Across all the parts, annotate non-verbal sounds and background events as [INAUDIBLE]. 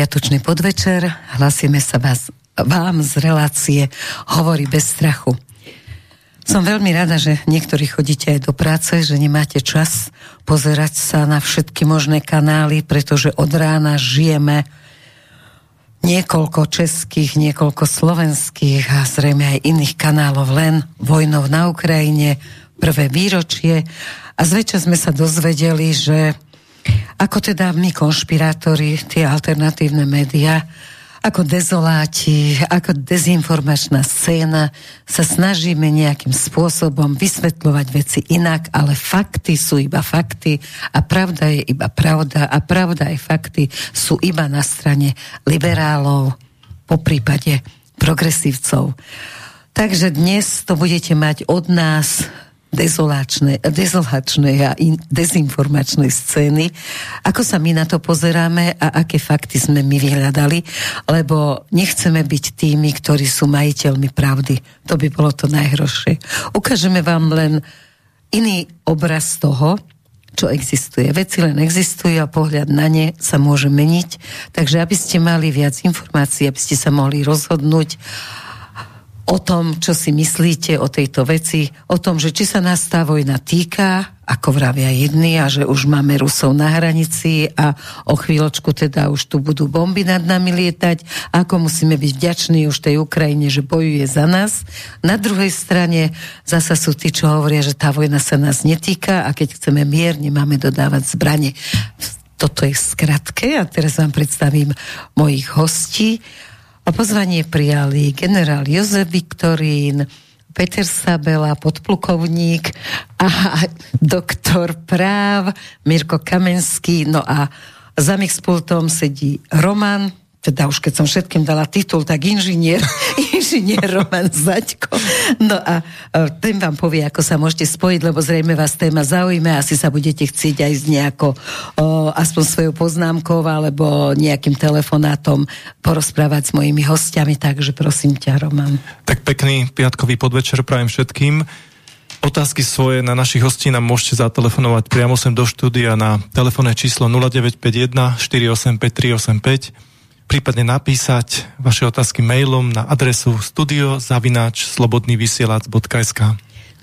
piatočný podvečer. Hlasíme sa vás, vám z relácie Hovorí bez strachu. Som veľmi rada, že niektorí chodíte aj do práce, že nemáte čas pozerať sa na všetky možné kanály, pretože od rána žijeme niekoľko českých, niekoľko slovenských a zrejme aj iných kanálov len vojnov na Ukrajine, prvé výročie a zväčša sme sa dozvedeli, že ako teda my konšpirátori, tie alternatívne médiá, ako dezoláti, ako dezinformačná scéna sa snažíme nejakým spôsobom vysvetľovať veci inak, ale fakty sú iba fakty a pravda je iba pravda a pravda aj fakty sú iba na strane liberálov, po prípade progresívcov. Takže dnes to budete mať od nás dezolačné, dezolačné a in, dezinformačné scény. Ako sa my na to pozeráme a aké fakty sme my vyhľadali, lebo nechceme byť tými, ktorí sú majiteľmi pravdy. To by bolo to najhoršie. Ukážeme vám len iný obraz toho, čo existuje. Veci len existujú a pohľad na ne sa môže meniť. Takže aby ste mali viac informácií, aby ste sa mohli rozhodnúť o tom, čo si myslíte o tejto veci, o tom, že či sa nás tá vojna týka, ako vravia jedni, a že už máme Rusov na hranici a o chvíľočku teda už tu budú bomby nad nami lietať, ako musíme byť vďační už tej Ukrajine, že bojuje za nás. Na druhej strane zasa sú tí, čo hovoria, že tá vojna sa nás netýka a keď chceme mier, nemáme dodávať zbranie. Toto je skratke a teraz vám predstavím mojich hostí. A pozvanie prijali generál Jozef Viktorín, Peter Sabela, podplukovník a doktor práv Mirko Kamenský. No a za pultom sedí Roman teda už keď som všetkým dala titul, tak inžinier, [LAUGHS] inžinier Roman Zaďko. No a ten vám povie, ako sa môžete spojiť, lebo zrejme vás téma zaujíme, asi sa budete chcieť aj z nejako, o, aspoň svojou poznámkou alebo nejakým telefonátom porozprávať s mojimi hostiami, takže prosím ťa, Roman. Tak pekný piatkový podvečer prajem všetkým. Otázky svoje na našich hostí nám môžete zatelefonovať priamo sem do štúdia na telefónne číslo 0951 485 385 prípadne napísať vaše otázky mailom na adresu studiozavináč.slobodnyvysielac.sk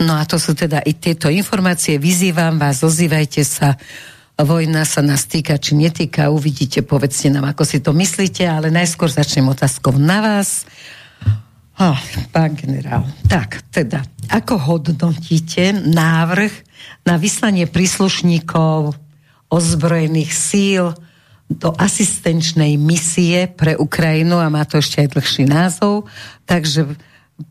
No a to sú teda i tieto informácie. Vyzývam vás, ozývajte sa. Vojna sa nás týka, či netýka. Uvidíte, povedzte nám, ako si to myslíte, ale najskôr začnem otázkou na vás. Oh, pán generál, tak teda, ako hodnotíte návrh na vyslanie príslušníkov ozbrojených síl do asistenčnej misie pre Ukrajinu a má to ešte aj dlhší názov. Takže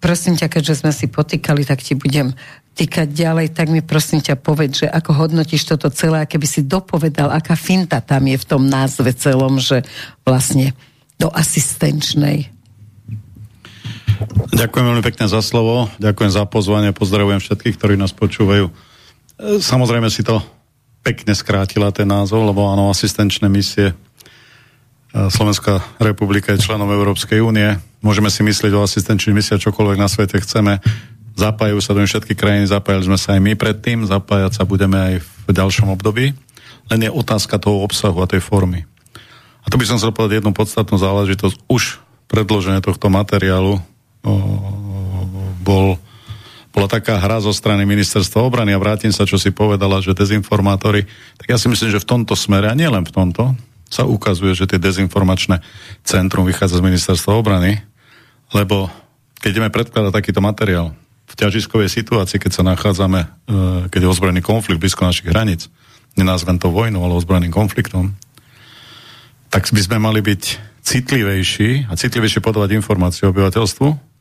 prosím ťa, keďže sme si potýkali, tak ti budem týkať ďalej, tak mi prosím ťa povedz, že ako hodnotíš toto celé, keby si dopovedal, aká finta tam je v tom názve celom, že vlastne do asistenčnej. Ďakujem veľmi pekne za slovo, ďakujem za pozvanie, pozdravujem všetkých, ktorí nás počúvajú. Samozrejme si to pekne skrátila ten názov, lebo áno, asistenčné misie Slovenská republika je členom Európskej únie. Môžeme si myslieť o asistenčných misiách čokoľvek na svete chceme. Zapájajú sa do všetky krajiny, zapájali sme sa aj my predtým, zapájať sa budeme aj v ďalšom období. Len je otázka toho obsahu a tej formy. A tu by som chcel povedať jednu podstatnú záležitosť. Už predloženie tohto materiálu o, bol bola taká hra zo strany ministerstva obrany a vrátim sa, čo si povedala, že dezinformátori, tak ja si myslím, že v tomto smere, a nielen v tomto, sa ukazuje, že tie dezinformačné centrum vychádza z ministerstva obrany, lebo keď ideme predkladať takýto materiál v ťažiskovej situácii, keď sa nachádzame, e, keď je ozbrojený konflikt blízko našich hraníc, nenázvem to vojnu, ale ozbrojeným konfliktom, tak by sme mali byť citlivejší a citlivejšie podávať informácie obyvateľstvu,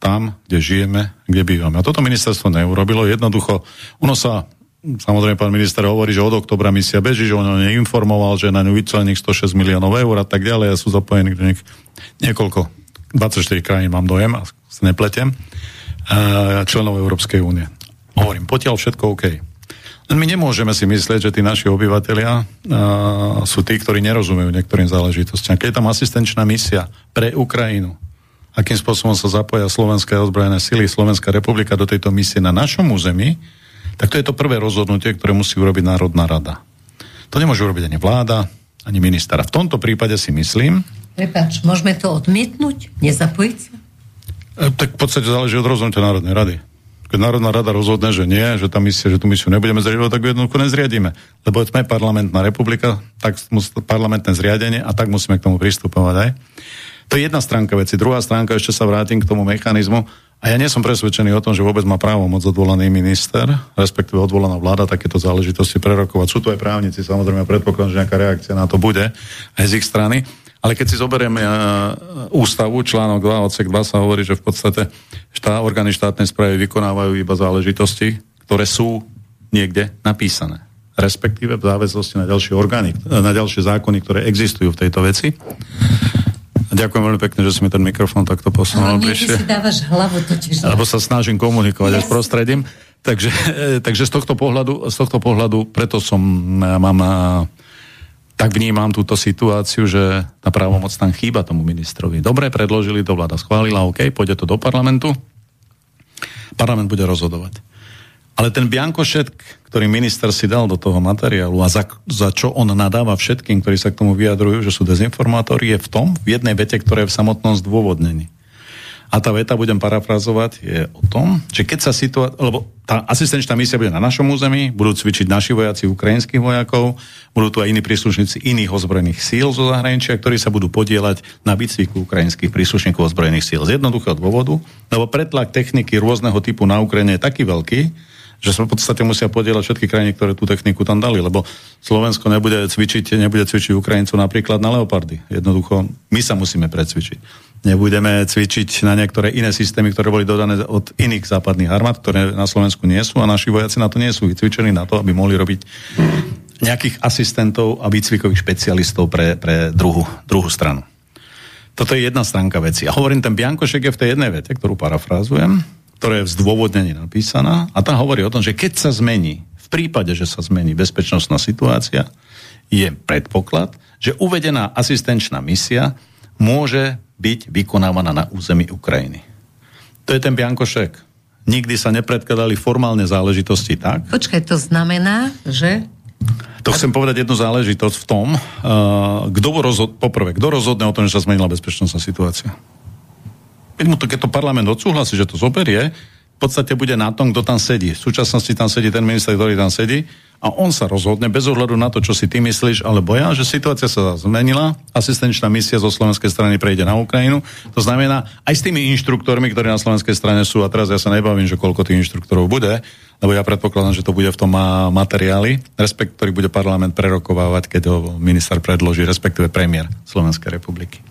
tam, kde žijeme, kde bývame. A toto ministerstvo neurobilo. Jednoducho, ono sa, samozrejme pán minister hovorí, že od oktobra misia beží, že on neinformoval, že na ňu vyčlených 106 miliónov eur a tak ďalej a sú zapojení do nich niekoľko, 24 krajín mám dojem, a sa nepletem, členov Európskej únie. Hovorím, potiaľ všetko OK. My nemôžeme si myslieť, že tí naši obyvateľia uh, sú tí, ktorí nerozumejú niektorým záležitostiam. Keď je tam asistenčná misia pre Ukrajinu, akým spôsobom sa zapoja slovenské ozbrojené sily, Slovenská republika do tejto misie na našom území, tak to je to prvé rozhodnutie, ktoré musí urobiť Národná rada. To nemôže urobiť ani vláda, ani ministra. V tomto prípade si myslím... Prepač, môžeme to odmietnúť? Nezapojiť sa? E, tak v podstate záleží od rozhodnutia Národnej rady. Keď Národná rada rozhodne, že nie, že tá misia, že tú misiu nebudeme zriadovať, tak ju jednoducho nezriadíme. Lebo sme parlamentná republika, tak parlamentné zriadenie a tak musíme k tomu pristupovať aj. To je jedna stránka veci. Druhá stránka, ešte sa vrátim k tomu mechanizmu. A ja nie som presvedčený o tom, že vôbec má právo moc odvolaný minister, respektíve odvolaná vláda takéto záležitosti prerokovať. Sú tu aj právnici, samozrejme, predpokladám, že nejaká reakcia na to bude aj z ich strany. Ale keď si zoberieme uh, ústavu, článok 2, odsek 2 sa hovorí, že v podstate štá, orgány štátnej správy vykonávajú iba záležitosti, ktoré sú niekde napísané. Respektíve v záväznosti na ďalšie orgány, na ďalšie zákony, ktoré existujú v tejto veci. Ďakujem veľmi pekne, že si mi ten mikrofón takto posunul bližšie. si dávaš hlavu totiž. Lebo sa snažím komunikovať yes. aj s prostredím. Takže, takže z, tohto pohľadu, z tohto pohľadu, preto som, mám tak vnímam túto situáciu, že tá právomoc tam chýba tomu ministrovi. Dobre, predložili to, vláda schválila, OK, pôjde to do parlamentu, parlament bude rozhodovať. Ale ten biankošet, ktorý minister si dal do toho materiálu a za, za čo on nadáva všetkým, ktorí sa k tomu vyjadrujú, že sú dezinformátori, je v tom, v jednej vete, ktoré je v samotnom zdôvodnení. A tá veta, budem parafrazovať, je o tom, že keď sa situácia, lebo tá asistenčná misia bude na našom území, budú cvičiť naši vojaci ukrajinských vojakov, budú tu aj iní príslušníci iných ozbrojených síl zo zahraničia, ktorí sa budú podielať na výcviku ukrajinských príslušníkov ozbrojených síl. Z jednoduchého dôvodu, lebo pretlak techniky rôzneho typu na Ukrajine je taký veľký, že sa v podstate musia podielať všetky krajiny, ktoré tú techniku tam dali, lebo Slovensko nebude cvičiť, nebude cvičiť Ukrajincov napríklad na Leopardy. Jednoducho, my sa musíme precvičiť. Nebudeme cvičiť na niektoré iné systémy, ktoré boli dodané od iných západných armád, ktoré na Slovensku nie sú a naši vojaci na to nie sú vycvičení na to, aby mohli robiť nejakých asistentov a výcvikových špecialistov pre, pre druhú, druhú stranu. Toto je jedna stránka veci. A hovorím, ten Biankošek je v tej jednej vete, ktorú parafrázujem ktorá je v zdôvodnení napísaná a tá hovorí o tom, že keď sa zmení, v prípade, že sa zmení bezpečnostná situácia, je predpoklad, že uvedená asistenčná misia môže byť vykonávaná na území Ukrajiny. To je ten Biankošek. Nikdy sa nepredkladali formálne záležitosti tak. Počkaj, to znamená, že to chcem povedať jednu záležitosť v tom, uh, kto rozhod- poprvé, kto rozhodne o tom, že sa zmenila bezpečnostná situácia keď mu to, keď to parlament odsúhlasí, že to zoberie, v podstate bude na tom, kto tam sedí. V súčasnosti tam sedí ten minister, ktorý tam sedí a on sa rozhodne bez ohľadu na to, čo si ty myslíš, alebo ja, že situácia sa zmenila, asistenčná misia zo slovenskej strany prejde na Ukrajinu. To znamená, aj s tými inštruktormi, ktorí na slovenskej strane sú, a teraz ja sa nebavím, že koľko tých inštruktorov bude, lebo ja predpokladám, že to bude v tom materiáli, respekt, ktorý bude parlament prerokovávať, keď ho minister predloží, respektíve premiér Slovenskej republiky.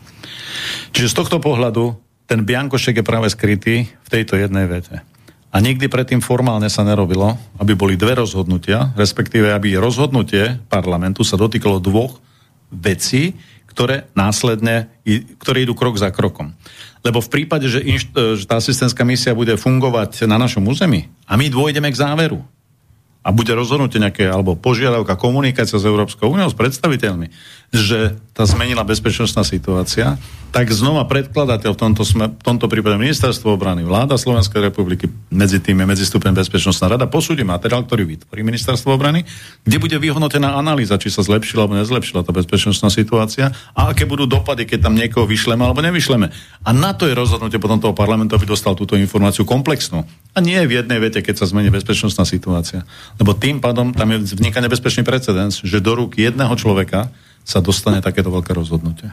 Čiže z tohto pohľadu ten biankošek je práve skrytý v tejto jednej vete. A nikdy predtým formálne sa nerobilo, aby boli dve rozhodnutia, respektíve aby rozhodnutie parlamentu sa dotýkalo dvoch vecí, ktoré následne, ktoré idú krok za krokom. Lebo v prípade, že, inš, že tá asistentská misia bude fungovať na našom území a my dôjdeme k záveru, a bude rozhodnutie nejaké, alebo požiadavka, komunikácia s Európskou úniou, s predstaviteľmi, že tá zmenila bezpečnostná situácia, tak znova predkladateľ v tomto, sme, v tomto prípade ministerstvo obrany, vláda Slovenskej republiky, medzi tým je medzistupen bezpečnostná rada, posúdi materiál, ktorý vytvorí ministerstvo obrany, kde bude vyhodnotená analýza, či sa zlepšila alebo nezlepšila tá bezpečnostná situácia a aké budú dopady, keď tam niekoho vyšleme alebo nevyšleme. A na to je rozhodnutie potom toho parlamentu, aby dostal túto informáciu komplexnú. A nie v jednej vete, keď sa zmení bezpečnostná situácia. Lebo tým pádom tam je, vzniká nebezpečný precedens, že do rúk jedného človeka sa dostane takéto veľké rozhodnutie.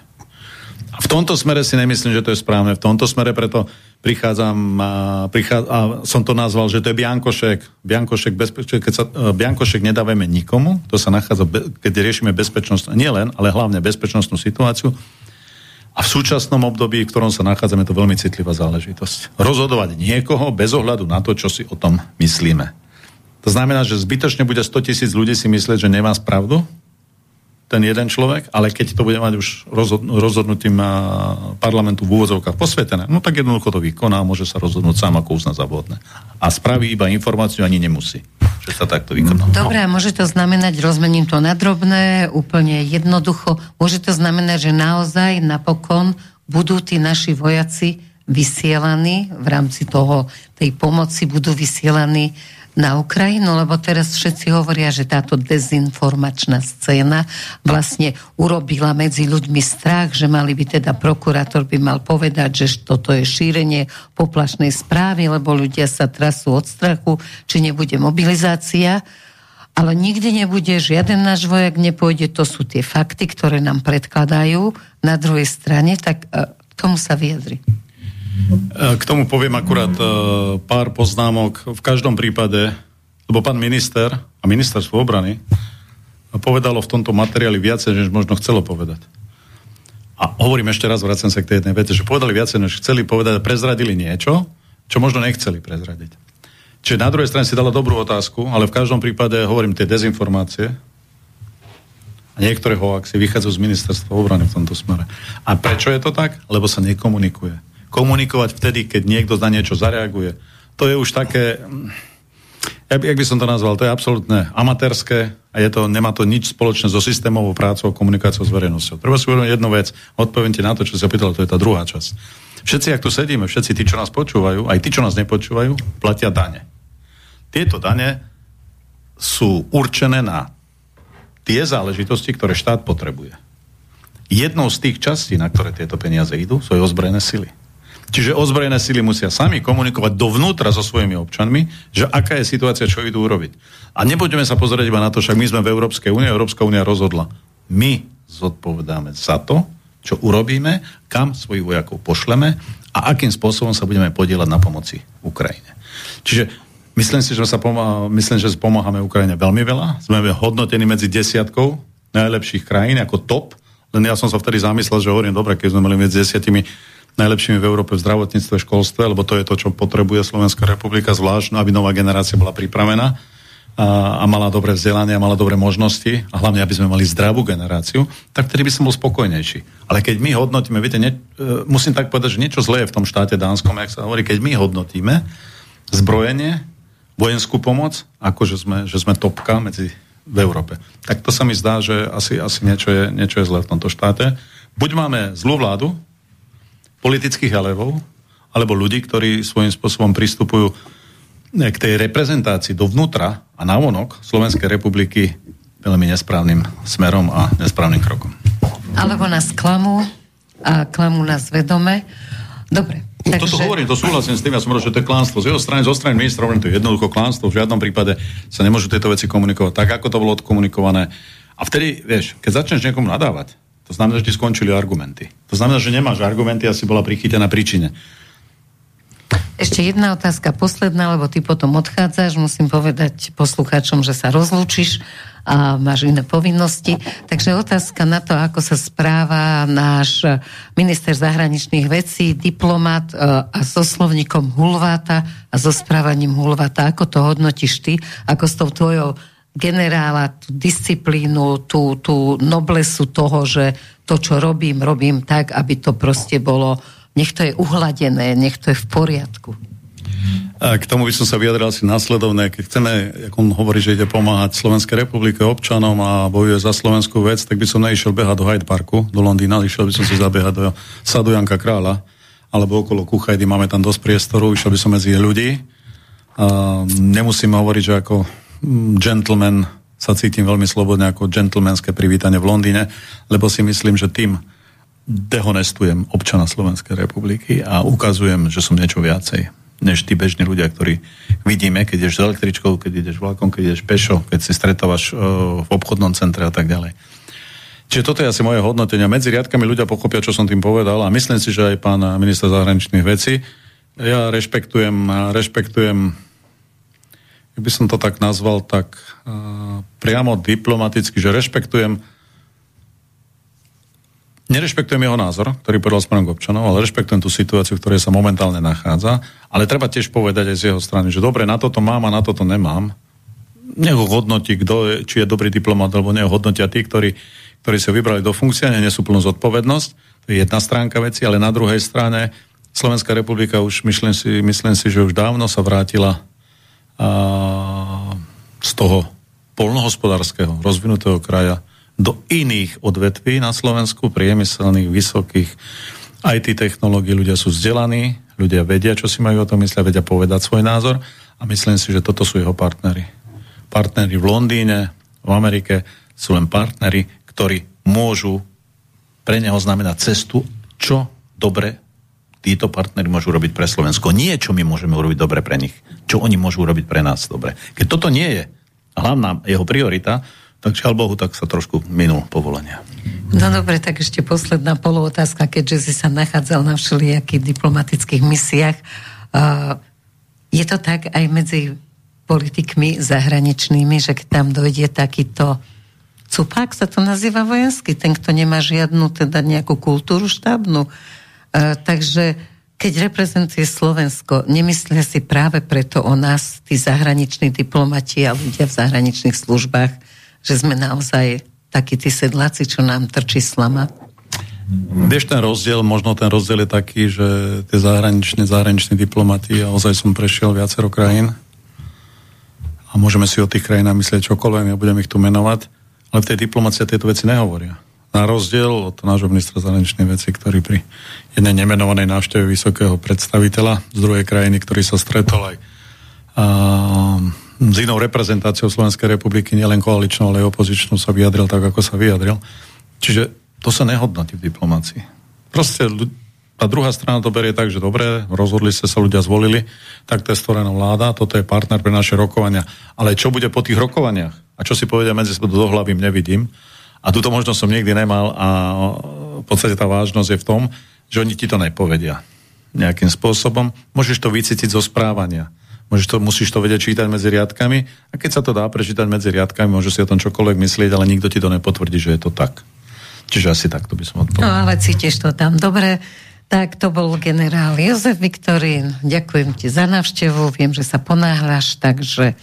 A v tomto smere si nemyslím, že to je správne. V tomto smere preto prichádzam a, prichá, a som to nazval, že to je Biankošek. Biankošek, bezpeč, keď sa, Biankošek nedávame nikomu, to sa nachádza, keď riešime bezpečnosť, nie len, ale hlavne bezpečnostnú situáciu. A v súčasnom období, v ktorom sa nachádzame, je to veľmi citlivá záležitosť. Rozhodovať niekoho bez ohľadu na to, čo si o tom myslíme. To znamená, že zbytočne bude 100 tisíc ľudí si myslieť, že nemá spravdu, ten jeden človek, ale keď to bude mať už rozhodnutím parlamentu v úvodzovkách posvetené, no tak jednoducho to vykoná a môže sa rozhodnúť sám, ako uzna za vhodné. A spraví iba informáciu, ani nemusí, že sa takto vykoná. Dobre, a môže to znamenať, rozmením to na drobné, úplne jednoducho, môže to znamenať, že naozaj napokon budú tí naši vojaci vysielaní v rámci toho, tej pomoci budú vysielaní na Ukrajinu, lebo teraz všetci hovoria, že táto dezinformačná scéna vlastne urobila medzi ľuďmi strach, že mali by teda prokurátor by mal povedať, že toto je šírenie poplašnej správy, lebo ľudia sa trasú od strachu, či nebude mobilizácia. Ale nikdy nebude, žiaden náš vojak nepôjde, to sú tie fakty, ktoré nám predkladajú na druhej strane, tak k e, tomu sa vyjadri. K tomu poviem akurát e, pár poznámok. V každom prípade, lebo pán minister a ministerstvo obrany povedalo v tomto materiáli viacej, než možno chcelo povedať. A hovorím ešte raz, vracem sa k tej jednej vete, že povedali viacej, než chceli povedať a prezradili niečo, čo možno nechceli prezradiť. Čiže na druhej strane si dala dobrú otázku, ale v každom prípade hovorím tie dezinformácie a niektoré hoaxy vychádzajú z ministerstva obrany v tomto smere. A prečo je to tak? Lebo sa nekomunikuje komunikovať vtedy, keď niekto na niečo zareaguje. To je už také, jak, by som to nazval, to je absolútne amatérske a je to, nemá to nič spoločné so systémovou prácou a komunikáciou s verejnosťou. Treba si uvedomiť jednu vec, odpoviem ti na to, čo sa pýtal, to je tá druhá časť. Všetci, ak tu sedíme, všetci tí, čo nás počúvajú, aj tí, čo nás nepočúvajú, platia dane. Tieto dane sú určené na tie záležitosti, ktoré štát potrebuje. Jednou z tých častí, na ktoré tieto peniaze idú, sú aj ozbrojené sily. Čiže ozbrojené sily musia sami komunikovať dovnútra so svojimi občanmi, že aká je situácia, čo idú urobiť. A nebudeme sa pozrieť iba na to, však my sme v Európskej únie, Európska únia rozhodla. My zodpovedáme za to, čo urobíme, kam svojich vojakov pošleme a akým spôsobom sa budeme podielať na pomoci Ukrajine. Čiže myslím si, že sa pomá- myslím, že pomáhame Ukrajine veľmi veľa. Sme hodnotení medzi desiatkou najlepších krajín ako top. Len ja som sa vtedy zamyslel, že hovorím, dobre, keď sme mali medzi desiatimi najlepšími v Európe v zdravotníctve, školstve, lebo to je to, čo potrebuje Slovenská republika, zvlášť, no, aby nová generácia bola pripravená a, a mala dobré vzdelanie a mala dobré možnosti a hlavne, aby sme mali zdravú generáciu, tak vtedy by som bol spokojnejší. Ale keď my hodnotíme, viete, ne, e, musím tak povedať, že niečo zlé je v tom štáte Dánskom, jak sa hovorí, keď my hodnotíme zbrojenie, vojenskú pomoc, ako že sme, že sme topka medzi v Európe. Tak to sa mi zdá, že asi, asi niečo, je, niečo je zlé v tomto štáte. Buď máme zlú vládu, politických elevov, alebo ľudí, ktorí svojím spôsobom pristupujú eh, k tej reprezentácii dovnútra a navonok Slovenskej republiky veľmi nesprávnym smerom a nesprávnym krokom. Alebo nás klamú a klamú nás vedome. Dobre. Takže... Toto hovorím, to súhlasím s tým, ja som že to je klánstvo. Z jeho strany, zo strany ministra, to je jednoducho klánstvo, v žiadnom prípade sa nemôžu tieto veci komunikovať tak, ako to bolo odkomunikované. A vtedy, vieš, keď začneš niekomu nadávať, to znamená, že ti skončili argumenty. To znamená, že nemáš argumenty a si bola prichytená príčine. Ešte jedna otázka, posledná, lebo ty potom odchádzaš. Musím povedať poslucháčom, že sa rozlúčiš a máš iné povinnosti. Takže otázka na to, ako sa správa náš minister zahraničných vecí, diplomat e, a so slovníkom Hulváta a so správaním Hulváta. Ako to hodnotíš ty? Ako s tou tvojou generála, tú disciplínu, tú, tú noblesu toho, že to, čo robím, robím tak, aby to proste bolo, nech to je uhladené, nech to je v poriadku. A k tomu by som sa vyjadral asi následovné. Keď chceme, ako on hovorí, že ide pomáhať Slovenskej republike občanom a bojuje za slovenskú vec, tak by som neišiel behať do Hyde Parku, do Londýna, išiel by som si zabiehať do sadu Janka Krála, alebo okolo Kuchajdy, máme tam dosť priestoru, išiel by som medzi ľudí. A nemusím hovoriť, že ako gentleman sa cítim veľmi slobodne ako gentlemanské privítanie v Londýne, lebo si myslím, že tým dehonestujem občana Slovenskej republiky a ukazujem, že som niečo viacej než tí bežní ľudia, ktorí vidíme, keď ideš s električkou, keď ideš vlakom, keď ideš pešo, keď si stretávaš uh, v obchodnom centre a tak ďalej. Čiže toto je asi moje hodnotenie. Medzi riadkami ľudia pochopia, čo som tým povedal a myslím si, že aj pán minister zahraničných vecí. Ja rešpektujem, rešpektujem by som to tak nazval, tak uh, priamo diplomaticky, že rešpektujem nerešpektujem jeho názor, ktorý povedal smerom k občanov, ale rešpektujem tú situáciu, v ktorej sa momentálne nachádza. Ale treba tiež povedať aj z jeho strany, že dobre, na toto mám a na toto nemám. Nech ho hodnotí, kto je, či je dobrý diplomat, alebo nech ho hodnotia tí, ktorí, ktorí sa vybrali do funkcie, nesú plnú zodpovednosť. To je jedna stránka veci, ale na druhej strane Slovenská republika už, myslím si, myslím si, že už dávno sa vrátila z toho polnohospodárskeho rozvinutého kraja do iných odvetví na Slovensku, priemyselných, vysokých IT technológií. Ľudia sú vzdelaní, ľudia vedia, čo si majú o tom myslia, vedia povedať svoj názor a myslím si, že toto sú jeho partnery. Partnery v Londýne, v Amerike sú len partnery, ktorí môžu pre neho znamenať cestu, čo dobre títo partnery môžu robiť pre Slovensko. Nie, čo my môžeme urobiť dobre pre nich. Čo oni môžu urobiť pre nás dobre. Keď toto nie je hlavná jeho priorita, tak žiaľ Bohu, tak sa trošku minul povolenia. No dobre, tak ešte posledná polootázka, keďže si sa nachádzal na všelijakých diplomatických misiách. Je to tak aj medzi politikmi zahraničnými, že keď tam dojde takýto cupák, sa to nazýva vojenský, ten, kto nemá žiadnu teda nejakú kultúru štábnu. Uh, takže keď reprezentuje Slovensko, nemyslia si práve preto o nás, tí zahraniční diplomati a ľudia v zahraničných službách, že sme naozaj takí tí sedláci, čo nám trčí slama? Vieš ten rozdiel, možno ten rozdiel je taký, že tie zahraničné, zahraničné diplomaty, a ozaj som prešiel viacero krajín a môžeme si o tých krajinách myslieť čokoľvek, ja budem ich tu menovať, ale v tej diplomácii tieto veci nehovoria. Na rozdiel od nášho ministra zahraničnej veci, ktorý pri jednej nemenovanej návšteve vysokého predstaviteľa z druhej krajiny, ktorý sa stretol aj a, s inou reprezentáciou Slovenskej republiky, nielen koaličnou, ale aj opozičnou sa vyjadril tak, ako sa vyjadril. Čiže to sa nehodnotí v diplomácii. Proste tá druhá strana to berie tak, že dobre, rozhodli ste sa, ľudia zvolili, tak to je stvorená vláda, toto je partner pre naše rokovania. Ale čo bude po tých rokovaniach? A čo si povedia medzi sebou do hlavy, nevidím. A túto možnosť som nikdy nemal a v podstate tá vážnosť je v tom, že oni ti to nepovedia nejakým spôsobom. Môžeš to vycítiť zo správania. Môžeš to, musíš to vedieť čítať medzi riadkami a keď sa to dá prečítať medzi riadkami, môže si o tom čokoľvek myslieť, ale nikto ti to nepotvrdí, že je to tak. Čiže asi takto by som odpovedal. No ale cítiš to tam. Dobre, tak to bol generál Jozef Viktorín. Ďakujem ti za návštevu. Viem, že sa ponáhľaš, takže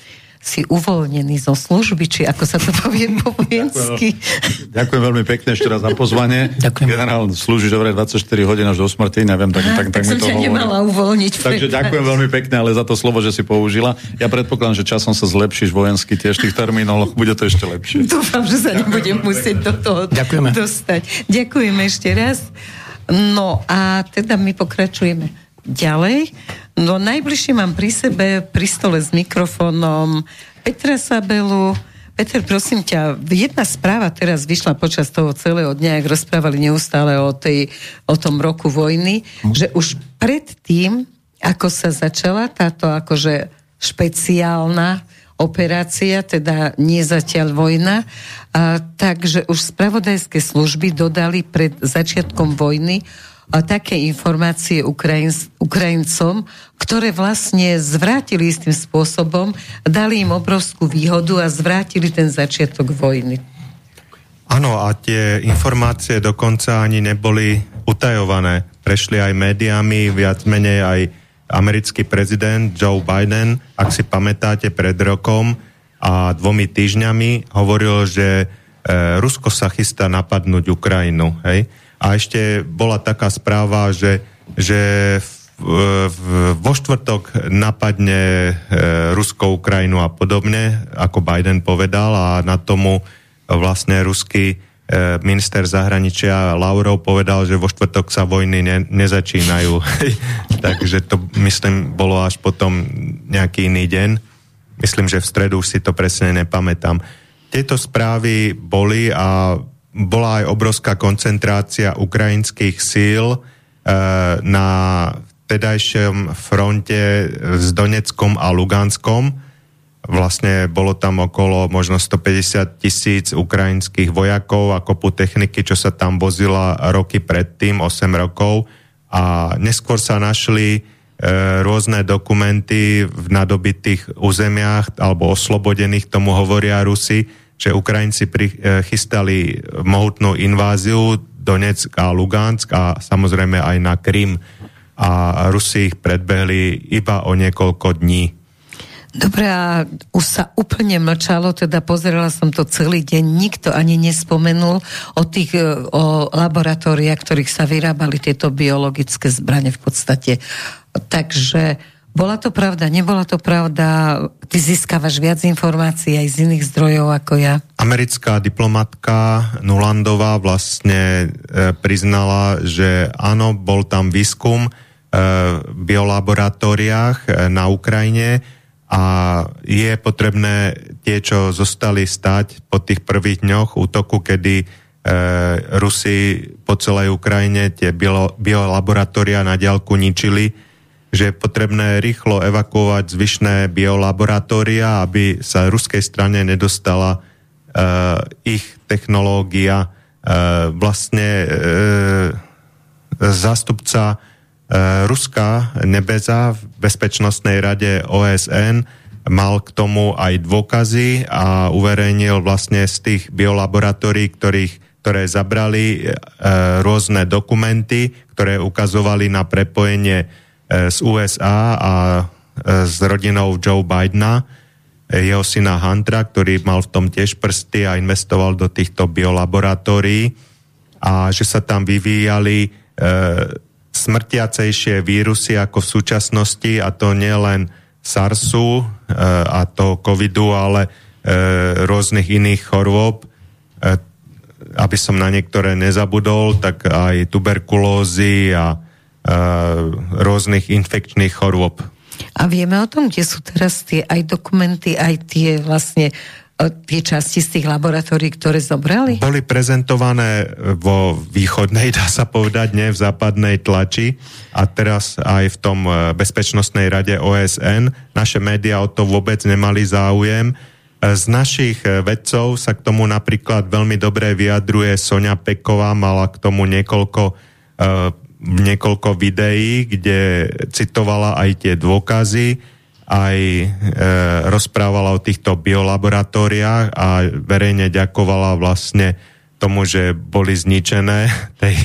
si uvoľnený zo služby, či ako sa to povie po vojensky. Ďakujem, ďakujem veľmi pekne ešte raz za pozvanie. Ďakujem. Generál slúži dobre 24 hodín až do smrti, neviem, tak, tak, tak, tak mi to nemala uvoľniť. Takže ďakujem veľmi pekne, ale za to slovo, že si použila. Ja predpokladám, že časom sa zlepšíš vojensky tiež tých termínoloch, bude to ešte lepšie. Dúfam, že sa nebudem musieť do toho Ďakujeme. dostať. Ďakujem ešte raz. No a teda my pokračujeme ďalej. No najbližšie mám pri sebe, pri stole s mikrofónom Petra Sabelu. Peter, prosím ťa, jedna správa teraz vyšla počas toho celého dňa, ak rozprávali neustále o, tej, o tom roku vojny, hm. že už predtým, ako sa začala táto akože špeciálna operácia, teda nie zatiaľ vojna, a, takže už spravodajské služby dodali pred začiatkom vojny také informácie Ukrajin, Ukrajincom, ktoré vlastne zvrátili istým spôsobom, dali im obrovskú výhodu a zvrátili ten začiatok vojny. Áno, a tie informácie dokonca ani neboli utajované. Prešli aj médiami, viac menej aj americký prezident Joe Biden, ak si pamätáte, pred rokom a dvomi týždňami hovoril, že e, Rusko sa chystá napadnúť Ukrajinu. Hej? A ešte bola taká správa, že, že v, v, vo štvrtok napadne e, Rusko Ukrajinu a podobne, ako Biden povedal a na tomu vlastne ruský e, minister zahraničia Laurov povedal, že vo štvrtok sa vojny ne, nezačínajú. [LAUGHS] Takže to, myslím, bolo až potom nejaký iný deň. Myslím, že v stredu už si to presne nepamätám. Tieto správy boli a bola aj obrovská koncentrácia ukrajinských síl e, na tedajšom fronte s Doneckom a Luganskom. Vlastne bolo tam okolo možno 150 tisíc ukrajinských vojakov a kopu techniky, čo sa tam vozila roky predtým, 8 rokov. A neskôr sa našli e, rôzne dokumenty v nadobitých územiach alebo oslobodených, tomu hovoria Rusi, že Ukrajinci prichystali mohutnú inváziu Donetsk a Lugansk a samozrejme aj na Krym a Rusi ich predbehli iba o niekoľko dní. Dobre, a už sa úplne mlčalo, teda pozerala som to celý deň, nikto ani nespomenul o tých o laboratóriách, ktorých sa vyrábali tieto biologické zbranie v podstate. Takže bola to pravda, nebola to pravda? Ty získavaš viac informácií aj z iných zdrojov ako ja. Americká diplomatka Nulandová vlastne e, priznala, že áno, bol tam výskum e, v biolaboratóriách e, na Ukrajine a je potrebné tie, čo zostali stať po tých prvých dňoch útoku, kedy e, Rusi po celej Ukrajine tie bio, biolaboratória na diálku ničili, že je potrebné rýchlo evakuovať zvyšné biolaboratória, aby sa ruskej strane nedostala e, ich technológia. E, vlastne e, zástupca E, Ruská nebeza v Bezpečnostnej rade OSN mal k tomu aj dôkazy a uverejnil vlastne z tých biolaboratórií, ktorých, ktoré zabrali e, rôzne dokumenty, ktoré ukazovali na prepojenie z USA a e, s rodinou Joe Bidena, e, jeho syna Huntera, ktorý mal v tom tiež prsty a investoval do týchto biolaboratórií a že sa tam vyvíjali e, smrtiacejšie vírusy ako v súčasnosti a to nie len SARSu e, a to covidu, ale e, rôznych iných chorôb. E, aby som na niektoré nezabudol, tak aj tuberkulózy a rôznych infekčných chorôb. A vieme o tom, kde sú teraz tie aj dokumenty, aj tie vlastne tie časti z tých laboratórií, ktoré zobrali? Boli prezentované vo východnej, [LAUGHS] dá sa povedať, nie v západnej tlači a teraz aj v tom Bezpečnostnej rade OSN. Naše médiá o to vôbec nemali záujem. Z našich vedcov sa k tomu napríklad veľmi dobre vyjadruje Sonia Peková, mala k tomu niekoľko, niekoľko videí, kde citovala aj tie dôkazy aj e, rozprávala o týchto biolaboratóriách a verejne ďakovala vlastne tomu, že boli zničené [LAUGHS] tej,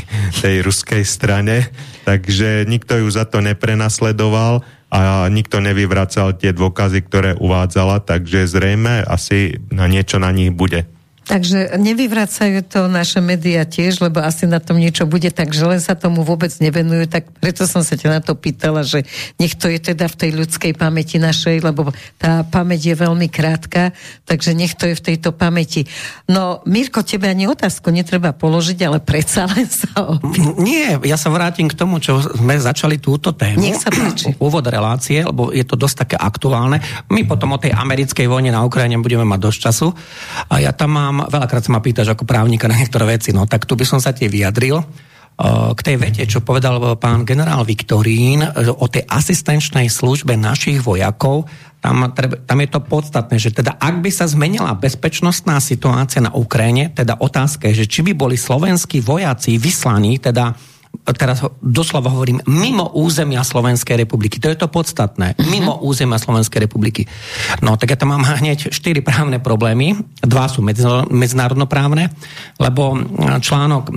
tej ruskej strane. Takže nikto ju za to neprenasledoval a nikto nevyvracal tie dôkazy, ktoré uvádzala, takže zrejme asi na niečo na nich bude. Takže nevyvracajú to naše médiá tiež, lebo asi na tom niečo bude, takže len sa tomu vôbec nevenujú, tak preto som sa ťa na to pýtala, že nech to je teda v tej ľudskej pamäti našej, lebo tá pamäť je veľmi krátka, takže nech to je v tejto pamäti. No, Mirko, tebe ani otázku netreba položiť, ale predsa len sa opýtam. Nie, ja sa vrátim k tomu, čo sme začali túto tému. Nech sa páči. Úvod relácie, lebo je to dosť také aktuálne. My potom o tej americkej vojne na Ukrajine budeme mať dosť času. A ja tam mám veľakrát sa ma pýtaš ako právnika na niektoré veci, no tak tu by som sa tie vyjadril k tej vete, čo povedal pán generál Viktorín o tej asistenčnej službe našich vojakov, tam, tam je to podstatné, že teda ak by sa zmenila bezpečnostná situácia na Ukrajine, teda otázka je, že či by boli slovenskí vojaci vyslaní, teda teraz doslova hovorím, mimo územia Slovenskej republiky. To je to podstatné. Mhm. Mimo územia Slovenskej republiky. No, tak ja tam mám hneď štyri právne problémy. Dva sú medzinárodnoprávne, lebo článok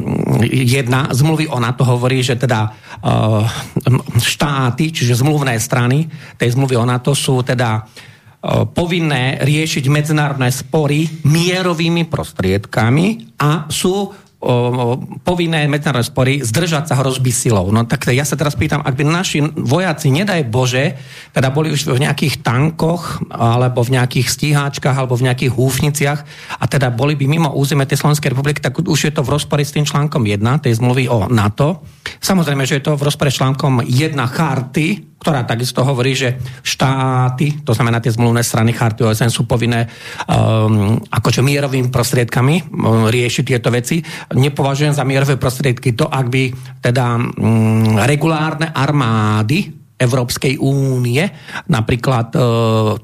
1 zmluvy o NATO hovorí, že teda uh, štáty, čiže zmluvné strany tej zmluvy o NATO sú teda povinné riešiť medzinárodné spory mierovými prostriedkami a sú povinné medzinárodné spory zdržať sa hrozby silou. No tak ja sa teraz pýtam, ak by naši vojaci, nedaj Bože, teda boli už v nejakých tankoch, alebo v nejakých stíháčkach, alebo v nejakých húfniciach a teda boli by mimo územie tej Slovenskej republiky, tak už je to v rozpore s tým článkom 1 tej zmluvy o NATO. Samozrejme, že je to v rozpore s článkom 1 charty ktorá takisto hovorí, že štáty, to znamená tie zmluvné strany charty OSN sú povinné um, akože mierovými prostriedkami um, riešiť tieto veci. Nepovažujem za mierové prostriedky to, ak by teda um, regulárne armády Európskej únie, napríklad e,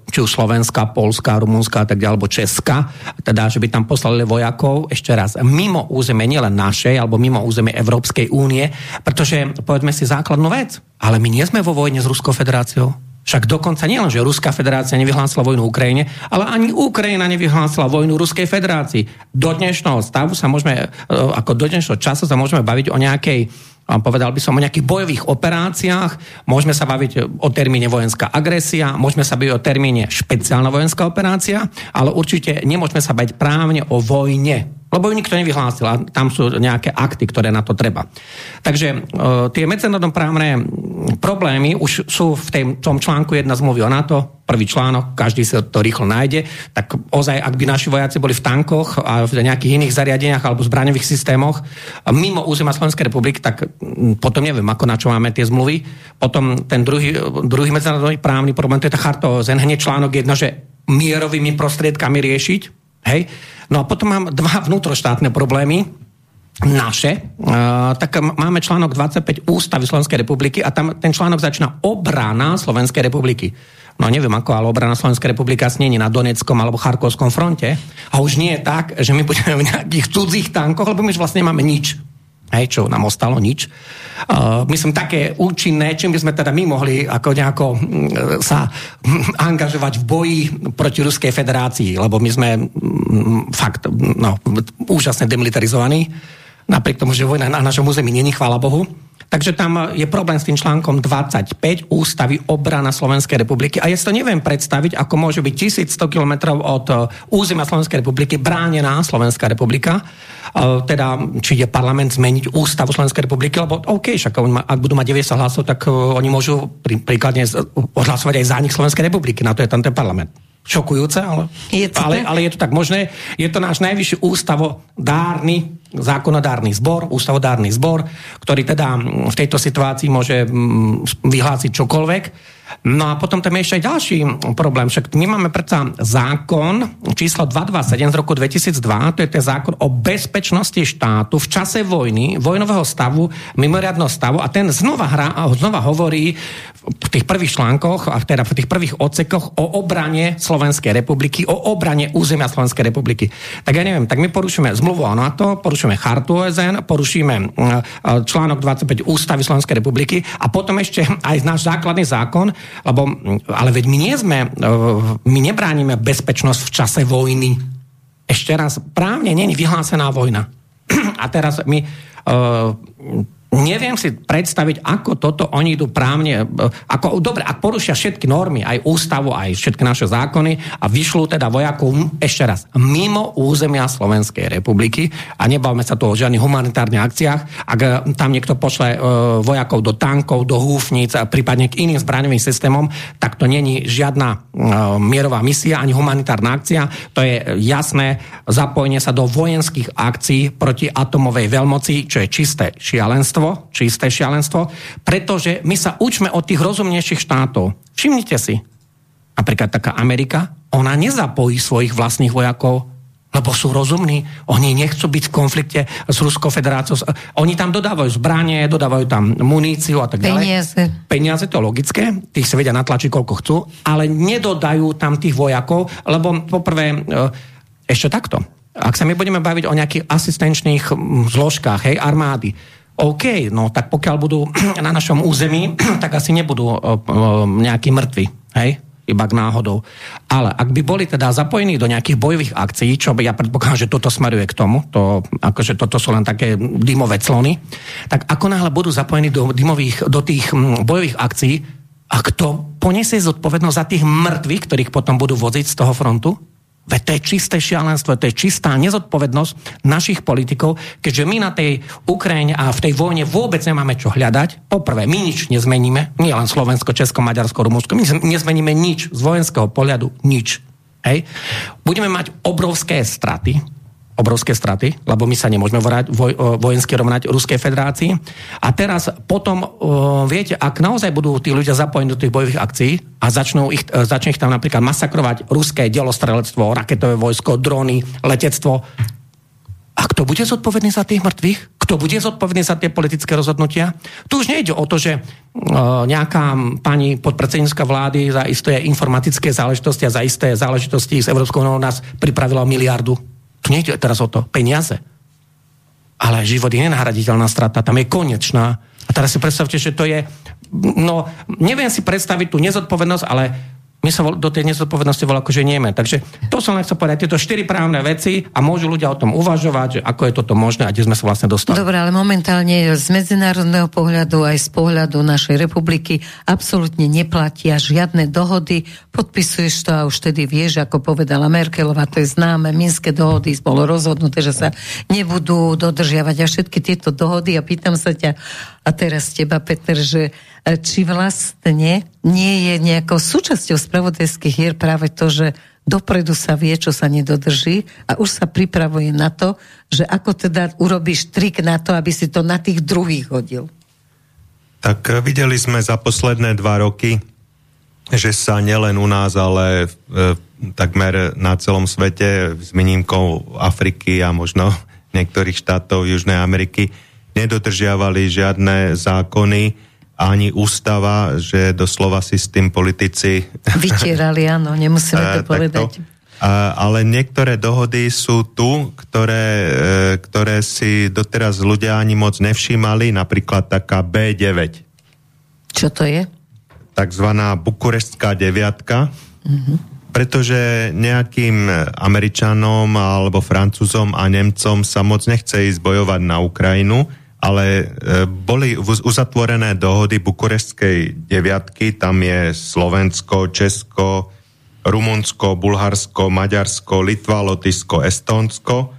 či už Slovenska, Polska, Rumunska a tak ďalej, alebo Česka, teda, že by tam poslali vojakov ešte raz mimo územie, nielen našej, alebo mimo územie Európskej únie, pretože povedzme si základnú vec, ale my nie sme vo vojne s Ruskou federáciou. Však dokonca nielen, že Ruská federácia nevyhlásila vojnu Ukrajine, ale ani Ukrajina nevyhlásila vojnu Ruskej federácii. Do dnešného stavu sa môžeme, e, ako do dnešného času sa môžeme baviť o nejakej povedal by som o nejakých bojových operáciách, môžeme sa baviť o termíne vojenská agresia, môžeme sa baviť o termíne špeciálna vojenská operácia, ale určite nemôžeme sa baviť právne o vojne. Lebo ju nikto nevyhlásil a tam sú nejaké akty, ktoré na to treba. Takže e, tie medzinárodnoprávne problémy už sú v tej, tom článku jedna zmluvy o NATO, prvý článok, každý sa to rýchlo nájde, tak ozaj, ak by naši vojaci boli v tankoch a v nejakých iných zariadeniach alebo zbraňových systémoch mimo územia Slovenskej republiky, tak potom neviem, ako na čo máme tie zmluvy. Potom ten druhý, druhý medzinárodný právny problém, to je tá charta hneď článok jedna, že mierovými prostriedkami riešiť. Hej? No a potom mám dva vnútroštátne problémy, naše, uh, tak máme článok 25 Ústavy Slovenskej republiky a tam ten článok začína obrana Slovenskej republiky. No neviem ako, ale obrana Slovenskej republiky asi nie na Doneckom alebo Charkovskom fronte. A už nie je tak, že my budeme v nejakých cudzích tankoch, lebo my už vlastne nemáme nič. Hej, čo nám ostalo nič. Uh, myslím, také účinné, čím by sme teda my mohli ako nejako uh, sa [LAUGHS] angažovať v boji proti Ruskej federácii, lebo my sme um, fakt no, úžasne demilitarizovaní, napriek tomu, že vojna na našom území není, chvála Bohu. Takže tam je problém s tým článkom 25 ústavy obrana Slovenskej republiky. A ja si to neviem predstaviť, ako môže byť 1100 km od e, územia Slovenskej republiky bránená Slovenská republika, e, teda či je parlament zmeniť ústavu Slovenskej republiky, lebo OK, však ak budú mať 90 hlasov, tak e, oni môžu príkladne odhlasovať aj za nich Slovenskej republiky, na to je tam ten parlament šokujúce, ale je to, ale, ale je to tak možné. Je to náš najvyšší ústavodárny, zákonodárny zbor, ústavodárny zbor, ktorý teda v tejto situácii môže vyhlásiť čokoľvek. No a potom tam je ešte aj ďalší problém. Však my máme predsa zákon číslo 227 z roku 2002, to je ten zákon o bezpečnosti štátu v čase vojny, vojnového stavu, mimoriadného stavu a ten znova, hra, znova hovorí v tých prvých článkoch, a teda v tých prvých odsekoch o obrane Slovenskej republiky, o obrane územia Slovenskej republiky. Tak ja neviem, tak my porušíme zmluvu o NATO, porušíme chartu OSN, porušíme článok 25 Ústavy Slovenskej republiky a potom ešte aj náš základný zákon, lebo, ale veď my nie sme, e, my nebránime bezpečnosť v čase vojny. Ešte raz, právne není vyhlásená vojna. [CLEARS THROAT] A teraz my uh, Neviem si predstaviť, ako toto oni idú právne, ako, dobre, ak porušia všetky normy, aj ústavu, aj všetky naše zákony a vyšľú teda vojakov, ešte raz, mimo územia Slovenskej republiky a nebavme sa tu o žiadnych humanitárnych akciách, ak e, tam niekto pošle uh, vojakov do tankov, do húfnic a prípadne k iným zbraňovým systémom, tak to není žiadna mierová misia ani humanitárna akcia, to je jasné zapojenie sa do vojenských akcií proti atomovej veľmoci, čo je čisté šialenstvo šialenstvo, čisté šialenstvo, pretože my sa učme od tých rozumnejších štátov. Všimnite si, napríklad taká Amerika, ona nezapojí svojich vlastných vojakov, lebo sú rozumní. Oni nechcú byť v konflikte s Ruskou federáciou. Oni tam dodávajú zbranie, dodávajú tam muníciu a tak ďalej. Peniaze. Peniaze, to logické, tých sa vedia natlačiť koľko chcú, ale nedodajú tam tých vojakov, lebo poprvé, e, ešte takto. Ak sa my budeme baviť o nejakých asistenčných zložkách, hej, armády, OK, no tak pokiaľ budú [CLEARS THROAT] na našom území, [CLEARS THROAT] tak asi nebudú o, o, nejakí mŕtvi, hej? iba k náhodou. Ale ak by boli teda zapojení do nejakých bojových akcií, čo by ja predpokladám, že toto smeruje k tomu, to, akože toto sú len také dymové clony, tak ako náhle budú zapojení do, dymových, do tých bojových akcií, a kto poniesie zodpovednosť za tých mŕtvych, ktorých potom budú voziť z toho frontu? Veď to je čisté šialenstvo, to je čistá nezodpovednosť našich politikov, keďže my na tej Ukrajine a v tej vojne vôbec nemáme čo hľadať. Poprvé, my nič nezmeníme, nie len Slovensko, Česko, Maďarsko, Rumunsko, my nezmeníme nič z vojenského pohľadu, nič. Hej. Budeme mať obrovské straty, obrovské straty, lebo my sa nemôžeme vorať, voj, vojensky rovnať Ruskej federácii. A teraz potom, viete, ak naozaj budú tí ľudia zapojení do tých bojových akcií a začnú ich, e, začne ich tam napríklad masakrovať ruské delostrelectvo, raketové vojsko, drony, letectvo, a kto bude zodpovedný za tých mŕtvych? Kto bude zodpovedný za tie politické rozhodnutia? Tu už nejde o to, že uh, nejaká pani podpredsednícka vlády za isté informatické záležitosti a za isté záležitosti z Európskou nás pripravila miliardu tu nejde teraz o to, peniaze. Ale život je nenahraditeľná strata, tam je konečná. A teraz si predstavte, že to je, no, neviem si predstaviť tú nezodpovednosť, ale my sa do tej nezodpovednosti volá akože nieme. Takže to som len chcel povedať, tieto štyri právne veci a môžu ľudia o tom uvažovať, že ako je toto možné a kde sme sa vlastne dostali. Dobre, ale momentálne z medzinárodného pohľadu aj z pohľadu našej republiky absolútne neplatia žiadne dohody. Podpisuješ to a už tedy vieš, ako povedala Merkelová, to je známe, Minské dohody bolo rozhodnuté, že sa nebudú dodržiavať a všetky tieto dohody a pýtam sa ťa, a teraz teba, Peter, že e, či vlastne nie je nejakou súčasťou spravodajských hier práve to, že dopredu sa vie, čo sa nedodrží a už sa pripravuje na to, že ako teda urobíš trik na to, aby si to na tých druhých hodil. Tak e, videli sme za posledné dva roky, že sa nielen u nás, ale e, takmer na celom svete s výnimkou Afriky a možno [LAUGHS] niektorých štátov Južnej Ameriky nedodržiavali žiadne zákony, ani ústava, že doslova si s tým politici... [LAUGHS] Vytierali, áno, nemusíme to povedať. ale niektoré dohody sú tu, ktoré, e, ktoré si doteraz ľudia ani moc nevšímali, napríklad taká B9. Čo to je? Takzvaná bukurestská deviatka. Mm-hmm pretože nejakým Američanom alebo Francúzom a Nemcom sa moc nechce ísť bojovať na Ukrajinu, ale e, boli uzatvorené dohody Bukurešskej deviatky, tam je Slovensko, Česko, Rumunsko, Bulharsko, Maďarsko, Litva, Lotyšsko, Estónsko,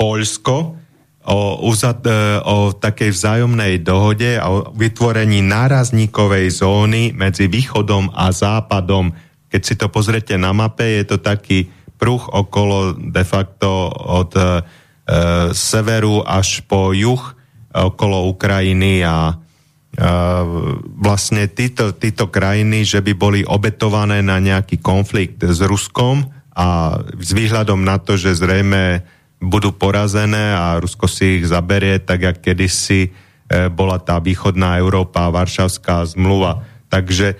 Poľsko. O, uzat, e, o takej vzájomnej dohode a o vytvorení nárazníkovej zóny medzi východom a západom. Keď si to pozrete na mape, je to taký pruh okolo de facto od e, severu až po juh okolo Ukrajiny a vlastne títo, títo krajiny, že by boli obetované na nejaký konflikt s Ruskom a s výhľadom na to, že zrejme budú porazené a Rusko si ich zaberie, tak jak kedysi e, bola tá východná Európa, Varšavská zmluva. Takže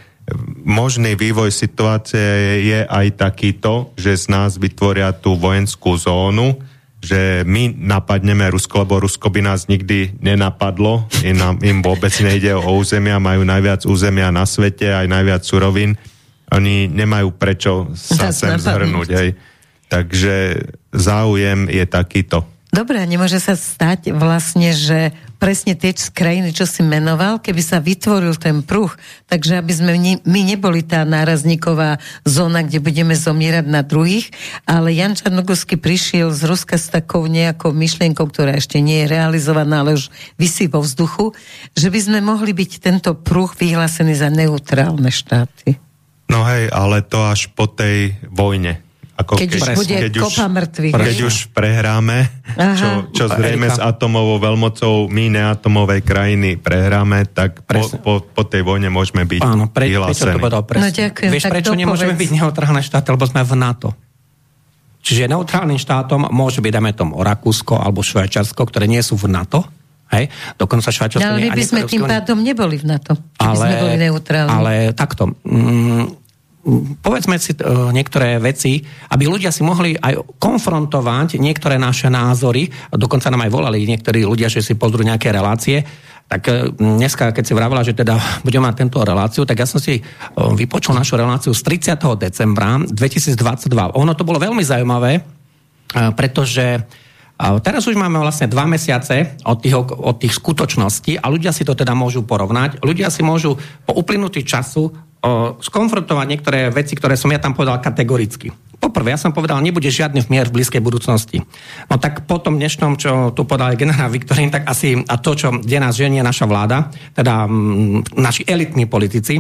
možný vývoj situácie je aj takýto, že z nás vytvoria tú vojenskú zónu, že my napadneme Rusko, lebo Rusko by nás nikdy nenapadlo. Im, nám, im vôbec nejde o územia, majú najviac územia na svete, aj najviac surovín. Oni nemajú prečo sa sem zhrnúť. Hej. Takže záujem je takýto. Dobre, nemôže sa stať vlastne, že presne tie krajiny, čo si menoval, keby sa vytvoril ten pruh, takže aby sme my neboli tá nárazníková zóna, kde budeme zomierať na druhých, ale Jan Čarnogórsky prišiel z Ruska s takou nejakou myšlienkou, ktorá ešte nie je realizovaná, ale už vysí vo vzduchu, že by sme mohli byť tento pruh vyhlásený za neutrálne štáty. No hej, ale to až po tej vojne. Ako keď, keď už bude keď kopa mŕtvych. Keď už prehráme, čo, čo zrejme s atomovou veľmocou my neatomovej krajiny prehráme, tak po, po, po tej vojne môžeme byť Áno, pre, vyhlásení. to povedal presne. No, ďakujem, Vieš, prečo nemôžeme byť neutrálne štáty, lebo sme v NATO. Čiže neutrálnym štátom môže byť, dajme tomu, Rakúsko alebo Švajčarsko, ktoré nie sú v NATO, Hej? Dokonca Švajčiarsko... No, ale my by sme tým pádom neboli v NATO, ale, sme boli neutrálni. Ale takto, mm, povedzme si uh, niektoré veci, aby ľudia si mohli aj konfrontovať niektoré naše názory, dokonca nám aj volali niektorí ľudia, že si pozrú nejaké relácie, tak uh, dneska, keď si vravila, že teda budeme mať tento reláciu, tak ja som si uh, vypočul našu reláciu z 30. decembra 2022. Ono to bolo veľmi zaujímavé, pretože Teraz už máme vlastne dva mesiace od tých, od tých skutočností a ľudia si to teda môžu porovnať. Ľudia si môžu po uplynutí času skonfrontovať niektoré veci, ktoré som ja tam povedal kategoricky. Poprvé, ja som povedal, nebude žiadny mier v blízkej budúcnosti. No tak po tom dnešnom, čo tu podal generál Viktorín, tak asi a to, čo, kde nás ženie naša vláda, teda m, naši elitní politici,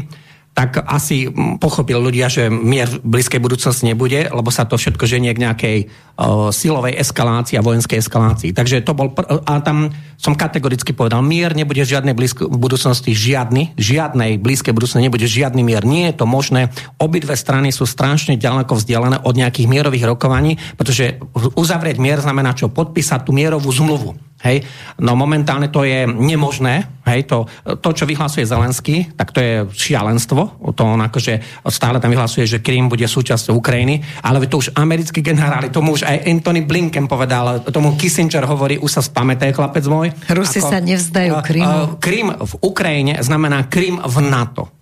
tak asi pochopil ľudia, že mier v blízkej budúcnosti nebude, lebo sa to všetko ženie k nejakej uh, silovej eskalácii a vojenskej eskalácii. Takže to bol... Pr- a tam som kategoricky povedal, mier nebude v žiadnej blízkej budúcnosti, žiadny, žiadnej blízkej budúcnosti nebude žiadny mier. Nie je to možné. Obidve strany sú strašne ďaleko vzdialené od nejakých mierových rokovaní, pretože uzavrieť mier znamená čo? Podpísať tú mierovú zmluvu. Hej? No momentálne to je nemožné. Hej? To, to, čo vyhlasuje Zelenský, tak to je šialenstvo. To on akože stále tam vyhlasuje, že Krím bude súčasťou Ukrajiny, ale to už americkí generáli, tomu už aj Anthony Blinken povedal, tomu Kissinger hovorí, už sa spamätaj, chlapec môj. Rusi ako, sa nevzdajú Krím. Krím v Ukrajine znamená Krím v NATO.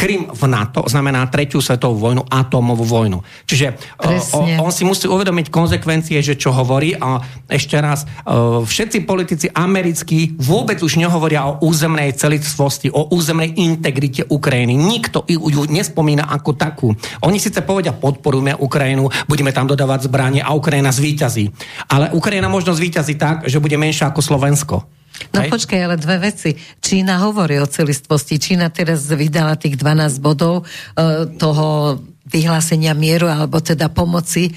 Krym v NATO znamená tretiu svetovú vojnu, atómovú vojnu. Čiže Presne. o, on si musí uvedomiť konsekvencie, že čo hovorí a ešte raz, e, všetci politici americkí vôbec už nehovoria o územnej celistvosti, o územnej integrite Ukrajiny. Nikto ju nespomína ako takú. Oni síce povedia, podporujeme Ukrajinu, budeme tam dodávať zbranie a Ukrajina zvíťazí. Ale Ukrajina možno zvíťazí tak, že bude menšia ako Slovensko. No Hej? počkaj, ale dve veci. Čína hovorí o celistvosti. Čína teraz vydala tých 12 bodov e, toho vyhlásenia mieru, alebo teda pomoci e,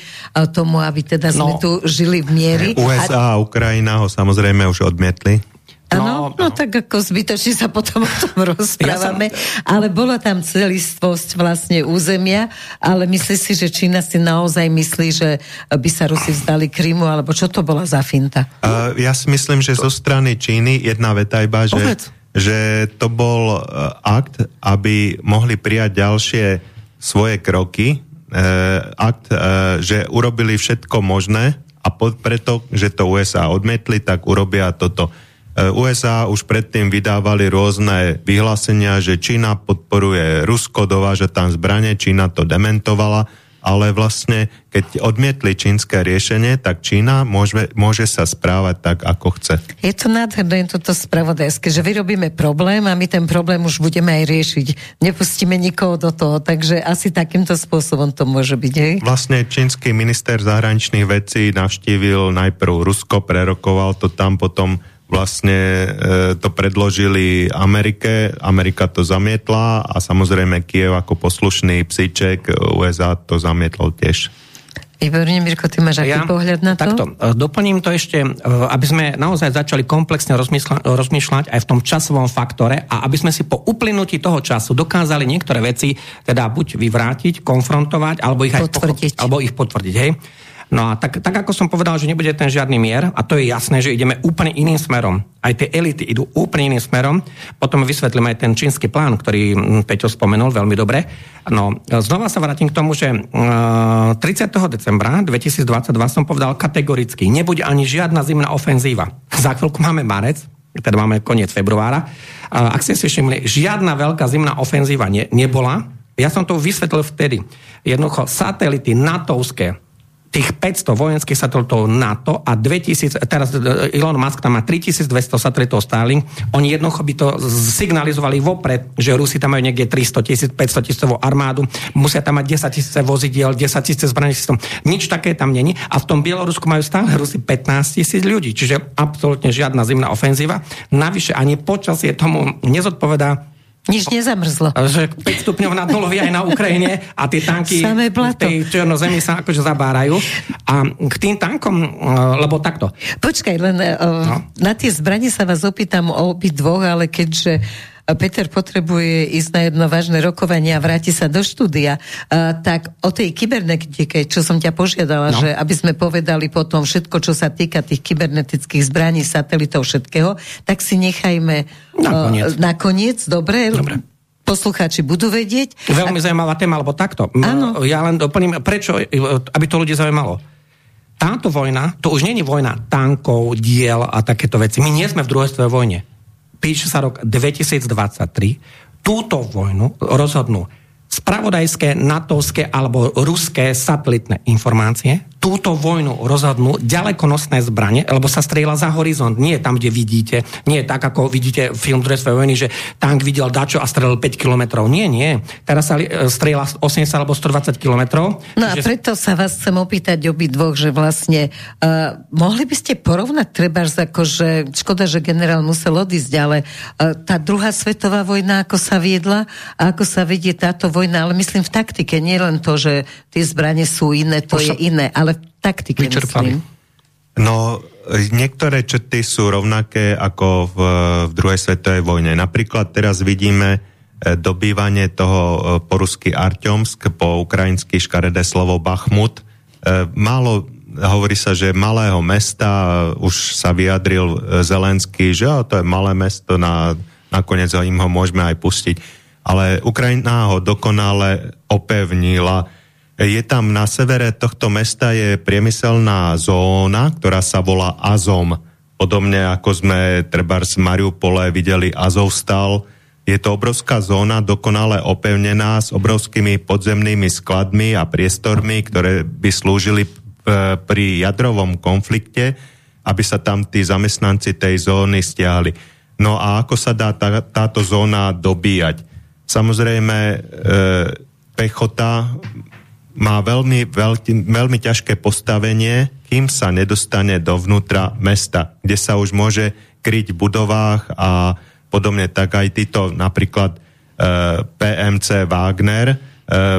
tomu, aby teda sme No. tu žili v miery. USA a Ukrajina ho samozrejme už odmietli. Áno, no, No, tak ako zbytočne sa potom o tom [LAUGHS] rozprávame, ale bola tam celistvosť vlastne územia, ale myslí si, že Čína si naozaj myslí, že by sa Rusi vzdali Krymu, alebo čo to bola za finta? Uh, ja si myslím, že zo strany Číny jedna veta iba, že, Povedz. že to bol uh, akt, aby mohli prijať ďalšie svoje kroky, uh, akt, uh, že urobili všetko možné a pod, preto, že to USA odmetli, tak urobia toto. Uh, USA už predtým vydávali rôzne vyhlásenia, že Čína podporuje Rusko, dováža tam zbranie, Čína to dementovala, ale vlastne, keď odmietli čínske riešenie, tak Čína môže, môže sa správať tak, ako chce. Je to nádherné toto spravodajské, že vyrobíme problém a my ten problém už budeme aj riešiť. Nepustíme nikoho do toho, takže asi takýmto spôsobom to môže byť, hej? Vlastne čínsky minister zahraničných vecí navštívil najprv Rusko, prerokoval to tam, potom vlastne e, to predložili Amerike, Amerika to zamietla a samozrejme Kiev ako poslušný psíček USA to zamietol tiež. Výborne, Mirko, ty máš aký pohľad na to? Takto, e, doplním to ešte, e, aby sme naozaj začali komplexne rozmýšľa, rozmýšľať aj v tom časovom faktore a aby sme si po uplynutí toho času dokázali niektoré veci teda buď vyvrátiť, konfrontovať, alebo ich, aj Potvrdiť. pochopiť, alebo ich potvrdiť. Hej? No a tak, tak ako som povedal, že nebude ten žiadny mier, a to je jasné, že ideme úplne iným smerom. Aj tie elity idú úplne iným smerom. Potom vysvetlím aj ten čínsky plán, ktorý mm, Peťo spomenul veľmi dobre. No, znova sa vrátim k tomu, že uh, 30. decembra 2022 som povedal kategoricky, nebude ani žiadna zimná ofenzíva. Za chvíľku máme marec, teda máme koniec februára. Ak ste si všimli, žiadna veľká zimná ofenzíva ne, nebola. Ja som to vysvetlil vtedy. Jednoducho, satelity natovské, tých 500 vojenských satelitov NATO a 2000, teraz e, Elon Musk tam má 3200 satelitov Starlink, oni jednoducho by to signalizovali vopred, že Rusi tam majú niekde 300 tisíc, 500 tisícovú armádu, musia tam mať 10 tisíce vozidiel, 10 tisíce zbraní systém. Nič také tam není a v tom Bielorusku majú stále Rusi 15 tisíc ľudí, čiže absolútne žiadna zimná ofenzíva. Navyše ani počasie tomu nezodpovedá Nič nezamrzlo. že 5 stupňov nad nulou je aj na Ukrajine a tie tanky v tej černozemi sa akože zabárajú. A k tým tankom, eh, lebo takto, Počkaj, len uh, no. na tie zbranie sa vás opýtam o obi dvoch, ale keďže Peter potrebuje ísť na jedno vážne rokovanie a vráti sa do štúdia, tak o tej kybernetike, čo som ťa požiadala, No. že aby sme povedali potom všetko, čo sa týka tých kybernetických zbraní, satelitov, všetkého, tak si nechajme Nakoniec. Uh, nakoniec, dobre? Dobre. Poslucháči budú vedieť. veľmi zaujímavá téma, lebo takto. Áno. Ja len doplním, prečo, aby to ľudí zaujímalo. Táto vojna, to už je vojna tankov, diel a takéto veci. My nie sme v druhej vojne. Píše sa rok 2023. Túto vojnu rozhodnú spravodajské, natovské alebo ruské satelitné informácie. Túto vojnu rozhodnú ďalekonosné zbranie, lebo sa strieľa za horizont. Nie tam, kde vidíte. Nie tak, ako vidíte film druhej svetovej vojny, že tank videl dačo a strelil 5 kilometrov. Nie, nie. Teraz sa e, strieľa 80 alebo 120 kilometrov. No a preto sa vás chcem opýtať obi dvoch, že vlastne uh, mohli by ste porovnať treba ako, že škoda, že generál musel odísť, ale uh, tá druhá svetová vojna, ako sa viedla a ako sa vedie táto vojna, ale myslím v taktike, nie len to, že tie zbranie sú iné, to Už je iné, ale v taktike vyčerpali. myslím. No, e, niektoré črty sú rovnaké ako v, v druhej svetovej vojne. Napríklad teraz vidíme e, dobývanie toho e, po rusky Arťomsk, po ukrajinsky škaredé slovo Bachmut. E, Málo hovorí sa, že malého mesta e, už sa vyjadril e, Zelenský, že jo, to je malé mesto, na, nakoniec ho im ho môžeme aj pustiť. Ale Ukrajina ho dokonale opevnila. Je tam na severe tohto mesta je priemyselná zóna, ktorá sa volá Azom. Podobne ako sme treba z Mariupole videli Azovstal, Je to obrovská zóna, dokonale opevnená s obrovskými podzemnými skladmi a priestormi, ktoré by slúžili pri jadrovom konflikte, aby sa tam tí zamestnanci tej zóny stiahli. No a ako sa dá tá, táto zóna dobíjať? Samozrejme, e, pechota má veľmi, veľký, veľmi ťažké postavenie, kým sa nedostane dovnútra mesta, kde sa už môže kryť v budovách a podobne, tak aj títo napríklad e, PMC Wagner e,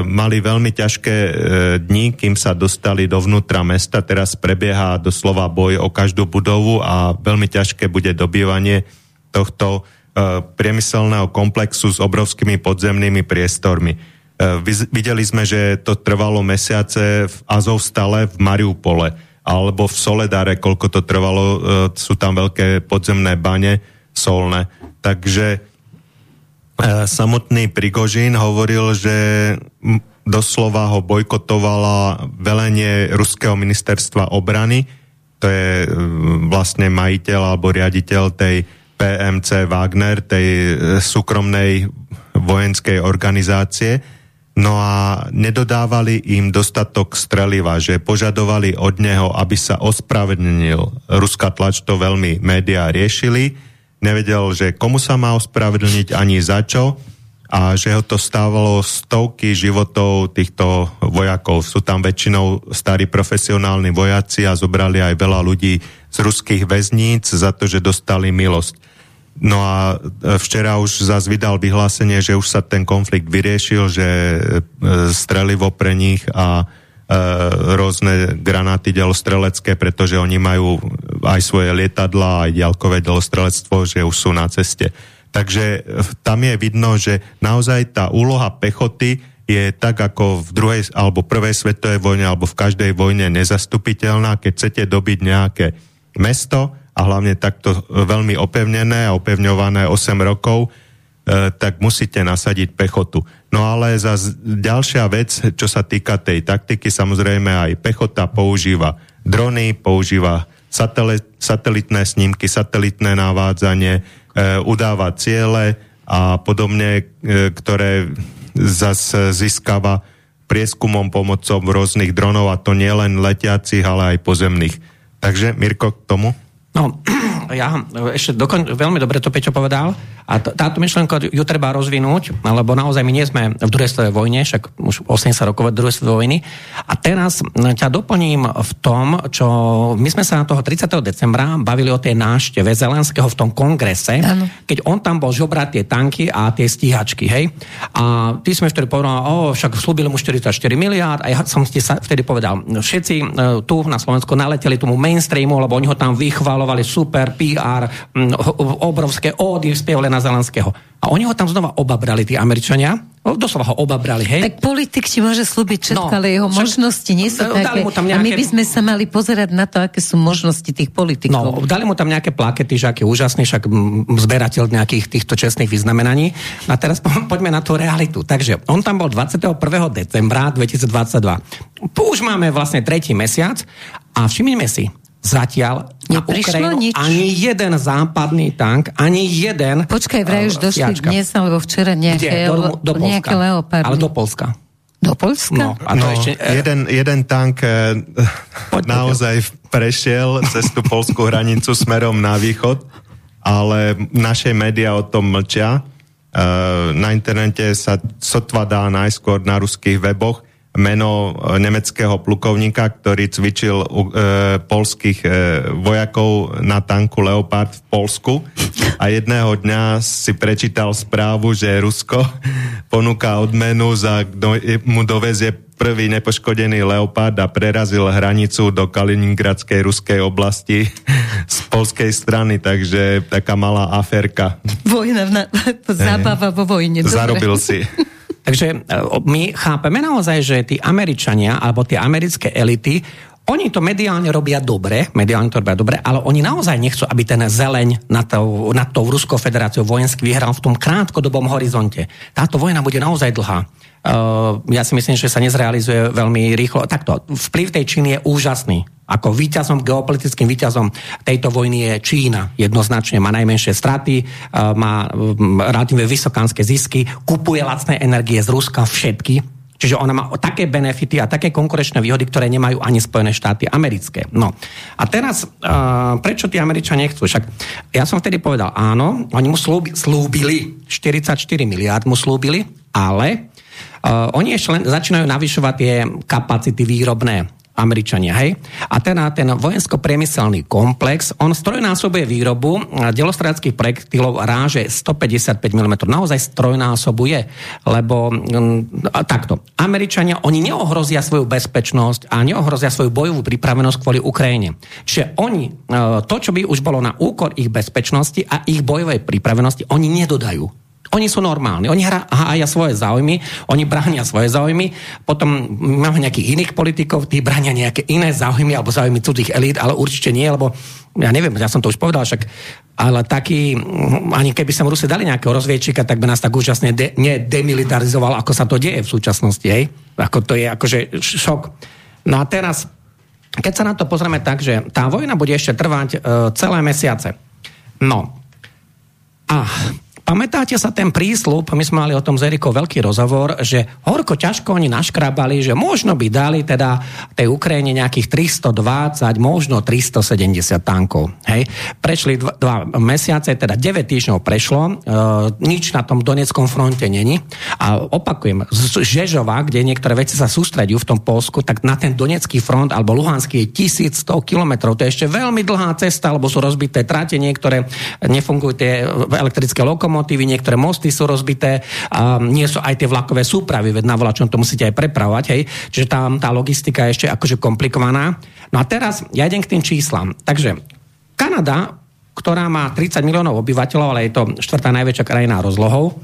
mali veľmi ťažké e, dni, kým sa dostali dovnútra mesta. Teraz prebieha doslova boj o každú budovu a veľmi ťažké bude dobývanie tohto e, priemyselného komplexu s obrovskými podzemnými priestormi. E, videli sme, že to trvalo mesiace v Azovstale v Mariupole alebo v Soledare, koľko to trvalo, e, sú tam veľké podzemné bane solné. Takže e, samotný Prigožín hovoril, že doslova ho bojkotovala velenie Ruského ministerstva obrany, to je vlastne majiteľ alebo riaditeľ tej PMC Wagner, tej súkromnej vojenskej organizácie, No a nedodávali im dostatok streliva, že požadovali od neho, aby sa ospravedlnil. Ruská tlač to veľmi médiá riešili. Nevedel, že komu sa má ospravedlniť ani za čo a že ho to stávalo stovky životov týchto vojakov. Sú tam väčšinou starí profesionálni vojaci a zobrali aj veľa ľudí z ruských väzníc za to, že dostali milosť. No a e, včera už zase vydal vyhlásenie, že už sa ten konflikt vyriešil, že e, strelivo pre nich a e, rôzne granáty delostrelecké, pretože oni majú aj svoje lietadla, aj ďalkové delostrelectvo, že už sú na ceste. Takže tam je vidno, že naozaj tá úloha pechoty je tak ako v druhej alebo prvej svetovej vojne alebo v každej vojne nezastupiteľná. Keď chcete dobiť nejaké mesto, a hlavne takto veľmi opevnené a opevňované 8 rokov, e, tak musíte nasadiť pechotu. No ale za ďalšia vec, čo sa týka tej taktiky, samozrejme aj pechota používa drony, používa satelit, satelitné snímky, satelitné navádzanie, e, udáva ciele a podobne, e, ktoré zase získava prieskumom pomocou rôznych dronov a to nie len letiacich, ale aj pozemných. Takže Mirko k tomu? No, [CLEARS THROAT] ja ešte dokon, veľmi dobre to Peťo povedal a t- táto myšlenka ju treba rozvinúť, lebo naozaj my nie sme v druhej svetovej vojne, však už 80 rokov druhej svetovej vojny. A teraz ťa doplním v tom, čo my sme sa na toho 30. decembra bavili o tej nášteve Zelenského v tom kongrese, ano. keď on tam bol žobrať tie tanky a tie stíhačky, hej. A ty sme vtedy povedal, o, však slúbili mu 44 miliárd a ja som ti sa vtedy povedal, všetci e, tu na Slovensku naleteli tomu mainstreamu, lebo oni ho tam vychvalo vymalovali super PR, obrovské ódy spievali na Zelenského. A oni ho tam znova obabrali, tí Američania. Doslova ho obabrali, hej? Tak politik ti môže slúbiť všetko, no, ale jeho však, možnosti nie sú také. Mu tam nejaké... A my by sme sa mali pozerať na to, aké sú možnosti tých politikov. No, dali mu tam nejaké plakety, že aký úžasný, však zberateľ nejakých týchto čestných vyznamenaní. A teraz [LAUGHS] po, poďme na tú realitu. Takže on tam bol 21. decembra 2022. Už máme vlastne tretí mesiac a všimnime si, zatiaľ na Ukrajinu nič. ani jeden západný tank, ani jeden... Počkaj, vraj už došli stiačka. dnes alebo včera nejaké, do, do nejaké leopardy. Ale do Polska. Do Polska? No, a to no, ešte, e... jeden, jeden tank e, naozaj prešiel cez tú polskú hranicu smerom na východ, ale naše médiá o tom mlčia. E, na internete sa sotva dá najskôr na ruských weboch, meno e, nemeckého plukovníka, ktorý cvičil e, polských e, vojakov na tanku Leopard v Polsku a jedného dňa si prečítal správu, že Rusko [LAUGHS] ponúka odmenu za kto mu dovezie prvý nepoškodený Leopard a prerazil hranicu do Kaliningradskej ruskej oblasti [LAUGHS] z polskej strany, takže taká malá aferka. Vojna, na, zábava vo vojne. Zarobil si. [LAUGHS] Takže e, my chápeme naozaj, že tí Američania alebo tie americké elity oni to mediálne robia dobre, mediálne to robia dobre, ale oni naozaj nechcú, aby ten zeleň nad tou, nad tou Ruskou federáciou vojenský vyhral v tom krátkodobom horizonte. Táto vojna bude naozaj dlhá. Uh, ja si myslím, že sa nezrealizuje veľmi rýchlo. Takto, vplyv tej Číny je úžasný Ako víťazom, geopolitickým víťazom tejto vojny je Čína. Jednoznačne má najmenšie straty, má relatívne vysokánske zisky, kupuje lacné energie z Ruska všetky, Čiže ona má také benefity a také konkurenčné výhody, ktoré nemajú ani Spojené štáty americké. No. A teraz, uh, prečo tí Američania nechcú? Však ja som vtedy povedal, áno, oni mu slúbi, slúbili, 44 miliard mu slúbili, ale uh, oni ešte len začínajú navyšovať tie kapacity výrobné. Američania, hej? A teda ten vojensko-priemyselný komplex, on strojnásobuje výrobu delostráckých projektilov ráže 155 mm. Naozaj strojnásobuje, lebo m, takto. Američania, oni neohrozia svoju bezpečnosť a neohrozia svoju bojovú pripravenosť kvôli Ukrajine. Čiže oni, e, to, čo by už bolo na úkor ich bezpečnosti a ich bojovej pripravenosti, oni nedodajú. Oni sú normálni, oni hája svoje záujmy, oni bránia svoje záujmy, potom máme nejakých iných politikov, tí bránia nejaké iné záujmy alebo záujmy cudzích elít, ale určite nie, lebo ja neviem, ja som to už povedal, však ale taký, ani keby sa Rusi dali nejakého rozviečika, tak by nás tak úžasne de, nedemilitarizoval, ako sa to deje v súčasnosti, hej? Ako to je akože šok. No a teraz, keď sa na to pozrieme tak, že tá vojna bude ešte trvať e, celé mesiace. No. A Pamätáte sa ten prísľub, my sme mali o tom s Erikou veľký rozhovor, že horko ťažko oni naškrabali, že možno by dali teda tej Ukrajine nejakých 320, možno 370 tankov. Hej. Prešli dva, dva mesiace, teda 9 týždňov prešlo, e, nič na tom Doneckom fronte není. A opakujem, z Žežova, kde niektoré veci sa sústredujú v tom Polsku, tak na ten Donecký front alebo Luhanský je 1100 kilometrov. To je ešte veľmi dlhá cesta, lebo sú rozbité trate, niektoré nefungujú tie elektrické lokomotívy, lokomotívy, niektoré mosty sú rozbité, a nie sú aj tie vlakové súpravy, veď na vlačom to musíte aj prepravovať, hej. Čiže tam tá logistika je ešte akože komplikovaná. No a teraz ja idem k tým číslam. Takže Kanada, ktorá má 30 miliónov obyvateľov, ale je to štvrtá najväčšia krajina rozlohou,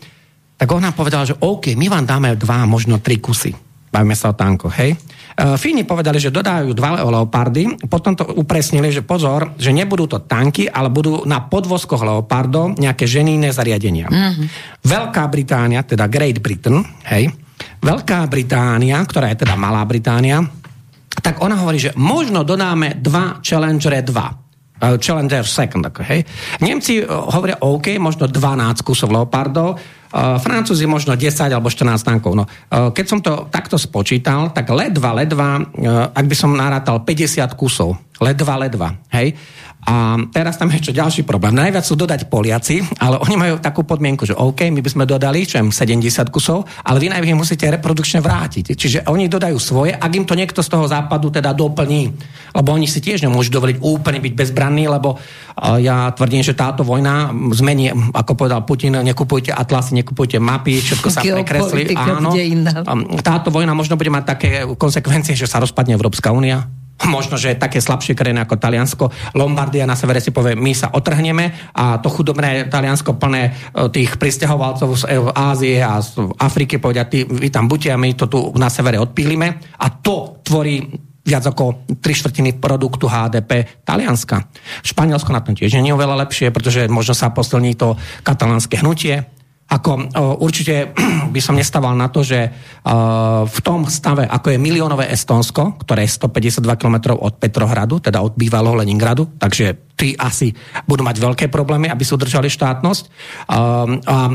tak ona povedala, že OK, my vám dáme dva, možno tri kusy. Bavíme sa o tankoch, hej. E, Fíni povedali, že dodajú dva leopardy, potom to upresnili, že pozor, že nebudú to tanky, ale budú na podvozkoch leopardov nejaké ženíne zariadenia. Mm-hmm. Veľká Británia, teda Great Britain, hej, Veľká Británia, ktorá je teda Malá Británia, tak ona hovorí, že možno dodáme dva Challenger 2. Uh, Challenger second, okay, hej. Nemci uh, hovoria OK, možno 12 kusov leopardov, Uh, Francúzi možno 10 alebo 14 tankov. No, keď som to takto spočítal, tak ledva, ledva, ak by som narátal 50 kusov, ledva, ledva, hej, a teraz tam je ešte ďalší problém. Najviac sú dodať Poliaci, ale oni majú takú podmienku, že OK, my by sme dodali čo 70 kusov, ale vy najmä musíte reprodukčne vrátiť. Čiže oni dodajú svoje, ak im to niekto z toho západu teda doplní. Lebo oni si tiež nemôžu dovoliť úplne byť bezbranní, lebo ja tvrdím, že táto vojna zmení, ako povedal Putin, nekupujte atlasy, nekupujte mapy, všetko sa prekreslí. Áno, táto vojna možno bude mať také konsekvencie, že sa rozpadne Európska únia, možno, že také slabšie krajiny ako Taliansko, Lombardia na severe si povie, my sa otrhneme a to chudobné Taliansko plné e, tých pristahovalcov z e, Ázie a z Afriky povedia, ty, vy tam buďte a my to tu na severe odpílime a to tvorí viac ako tri štvrtiny produktu HDP Talianska. Španielsko na tom tiež nie je oveľa lepšie, pretože možno sa posilní to katalánske hnutie. Ako určite [CLEARS THROAT] by som nestával na to, že v tom stave, ako je miliónové Estonsko, ktoré je 152 km od Petrohradu, teda od bývalého Leningradu, takže tí asi budú mať veľké problémy, aby si udržali štátnosť. A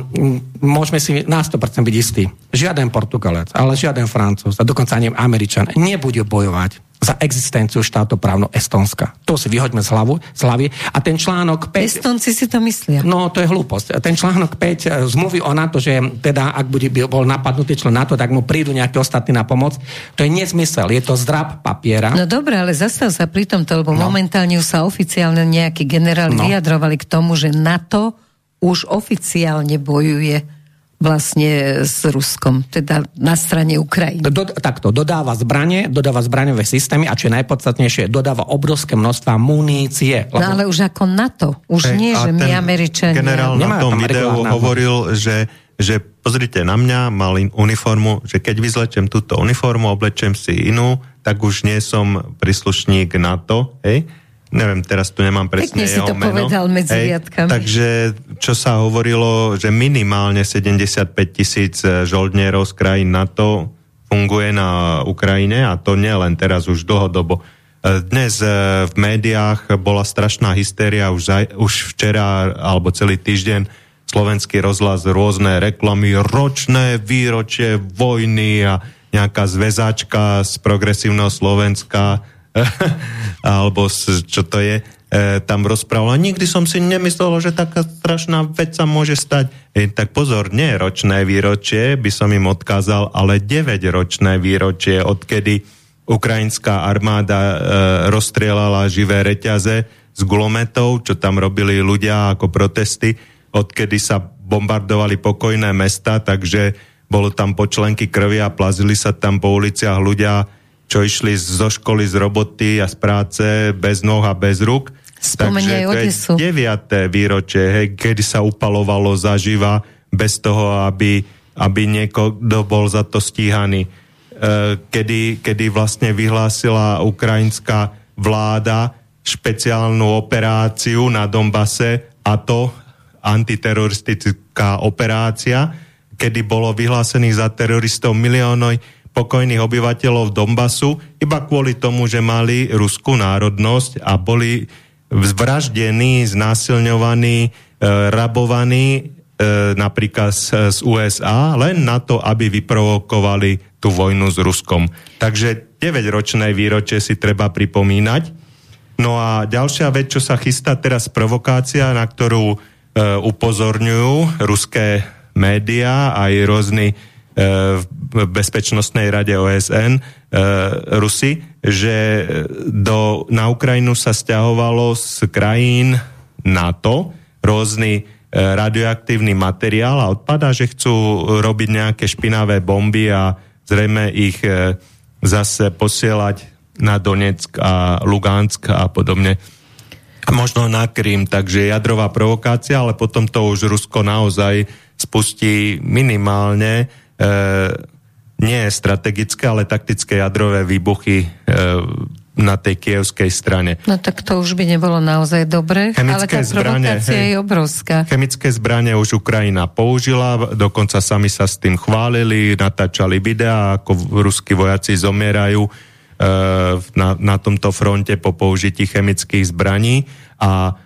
môžeme si na 100% byť istí. Žiaden Portugalec, ale žiaden Francúz, a dokonca ani Američan nebude bojovať za existenciu štátoprávno Estonska. To si vyhoďme z, hlavu, z hlavy. A ten článok 5... Estonci si to myslia. No, to je hlúposť. Ten článok 5 e, zmluvy o NATO, že teda, ak bude, bol napadnutý člen NATO, tak mu prídu nejaké ostatní na pomoc. To je nezmysel. Je to zdrab papiera. No dobre, ale zastav sa pri tomto, lebo no. momentálne sa oficiálne nejakí generáli no. vyjadrovali k tomu, že NATO už oficiálne bojuje vlastne s Ruskom, teda na strane Ukrajiny. Do, takto, dodáva zbranie, dodáva zbraňové systémy a čo je najpodstatnejšie, dodáva obrovské množstva munície. Lebo... No ale už ako NATO, už hey, nie, že my Američania... Generál na tom videu hovoril, že, že pozrite na mňa, mal uniformu, že keď vyzlečem túto uniformu, oblečem si inú, tak už nie som príslušník NATO, hej? Neviem, teraz tu nemám presne Pekne si to meno. povedal medzi Hej, Takže čo sa hovorilo, že minimálne 75 tisíc e, žoldnierov z krajín NATO funguje na Ukrajine a to nie len teraz už dlhodobo. Dnes v médiách bola strašná hystéria už, aj, už včera alebo celý týždeň slovenský rozhlas, rôzne reklamy, ročné výročie vojny a nejaká zväzačka z progresívneho Slovenska [LAUGHS] alebo čo to je, e, tam rozprával. Nikdy som si nemyslel, že taká strašná vec sa môže stať. E, tak pozor, nie ročné výročie, by som im odkázal, ale 9-ročné výročie, odkedy ukrajinská armáda e, rozstrielala živé reťaze z gulometov, čo tam robili ľudia ako protesty, odkedy sa bombardovali pokojné mesta, takže bolo tam počlenky krvi a plazili sa tam po uliciach ľudia čo išli zo školy, z roboty a z práce bez noh a bez rúk. Spomenie Takže to je 9. výročie, hej, kedy sa upalovalo zaživa bez toho, aby, aby niekto bol za to stíhaný. E, kedy, kedy vlastne vyhlásila ukrajinská vláda špeciálnu operáciu na Dombase a to antiteroristická operácia, kedy bolo vyhlásených za teroristov miliónov pokojných obyvateľov Donbasu iba kvôli tomu, že mali ruskú národnosť a boli zvraždení, znásilňovaní, e, rabovaní e, napríklad z, z USA len na to, aby vyprovokovali tú vojnu s Ruskom. Takže 9-ročné výročie si treba pripomínať. No a ďalšia vec, čo sa chystá teraz, provokácia, na ktorú e, upozorňujú ruské médiá aj rôzni v Bezpečnostnej rade OSN e, Rusy, že do, na Ukrajinu sa stiahovalo z krajín NATO rôzny e, radioaktívny materiál a odpadá, že chcú robiť nejaké špinavé bomby a zrejme ich e, zase posielať na Donetsk a Lugansk a podobne. A možno na Krym, takže jadrová provokácia, ale potom to už Rusko naozaj spustí minimálne nie strategické, ale taktické jadrové výbuchy e, na tej kievskej strane. No tak to už by nebolo naozaj dobre, Chemické ale tá zbranie, hej, je obrovská. Chemické zbranie už Ukrajina použila, dokonca sami sa s tým chválili, natáčali videá, ako ruskí vojaci zomierajú e, na, na tomto fronte po použití chemických zbraní a E,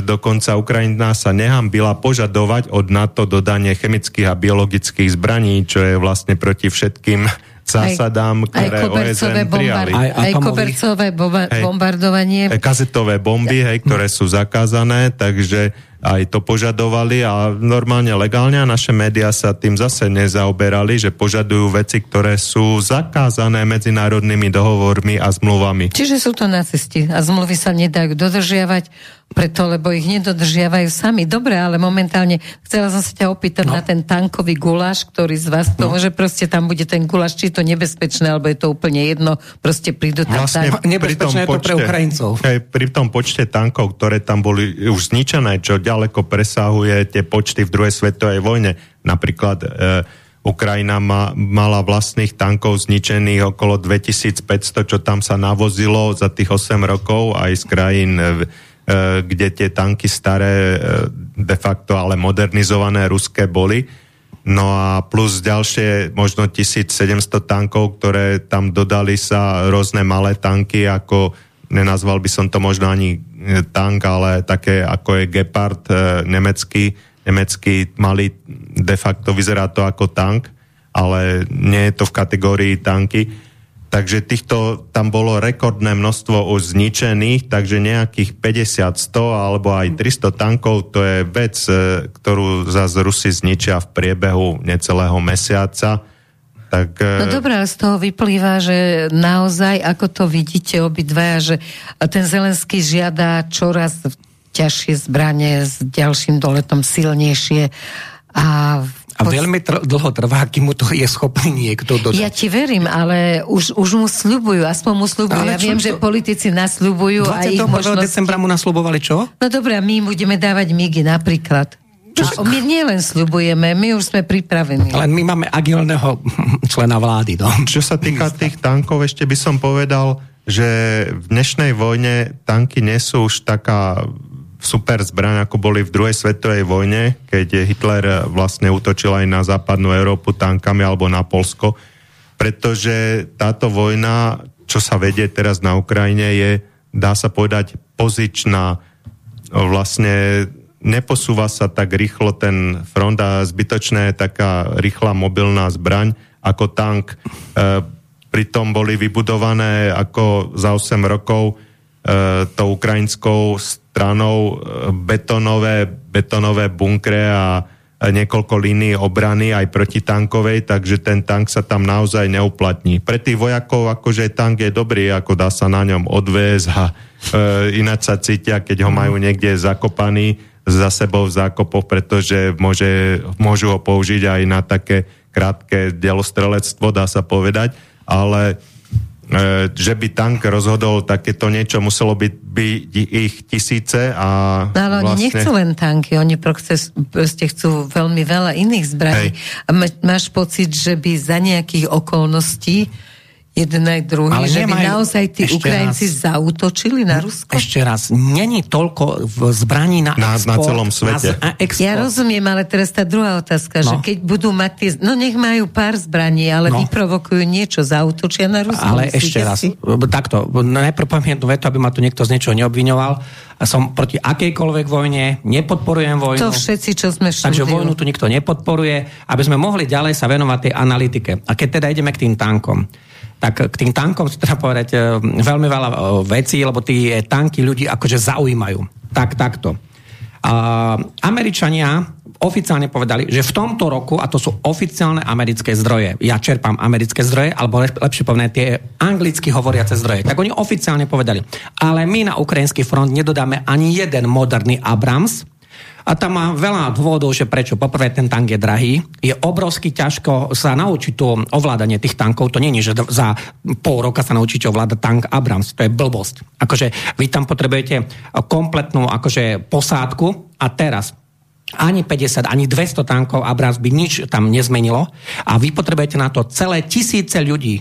dokonca Ukrajina sa nehambila požadovať od NATO dodanie chemických a biologických zbraní, čo je vlastne proti všetkým zásadám, ktoré aj OSN prijali. Aj, aj kobercové bomba- hej, bombardovanie. Kazetové bomby, hej, ktoré sú zakázané, takže aj to požadovali a normálne legálne a naše médiá sa tým zase nezaoberali, že požadujú veci, ktoré sú zakázané medzinárodnými dohovormi a zmluvami. Čiže sú to nacisti a zmluvy sa nedajú dodržiavať preto, lebo ich nedodržiavajú sami. Dobre, ale momentálne chcela som sa ťa opýtať no. na ten tankový guláš, ktorý z vás to, no. že proste tam bude ten guláš, či je to nebezpečné, alebo je to úplne jedno, proste prídu tam vlastne tak. Nebezpečné je to pre Ukrajincov. Hej, pri tom počte tankov, ktoré tam boli už zničené, čo ďaleko presahuje tie počty v druhej svetovej vojne. Napríklad e, Ukrajina ma, mala vlastných tankov zničených okolo 2500, čo tam sa navozilo za tých 8 rokov aj z krajín e, kde tie tanky staré, e, de facto ale modernizované ruské boli. No a plus ďalšie možno 1700 tankov, ktoré tam dodali sa rôzne malé tanky, ako nenazval by som to možno ani e, tank, ale také ako je Gepard nemecký, nemecký malý, de facto vyzerá to ako tank, ale nie je to v kategórii tanky Takže týchto tam bolo rekordné množstvo už zničených, takže nejakých 50, 100 alebo aj 300 tankov, to je vec, e, ktorú zase Rusi zničia v priebehu necelého mesiaca. Tak, e, no dobré, z toho vyplýva, že naozaj, ako to vidíte obidvaja, že ten Zelenský žiada čoraz ťažšie zbranie s ďalším doletom silnejšie a a veľmi tr- dlho trvá, kým mu to je schopný niekto dodať. Ja ti verím, ale už, už mu sľubujú, aspoň mu sľubujú. Ja viem, to... že politici nasľubujú. 21. možnosti... decembra mu nasľubovali čo? No dobré, my budeme dávať migy napríklad. A my nielen sľubujeme, my už sme pripravení. Ale my máme agilného [LAUGHS] člena vlády. No. Čo sa týka tých tankov, ešte by som povedal, že v dnešnej vojne tanky nie sú už taká super zbraň, ako boli v druhej svetovej vojne, keď Hitler vlastne útočil aj na západnú Európu tankami alebo na Polsko, pretože táto vojna, čo sa vedie teraz na Ukrajine, je, dá sa povedať, pozičná vlastne neposúva sa tak rýchlo ten front a zbytočné je taká rýchla mobilná zbraň ako tank. E, pritom boli vybudované ako za 8 rokov e, tou ukrajinskou stranou e, betonové, betonové bunkre a niekoľko línií obrany aj protitankovej, takže ten tank sa tam naozaj neuplatní. Pre tých vojakov akože tank je dobrý, ako dá sa na ňom odviezť a e, ináč sa cítia, keď ho majú niekde zakopaný za sebou v zákopoch, pretože môže, môžu ho použiť aj na také krátke delostrelectvo, dá sa povedať, ale E, že by tank rozhodol takéto niečo, muselo byť, ich tisíce a no, ale vlastne... oni nechcú len tanky, oni proste, chcú veľmi veľa iných zbraní. A máš pocit, že by za nejakých okolností jeden aj druhý, Ale že by naozaj tí Ukrajinci raz, zautočili na Rusko? Ešte raz, není toľko v zbraní na, na export. Na celom svete. Na, na Ja rozumiem, ale teraz tá druhá otázka, no. že keď budú mať tie... No nech majú pár zbraní, ale no. vyprovokujú niečo, zautočia na Rusko. Ale ešte raz, si? takto, najprv poviem jednu vetu, aby ma tu niekto z niečoho neobviňoval. Som proti akejkoľvek vojne, nepodporujem vojnu. To všetci, čo sme štúdiu. Takže vojnu tu nikto nepodporuje, aby sme mohli ďalej sa venovať tej analytike. A keď teda ideme k tým tankom, tak k tým tankom si treba povedať e, veľmi veľa e, vecí, lebo tie tanky ľudí akože zaujímajú. Tak, takto. Uh, Američania oficiálne povedali, že v tomto roku, a to sú oficiálne americké zdroje, ja čerpám americké zdroje, alebo lepšie povedané tie anglicky hovoriace zdroje, tak oni oficiálne povedali, ale my na ukrajinský front nedodáme ani jeden moderný Abrams, a tam má veľa dôvodov, že prečo. Poprvé, ten tank je drahý. Je obrovsky ťažko sa naučiť to ovládanie tých tankov. To nie je, že za pol roka sa naučíte ovládať tank Abrams. To je blbosť. Akože vy tam potrebujete kompletnú akože posádku a teraz ani 50, ani 200 tankov Abrams by nič tam nezmenilo a vy potrebujete na to celé tisíce ľudí,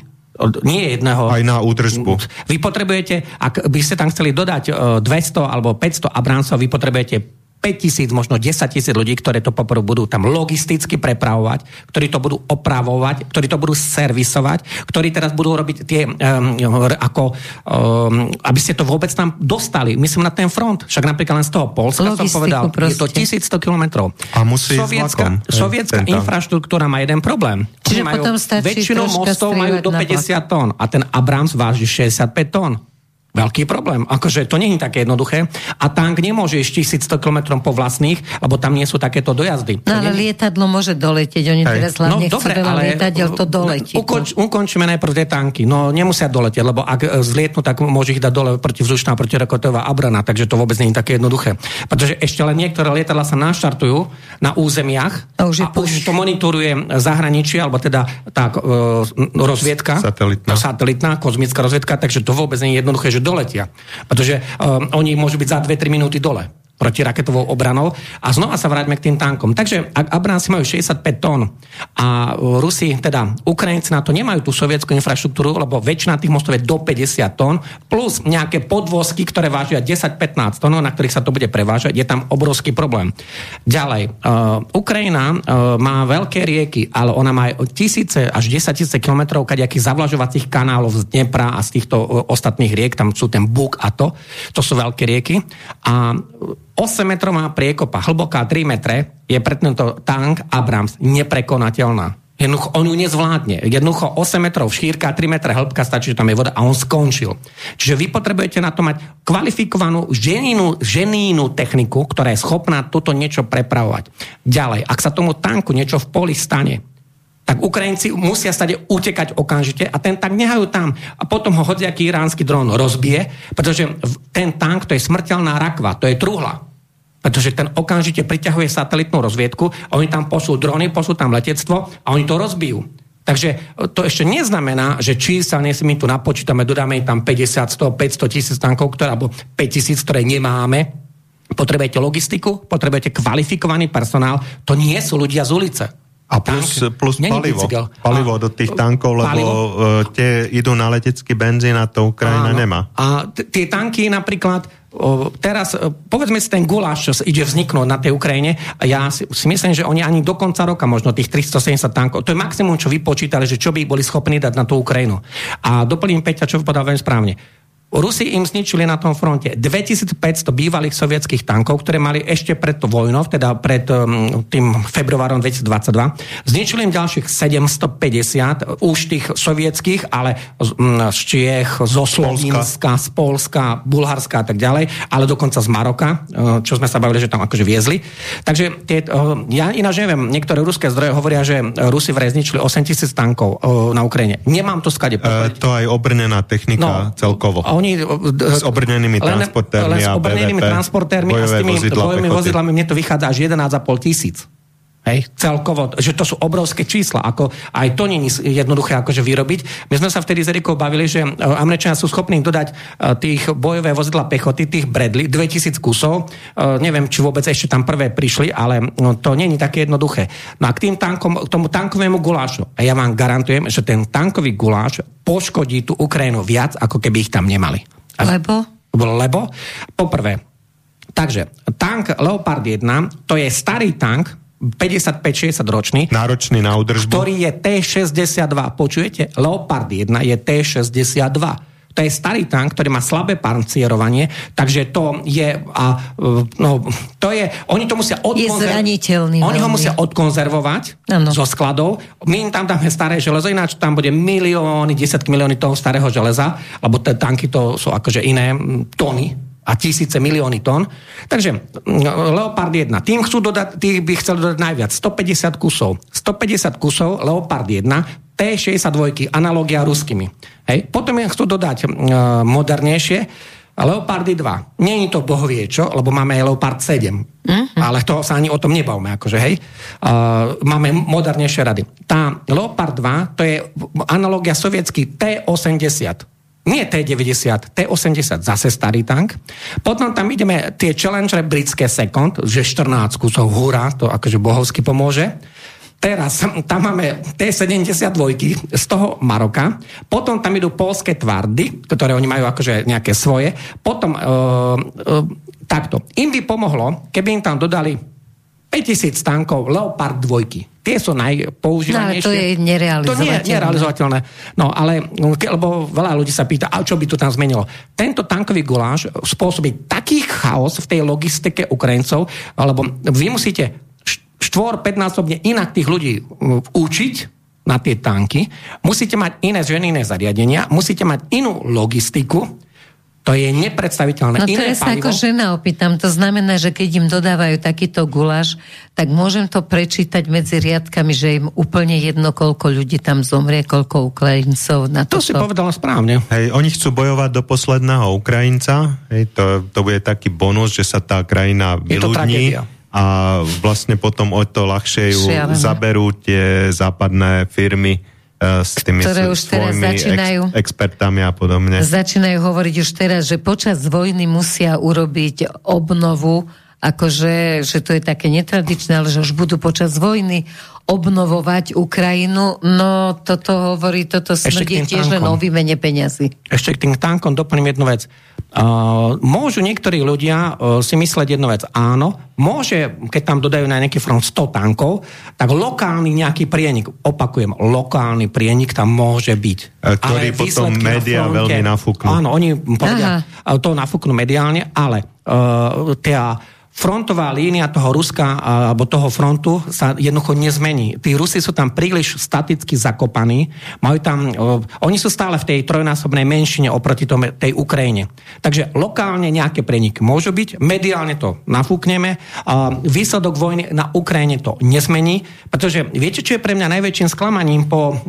nie jedného. Aj na údržbu. Vy potrebujete, ak by ste tam chceli dodať 200 e, alebo 500 Abramsov, vy potrebujete 5 tisíc, možno 10 tisíc ľudí, ktoré to poprvé budú tam logisticky prepravovať, ktorí to budú opravovať, ktorí to budú servisovať, ktorí teraz budú robiť tie, um, ako, um, aby ste to vôbec tam dostali. Myslím na ten front. Však napríklad len z toho Polska som povedal, proste. je to 1100 kilometrov. A musí sovietská, sovietská infraštruktúra má jeden problém. Čiže majú, potom stačí väčšinou mostov majú do 50 tón a ten Abrams váži 65 tón. Veľký problém. Akože to nie je také jednoduché. A tank nemôže ísť 1100 km po vlastných, lebo tam nie sú takéto dojazdy. No ale nie... lietadlo môže doletieť. Oni Hej. teraz hlavne no, dobre, veľa ale lietadiel, to doletí. Ukonč, ukončíme najprv tie tanky. No nemusia doletieť, lebo ak e, zlietnú, tak môže ich dať dole protivzdušná, protiraketová abrana, takže to vôbec nie je také jednoduché. Pretože ešte len niektoré lietadla sa naštartujú na územiach a už, a už to monitoruje zahraničie, alebo teda tá e, rozviedka, satelitná. satelitná, kozmická rozviedka, takže to vôbec nie je jednoduché, že doletia. Pretože um, oni môžu byť za 2-3 minúty dole protiraketovou obranou. A znova sa vráťme k tým tankom. Takže ak Abramsy majú 65 tón a Rusi, teda Ukrajinci na to nemajú tú sovietskú infraštruktúru, lebo väčšina tých mostov je do 50 tón, plus nejaké podvozky, ktoré vážia 10-15 tón, na ktorých sa to bude prevážať, je tam obrovský problém. Ďalej, uh, Ukrajina uh, má veľké rieky, ale ona má tisíce až 10 tisíce kilometrov kadejakých zavlažovacích kanálov z Dnepra a z týchto uh, ostatných riek, tam sú ten Buk a to, to sú veľké rieky. A 8 metrov má priekopa, hlboká 3 metre, je pre tento tank Abrams neprekonateľná. Jednoducho, on ju nezvládne. Jednoducho 8 metrov šírka, 3 metre hĺbka, stačí, že tam je voda a on skončil. Čiže vy potrebujete na to mať kvalifikovanú ženínu, ženínu techniku, ktorá je schopná toto niečo prepravovať. Ďalej, ak sa tomu tanku niečo v poli stane, tak Ukrajinci musia stade utekať okamžite a ten tank nehajú tam. A potom ho hociaký iránsky dron rozbije, pretože ten tank to je smrteľná rakva, to je truhla. Pretože ten okamžite priťahuje satelitnú rozviedku, oni tam posú drony, posú tam letectvo a oni to rozbijú. Takže to ešte neznamená, že či sa dnes my tu napočítame, dodáme tam 50, 100, 500 tisíc tankov, ktoré, alebo 5 tisíc, ktoré nemáme. Potrebujete logistiku, potrebujete kvalifikovaný personál. To nie sú ľudia z ulice. A plus, Tank. plus Není palivo. bicykel. Palivo A- do tých tankov, lebo Palivo? uh, tie idú na letecký benzín a to Ukrajina Áno. nemá. A t- tie tanky napríklad, o, teraz, e, povedzme si ten guláš, čo ide vzniknúť na tej Ukrajine, a ja si, si myslím, že oni ani do konca roka možno tých 370 tankov, to je maximum, čo vypočítali, že čo by boli schopní dať na tú Ukrajinu. A doplním Peťa, čo povedal veľmi správne. Rusi im zničili na tom fronte 2500 bývalých sovietských tankov, ktoré mali ešte pred to vojnou, teda pred um, tým februárom 2022. Zničili im ďalších 750, už tých sovietských, ale z, mm, Čiech, zo Slovenska, z Polska, Bulharska a tak ďalej, ale dokonca z Maroka, eh, čo sme sa bavili, že tam akože viezli. Takže tie, eh, ja ináč neviem, niektoré ruské zdroje hovoria, že Rusi vraj zničili 8000 tankov eh, na Ukrajine. Nemám to skade Uh, to aj obrnená technika celkovo. No, a Oni, S obrnenými transportérmi len s a obrnenými BVP, transportérmi a s tými vozidlá bojovými vozidlami mne to vychádza až 11,5 tisíc. Hej, celkovo, že to sú obrovské čísla, ako aj to nie je jednoduché akože vyrobiť. My sme sa vtedy s Erikou bavili, že e, Američania sú schopní dodať e, tých bojové vozidla pechoty, tých Bradley, 2000 kusov. E, Neviem, či vôbec ešte tam prvé prišli, ale no, to není také jednoduché. No a k tým tankom, k tomu tankovému gulášu. A ja vám garantujem, že ten tankový guláš poškodí tú Ukrajinu viac, ako keby ich tam nemali. Lebo? lebo, poprvé, takže tank Leopard 1, to je starý tank, 55-60 ročný, Náročný na údržbu. ktorý je T-62. Počujete? Leopard 1 je T-62. To je starý tank, ktorý má slabé pancierovanie, takže to je, a, no, to je, oni to musia odkonzer- zraniteľný Oni ho musia odkonzervovať Áno. zo skladov. My im tam dáme staré železo, ináč tam bude milióny, desiatky milióny toho starého železa, lebo tie tanky to sú akože iné tony a tisíce, milióny tón. Takže mm, Leopard 1, tým chcú dodať, tých by chceli dodať najviac, 150 kusov. 150 kusov Leopard 1, T62, analogia ruskými. Hej. Potom chcú dodať uh, modernejšie, Leopardy 2. Nie je to bohvie čo, lebo máme aj Leopard 7. Mm-hmm. Ale to sa ani o tom nebavme, akože, hej. Uh, máme modernejšie rady. Tá Leopard 2, to je analogia sovietský T80. Nie T90, T80, zase starý tank. Potom tam ideme tie Challenger britské Second, že 14 kusov, hurá, to akože bohovsky pomôže. Teraz tam máme T-72 z toho Maroka, potom tam idú polské tvardy, ktoré oni majú akože nejaké svoje, potom uh, uh, takto. Im by pomohlo, keby im tam dodali 5000 tankov Leopard 2. Tie sú najpoužívanejšie. No, to je nerealizovateľné. To nie je nerealizovateľné. No ale, lebo veľa ľudí sa pýta, a čo by to tam zmenilo? Tento tankový guláš spôsobí taký chaos v tej logistike Ukrajincov, alebo vy musíte štvor, 5-násobne inak tých ľudí mm, učiť na tie tanky, musíte mať iné ženy, iné zariadenia, musíte mať inú logistiku, to je nepredstaviteľné. No to Iné ja sa palivo. ako žena opýtam. To znamená, že keď im dodávajú takýto guláš, tak môžem to prečítať medzi riadkami, že im úplne jedno, koľko ľudí tam zomrie, koľko Ukrajincov na To toto. si povedala správne. Hej, oni chcú bojovať do posledného Ukrajinca. Hej, to, to bude taký bonus, že sa tá krajina to vyľudní. A vlastne potom o to ľahšie ju Šialené. zaberú tie západné firmy s tými Ktoré už teraz začínajú. expertami a podobne. Začínajú hovoriť už teraz, že počas vojny musia urobiť obnovu, akože, že to je také netradičné, ale že už budú počas vojny obnovovať Ukrajinu. No toto hovorí, toto smrdí tiež len tankom. o výmene peňazí. Ešte k tým tankom doplním jednu vec. Uh, môžu niektorí ľudia uh, si mysleť jednu vec. Áno, môže, keď tam dodajú na nejaký front 100 tankov, tak lokálny nejaký prienik, opakujem, lokálny prienik tam môže byť. E, ktorý Ale potom na médiá fronte- veľmi nafúknú. Áno, oni povedia, uh, to nafúknú mediálne, ale uh, tá frontová línia toho Ruska alebo toho frontu sa jednoducho nezmení. Tí Rusi sú tam príliš staticky zakopaní, majú tam, oni sú stále v tej trojnásobnej menšine oproti tom, tej Ukrajine. Takže lokálne nejaké preniky môžu byť, mediálne to nafúkneme, výsledok vojny na Ukrajine to nezmení, pretože viete, čo je pre mňa najväčším sklamaním po,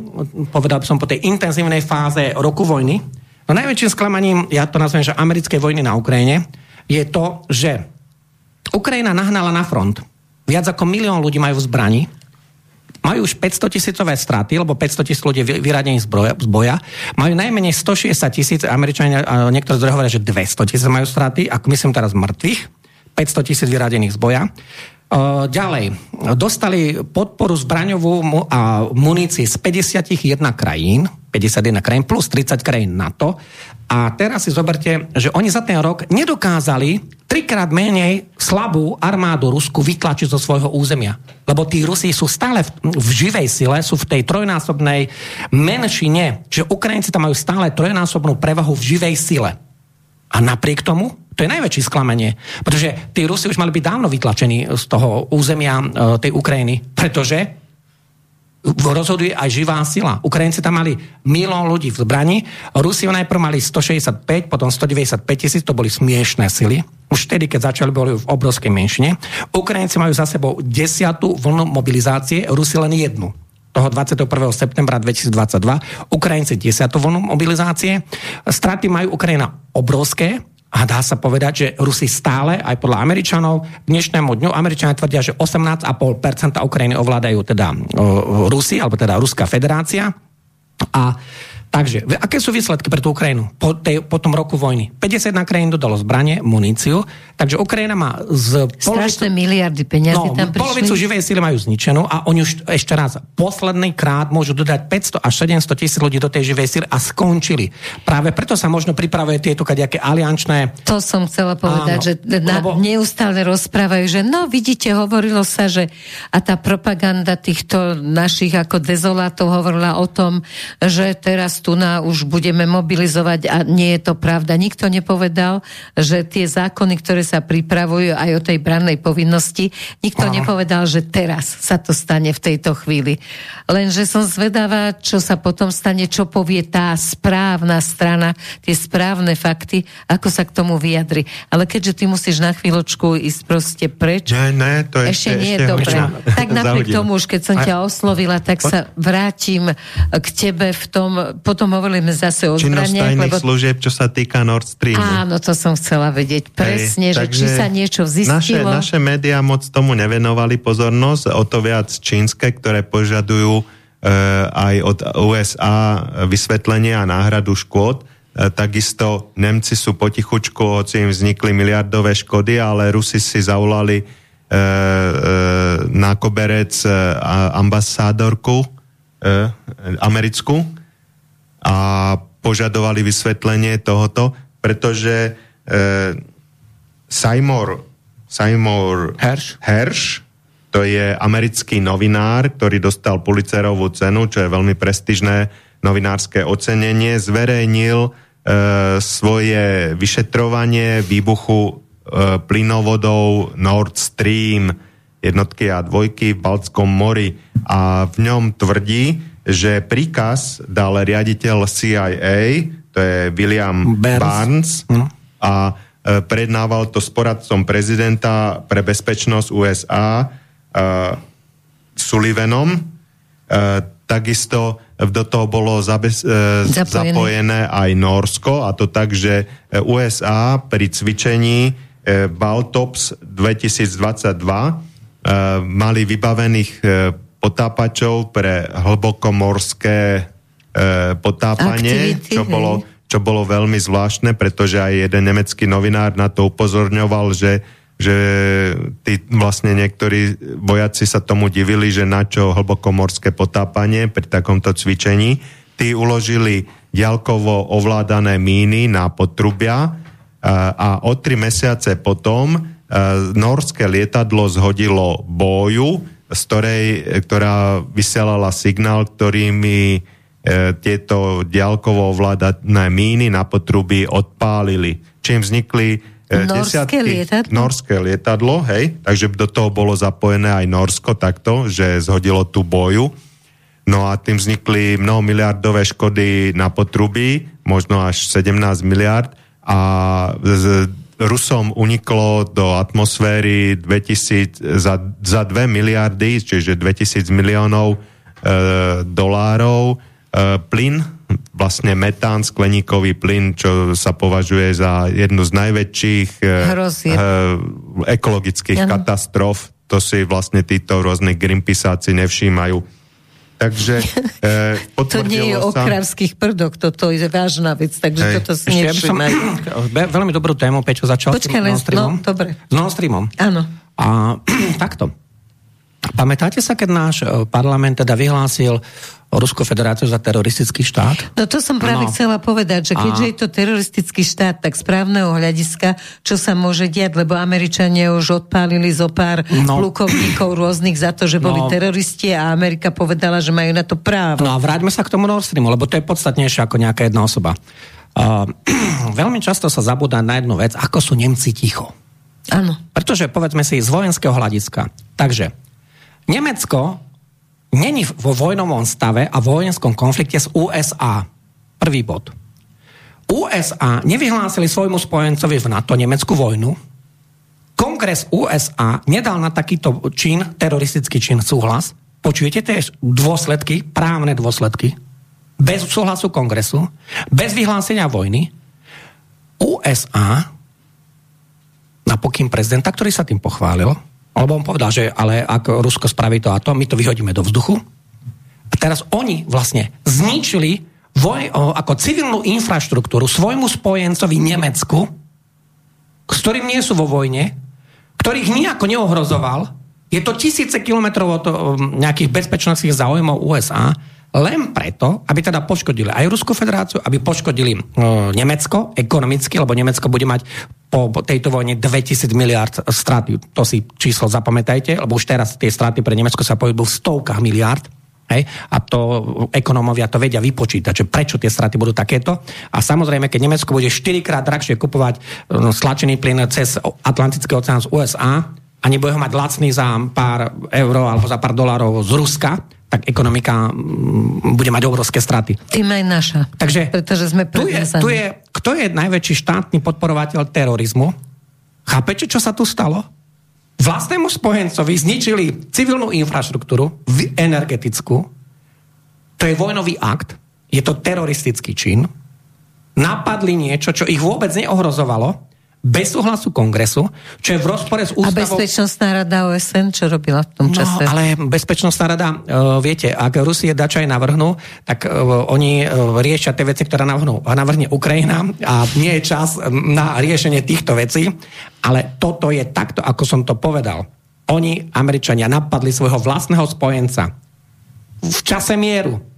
povedal som, po tej intenzívnej fáze roku vojny? No najväčším sklamaním, ja to nazvem, že americkej vojny na Ukrajine, je to, že Ukrajina nahnala na front. Viac ako milión ľudí majú v zbrani. Majú už 500 tisícové straty, lebo 500 tisíc ľudí vyradení z boja. Majú najmenej 160 tisíc, Američania, niektorí zdroje hovoria, že 200 tisíc majú straty, ako myslím teraz mŕtvych. 500 tisíc vyradených z boja. ďalej, dostali podporu zbraňovú a munície z 51 krajín, 51 krajín plus 30 krajín NATO. A teraz si zoberte, že oni za ten rok nedokázali trikrát menej slabú armádu Rusku vytlačiť zo svojho územia. Lebo tí Rusi sú stále v, v živej sile, sú v tej trojnásobnej menšine, že Ukrajinci tam majú stále trojnásobnú prevahu v živej sile. A napriek tomu to je najväčšie sklamanie, pretože tí Rusi už mali byť dávno vytlačení z toho územia e, tej Ukrajiny, pretože rozhoduje aj živá sila. Ukrajinci tam mali milión ľudí v zbrani, Rusi najprv mali 165, potom 195 tisíc, to boli smiešné sily. Už vtedy, keď začali, boli v obrovskej menšine. Ukrajinci majú za sebou desiatú vlnu mobilizácie, Rusi len jednu toho 21. septembra 2022. Ukrajinci 10. vlnu mobilizácie. Straty majú Ukrajina obrovské, a dá sa povedať, že Rusi stále, aj podľa Američanov, k dnešnému dňu Američania tvrdia, že 18,5% Ukrajiny ovládajú teda Rusi, alebo teda Ruská federácia. A Takže, aké sú výsledky pre tú Ukrajinu po, tej, po tom roku vojny? 51 krajín dodalo zbranie, muníciu, takže Ukrajina má z polovicu... miliardy peniazy no, tam prišli. polovicu živej síly majú zničenú a oni už ešte raz, posledný krát môžu dodať 500 až 700 tisíc ľudí do tej živej síly a skončili. Práve preto sa možno pripravuje tieto kadejaké aliančné... To som chcela povedať, Áno, že na, lebo... neustále rozprávajú, že no vidíte, hovorilo sa, že a tá propaganda týchto našich ako dezolátov hovorila o tom, že teraz tu na už budeme mobilizovať a nie je to pravda. Nikto nepovedal, že tie zákony, ktoré sa pripravujú aj o tej brannej povinnosti, nikto Aha. nepovedal, že teraz sa to stane v tejto chvíli. Lenže som zvedavá, čo sa potom stane, čo povie tá správna strana, tie správne fakty, ako sa k tomu vyjadri. Ale keďže ty musíš na chvíľočku ísť proste preč, ne, ne, to ešte, ešte nie je dobré. [LAUGHS] Tak [LAUGHS] napriek tomu, už keď som ťa oslovila, tak sa vrátim k tebe v tom, potom hovoríme zase o zbraniach. lebo... služieb, čo sa týka Nord Streamu. Áno, to som chcela vedieť presne, Hej, že či sa niečo zistilo. Naše, naše médiá moc tomu nevenovali pozornosť, o to viac čínske, ktoré požadujú e, aj od USA vysvetlenie a náhradu škôd. E, takisto Nemci sú potichučku, hoci im vznikli miliardové škody, ale Rusi si zavolali e, e, na koberec e, ambasádorku e, americkú, a požadovali vysvetlenie tohoto, pretože e, Seymour, Seymour Hersh. Hersh, to je americký novinár, ktorý dostal Pulitzerovú cenu, čo je veľmi prestižné novinárske ocenenie, zverejnil e, svoje vyšetrovanie výbuchu e, plynovodov Nord Stream jednotky a dvojky v Baltskom mori a v ňom tvrdí, že príkaz dal riaditeľ CIA, to je William Barnes, Barnes no. a e, prednával to s poradcom prezidenta pre bezpečnosť USA uh, Sullivanom. Uh, takisto do toho bolo zabez, uh, zapojené. zapojené aj Norsko a to tak, že USA pri cvičení uh, Baltops 2022 uh, mali vybavených uh, potápačov pre hlbokomorské e, potápanie, Aktivity, čo bolo, čo bolo veľmi zvláštne, pretože aj jeden nemecký novinár na to upozorňoval, že, že tí vlastne niektorí vojaci sa tomu divili, že na čo hlbokomorské potápanie pri takomto cvičení. Tí uložili ďalkovo ovládané míny na potrubia a, e, a o tri mesiace potom e, norské lietadlo zhodilo boju z ktorej, ktorá vysielala signál, ktorými e, tieto ďalkovo ovládané míny na potruby odpálili. Čím vznikli e, norské desiatky... Lietadlo? Norské lietadlo, hej. Takže do toho bolo zapojené aj Norsko takto, že zhodilo tú boju. No a tým vznikli mnoho miliardové škody na potrubí, možno až 17 miliard a Rusom uniklo do atmosféry 2000, za, za 2 miliardy, čiže 2000 miliónov e, dolárov e, plyn, vlastne metán, skleníkový plyn, čo sa považuje za jednu z najväčších e, e, ekologických ano. katastrof. To si vlastne títo rôzne Greenpeaceáci nevšímajú Takže e, [LAUGHS] To nie je o kravských prdoch, toto je vážna vec, takže Hej. toto si ja som, [CLEARS THROAT] Veľmi dobrú tému, Peťo, začal Počkaj, len, no, dobre. S Nord Streamom. Áno. A [CLEARS THROAT] takto. Pamätáte sa, keď náš e, parlament teda vyhlásil Ruskú federáciu za teroristický štát? No to som práve no. chcela povedať, že keďže a... je to teroristický štát, tak správneho hľadiska, čo sa môže diať, lebo Američania už odpálili zo pár no. plukovníkov rôznych za to, že boli no. teroristi a Amerika povedala, že majú na to právo. No a vráťme sa k tomu Nord Streamu, lebo to je podstatnejšie ako nejaká jedna osoba. Uh, [CLEARS THROAT] veľmi často sa zabúda na jednu vec, ako sú Nemci ticho. Áno. Pretože povedzme si z vojenského hľadiska. Takže Nemecko není vo vojnovom stave a vojenskom konflikte s USA. Prvý bod. USA nevyhlásili svojmu spojencovi v NATO nemeckú vojnu. Kongres USA nedal na takýto čin, teroristický čin, súhlas. Počujete tie dôsledky, právne dôsledky? Bez súhlasu kongresu, bez vyhlásenia vojny. USA na pokým prezidenta, ktorý sa tým pochválil, alebo on povedal, že ale ak Rusko spraví to a to, my to vyhodíme do vzduchu. A teraz oni vlastne zničili voj, ako civilnú infraštruktúru svojmu spojencovi Nemecku, s ktorým nie sú vo vojne, ktorých nejako neohrozoval. Je to tisíce kilometrov od nejakých bezpečnostných záujmov USA, len preto, aby teda poškodili aj Ruskú federáciu, aby poškodili Nemecko ekonomicky, lebo Nemecko bude mať po, tejto vojne 2000 miliard straty. To si číslo zapamätajte, lebo už teraz tie straty pre Nemecko sa pohybujú v stovkách miliard. Hej? A to ekonómovia to vedia vypočítať, že prečo tie straty budú takéto. A samozrejme, keď Nemecko bude 4 krát drahšie kupovať uh, stlačený plyn cez Atlantický oceán z USA a nebude ho mať lacný za pár eur alebo za pár dolárov z Ruska, tak ekonomika mm, bude mať obrovské straty. Tým aj naša. Takže pretože sme tu je, tu je, kto je najväčší štátny podporovateľ terorizmu? Chápete, čo sa tu stalo? Vlastnému spojencovi zničili civilnú infraštruktúru, energetickú. To je vojnový akt, je to teroristický čin. Napadli niečo, čo ich vôbec neohrozovalo bez súhlasu kongresu, čo je v rozpore s ústavou... A Bezpečnostná rada OSN, čo robila v tom no, čase? No, ale Bezpečnostná rada, uh, viete, ak Rusie dačo aj navrhnú, tak uh, oni uh, riešia tie veci, ktoré navrhnú. A navrhne Ukrajina a nie je čas na riešenie týchto vecí, ale toto je takto, ako som to povedal. Oni, Američania, napadli svojho vlastného spojenca v čase mieru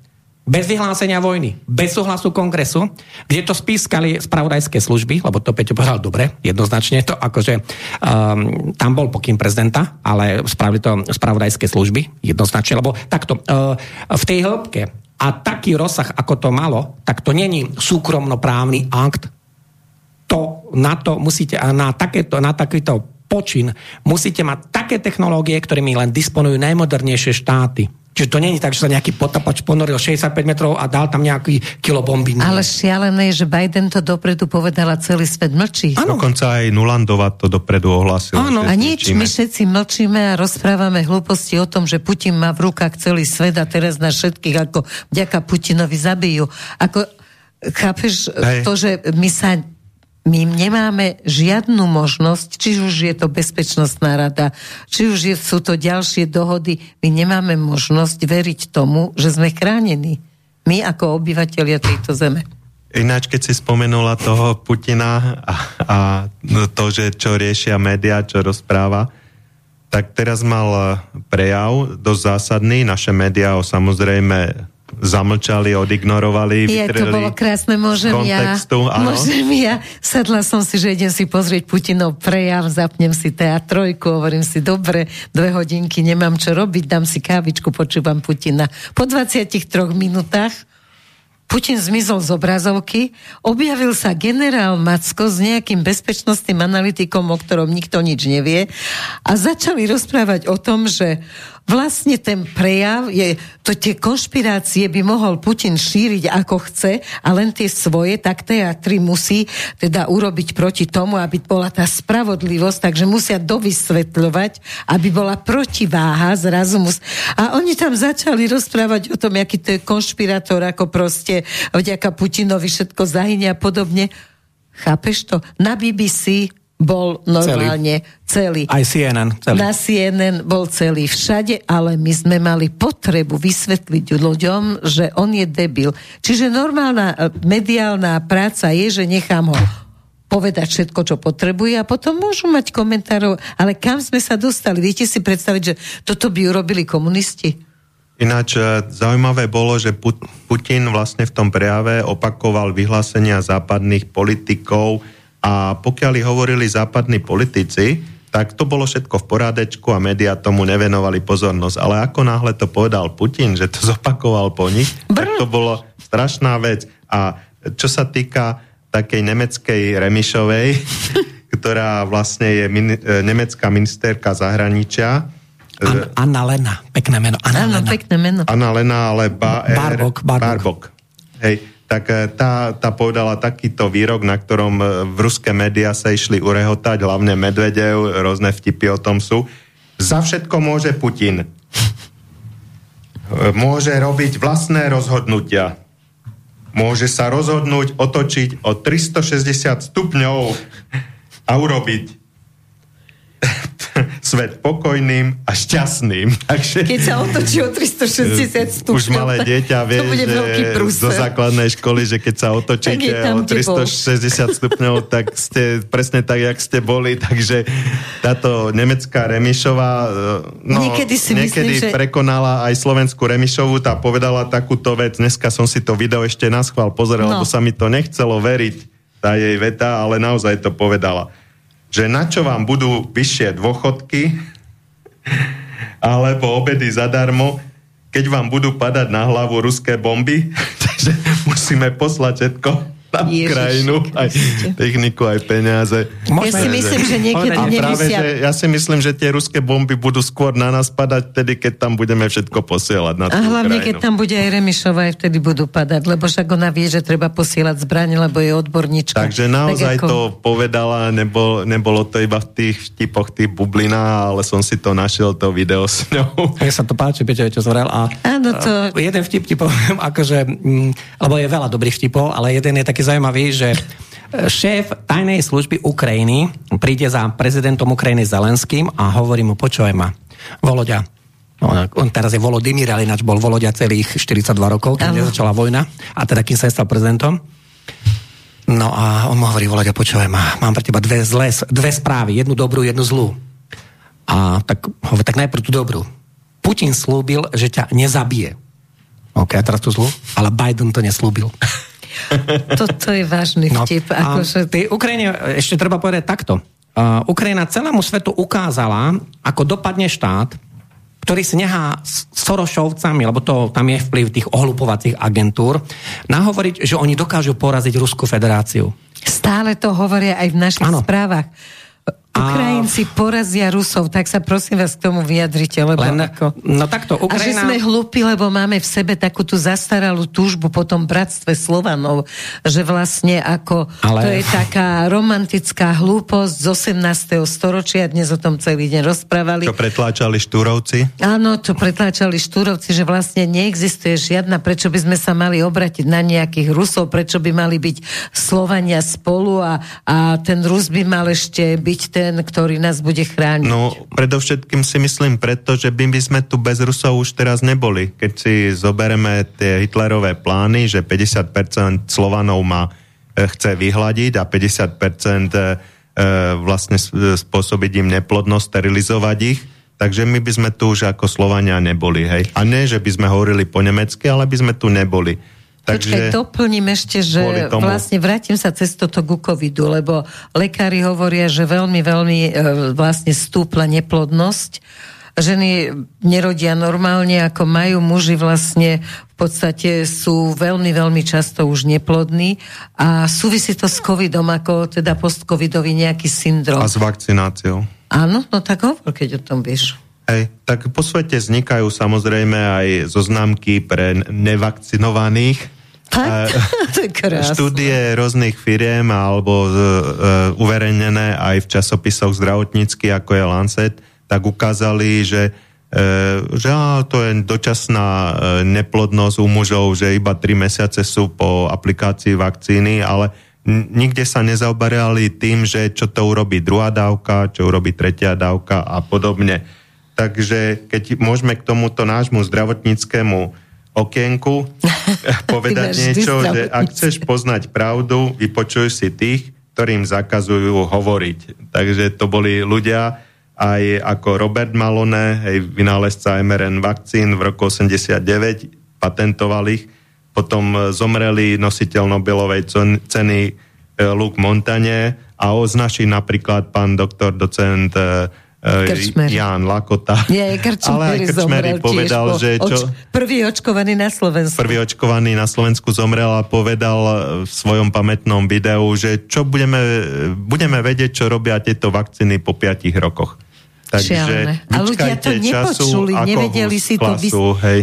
bez vyhlásenia vojny, bez súhlasu kongresu, kde to spískali spravodajské služby, lebo to Peťo povedal dobre, jednoznačne to akože um, tam bol pokým prezidenta, ale spravili to spravodajské služby, jednoznačne, lebo takto, uh, v tej hĺbke a taký rozsah, ako to malo, tak to není súkromnoprávny akt, to na to musíte, na, takéto, na takýto počin musíte mať také technológie, ktorými len disponujú najmodernejšie štáty Čiže to není tak, že sa nejaký potapač ponoril 65 metrov a dal tam nejaký kilo bomby. Ale šialené je, že Biden to dopredu povedal a celý svet mlčí. Ano. Dokonca aj Nulandova to dopredu ohlásil. Áno. A nič, my všetci mlčíme a rozprávame hlúposti o tom, že Putin má v rukách celý svet a teraz nás všetkých ako vďaka Putinovi zabijú. Ako, chápeš Hej. to, že my sa my nemáme žiadnu možnosť, či už je to bezpečnostná rada, či už je, sú to ďalšie dohody, my nemáme možnosť veriť tomu, že sme chránení. My ako obyvateľia tejto zeme. Ináč, keď si spomenula toho Putina a, a to, že čo riešia médiá, čo rozpráva, tak teraz mal prejav dosť zásadný. Naše médiá ho samozrejme zamlčali, odignorovali, Je, to bolo krásne, môžem ja, môžem ja, sadla som si, že idem si pozrieť Putinov prejav, zapnem si teatrojku, hovorím si, dobre, dve hodinky, nemám čo robiť, dám si kávičku, počúvam Putina. Po 23 minútach Putin zmizol z obrazovky, objavil sa generál Macko s nejakým bezpečnostným analytikom, o ktorom nikto nič nevie a začali rozprávať o tom, že vlastne ten prejav je, to tie konšpirácie by mohol Putin šíriť ako chce a len tie svoje, tak teatry musí teda urobiť proti tomu, aby bola tá spravodlivosť, takže musia dovysvetľovať, aby bola protiváha zrazu mus... A oni tam začali rozprávať o tom, aký to je konšpirátor, ako proste vďaka Putinovi všetko zahynie a podobne. Chápeš to? Na BBC bol normálne celý. celý. Aj CNN celý. Na CNN bol celý všade, ale my sme mali potrebu vysvetliť ľuďom, že on je debil. Čiže normálna e, mediálna práca je, že nechám ho povedať všetko, čo potrebuje a potom môžu mať komentárov. Ale kam sme sa dostali? Viete si predstaviť, že toto by urobili komunisti? Ináč e, zaujímavé bolo, že Putin vlastne v tom prejave opakoval vyhlásenia západných politikov a pokiaľ hovorili západní politici, tak to bolo všetko v porádečku a médiá tomu nevenovali pozornosť. Ale ako náhle to povedal Putin, že to [LAUGHS] zopakoval po nich, Brr. tak to bolo strašná vec. A čo sa týka takej nemeckej Remišovej, [LAUGHS] ktorá vlastne je min- e, nemecká ministerka zahraničia, An- Anna Lena, pekné meno. Anna Lena. pekné meno. Anna Lena, ale ba- Barbok, Barbok. Barbok. Hej, tak e, tá, tá povedala takýto výrok, na ktorom e, v ruské médiá sa išli urehotať, hlavne Medvedev, rôzne vtipy o tom sú. Za všetko môže Putin. E, môže robiť vlastné rozhodnutia. Môže sa rozhodnúť otočiť o 360 stupňov a urobiť svet pokojným a šťastným. [LAUGHS] Takže, Keď sa otočí o 360 [LAUGHS] stupňov, už malé dieťa vie, to bude že zo základnej školy, že keď sa otočíte o 360 stupňov, tak ste presne tak, jak ste boli, [LAUGHS] takže táto nemecká Remišová e, no, niekedy, si niekedy myslím, prekonala aj slovenskú Remišovu, tá povedala takúto vec, dneska som si to video ešte na schvál pozrel, no. lebo sa mi to nechcelo veriť, tá jej veta, ale naozaj to povedala že na čo vám budú vyššie dôchodky alebo obedy zadarmo, keď vám budú padať na hlavu ruské bomby, [LAUGHS] takže musíme poslať všetko na Ukrajinu, aj techniku, aj peniaze. Ja si myslím, že niekedy a práve, že ja si myslím, že tie ruské bomby budú skôr na nás padať vtedy, keď tam budeme všetko posielať na A hlavne, Ukrajinu. keď tam bude aj Remišova, aj vtedy budú padať, lebo však ona vie, že treba posielať zbranie, lebo je odborníčka. Takže naozaj tak ako... to povedala, nebol, nebolo to iba v tých vtipoch, tých bublina, ale som si to našiel, to video s ňou. Ja sa to páči, Peťo, čo zvrel. A, Áno, to... jeden vtip ti poviem, [LAUGHS] akože, m, mm, lebo je veľa dobrých vtipov, ale jeden je taký zaujímavý, že e, šéf tajnej služby Ukrajiny príde za prezidentom Ukrajiny Zelenským a hovorí mu, počúvaj ma, Voloďa, no, on teraz je Volodymyr, ale ináč bol Voloďa celých 42 rokov, keď začala vojna, a teda kým sa stal prezidentom. No a on mu hovorí, Voloďa, počúvaj ma, mám pre teba dve, zlé, dve správy, jednu dobrú, jednu zlú. A tak hovorí, tak najprv tú dobrú. Putin slúbil, že ťa nezabije. OK, a teraz tú zlú? Ale Biden to neslúbil. [LAUGHS] [LAUGHS] Toto je vážny no, vtip. No, akože... Tej Ukrajine ešte treba povedať takto. Uh, Ukrajina celému svetu ukázala, ako dopadne štát, ktorý si nechá s Sorošovcami, lebo to, tam je vplyv tých ohlupovacích agentúr, nahovoriť, že oni dokážu poraziť Ruskú federáciu. Stále to hovoria aj v našich ano. správach. Ukrajinci porazia Rusov, tak sa prosím vás k tomu vyjadrite, lebo Len, ako... No takto, Ukrajina... A že sme hlúpi, lebo máme v sebe takú tú zastaralú túžbu po tom bratstve Slovanov, že vlastne ako... Ale... To je taká romantická hlúposť z 18. storočia, dnes o tom celý deň rozprávali. To pretláčali štúrovci? Áno, to pretláčali štúrovci, že vlastne neexistuje žiadna, prečo by sme sa mali obratiť na nejakých Rusov, prečo by mali byť Slovania spolu a, a ten Rus by mal ešte byť ten ten, ktorý nás bude chrániť? No, predovšetkým si myslím preto, že by, by sme tu bez Rusov už teraz neboli. Keď si zobereme tie Hitlerové plány, že 50% Slovanov má, e, chce vyhľadiť a 50% e, vlastne spôsobiť im neplodnosť, sterilizovať ich, Takže my by sme tu už ako Slovania neboli, hej. A nie, že by sme hovorili po nemecky, ale by sme tu neboli. Takže... Počkaj, doplním ešte, že tomu... vlastne vrátim sa cez toto ku covidu, lebo lekári hovoria, že veľmi, veľmi e, vlastne stúpla neplodnosť. Ženy nerodia normálne, ako majú muži vlastne v podstate sú veľmi, veľmi často už neplodní a súvisí to s covidom, ako teda post-covidový nejaký syndrom. A s vakcináciou. Áno, no tak hovor, keď o tom vieš. Hej, tak po svete vznikajú samozrejme aj zoznámky pre nevakcinovaných, [LAUGHS] štúdie rôznych firiem alebo uh, uverejnené aj v časopisoch zdravotnícky, ako je Lancet, tak ukázali, že uh, že á, to je dočasná neplodnosť u mužov, že iba 3 mesiace sú po aplikácii vakcíny, ale nikde sa nezaoberali tým, že čo to urobí druhá dávka, čo urobí tretia dávka a podobne. Takže keď môžeme k tomuto nášmu zdravotníckému okienku [LAUGHS] [LAUGHS] povedať niečo, že ak chceš poznať pravdu, vypočuj si tých, ktorým zakazujú hovoriť. Takže to boli ľudia, aj ako Robert Malone, hej, vynálezca mRN vakcín v roku 89, patentoval ich. Potom zomreli nositeľ Nobelovej ceny e, Luke Montane a označí napríklad pán doktor docent e, Krčmer. Ján Lakota. Nie, Ale aj Krčmery povedal, po, že čo... Oč, prvý očkovaný na Slovensku. Prvý očkovaný na Slovensku zomrel a povedal v svojom pamätnom videu, že čo budeme, budeme vedieť, čo robia tieto vakcíny po 5 rokoch. Takže a ľudia to nepočuli, času, nevedeli si to... Vys...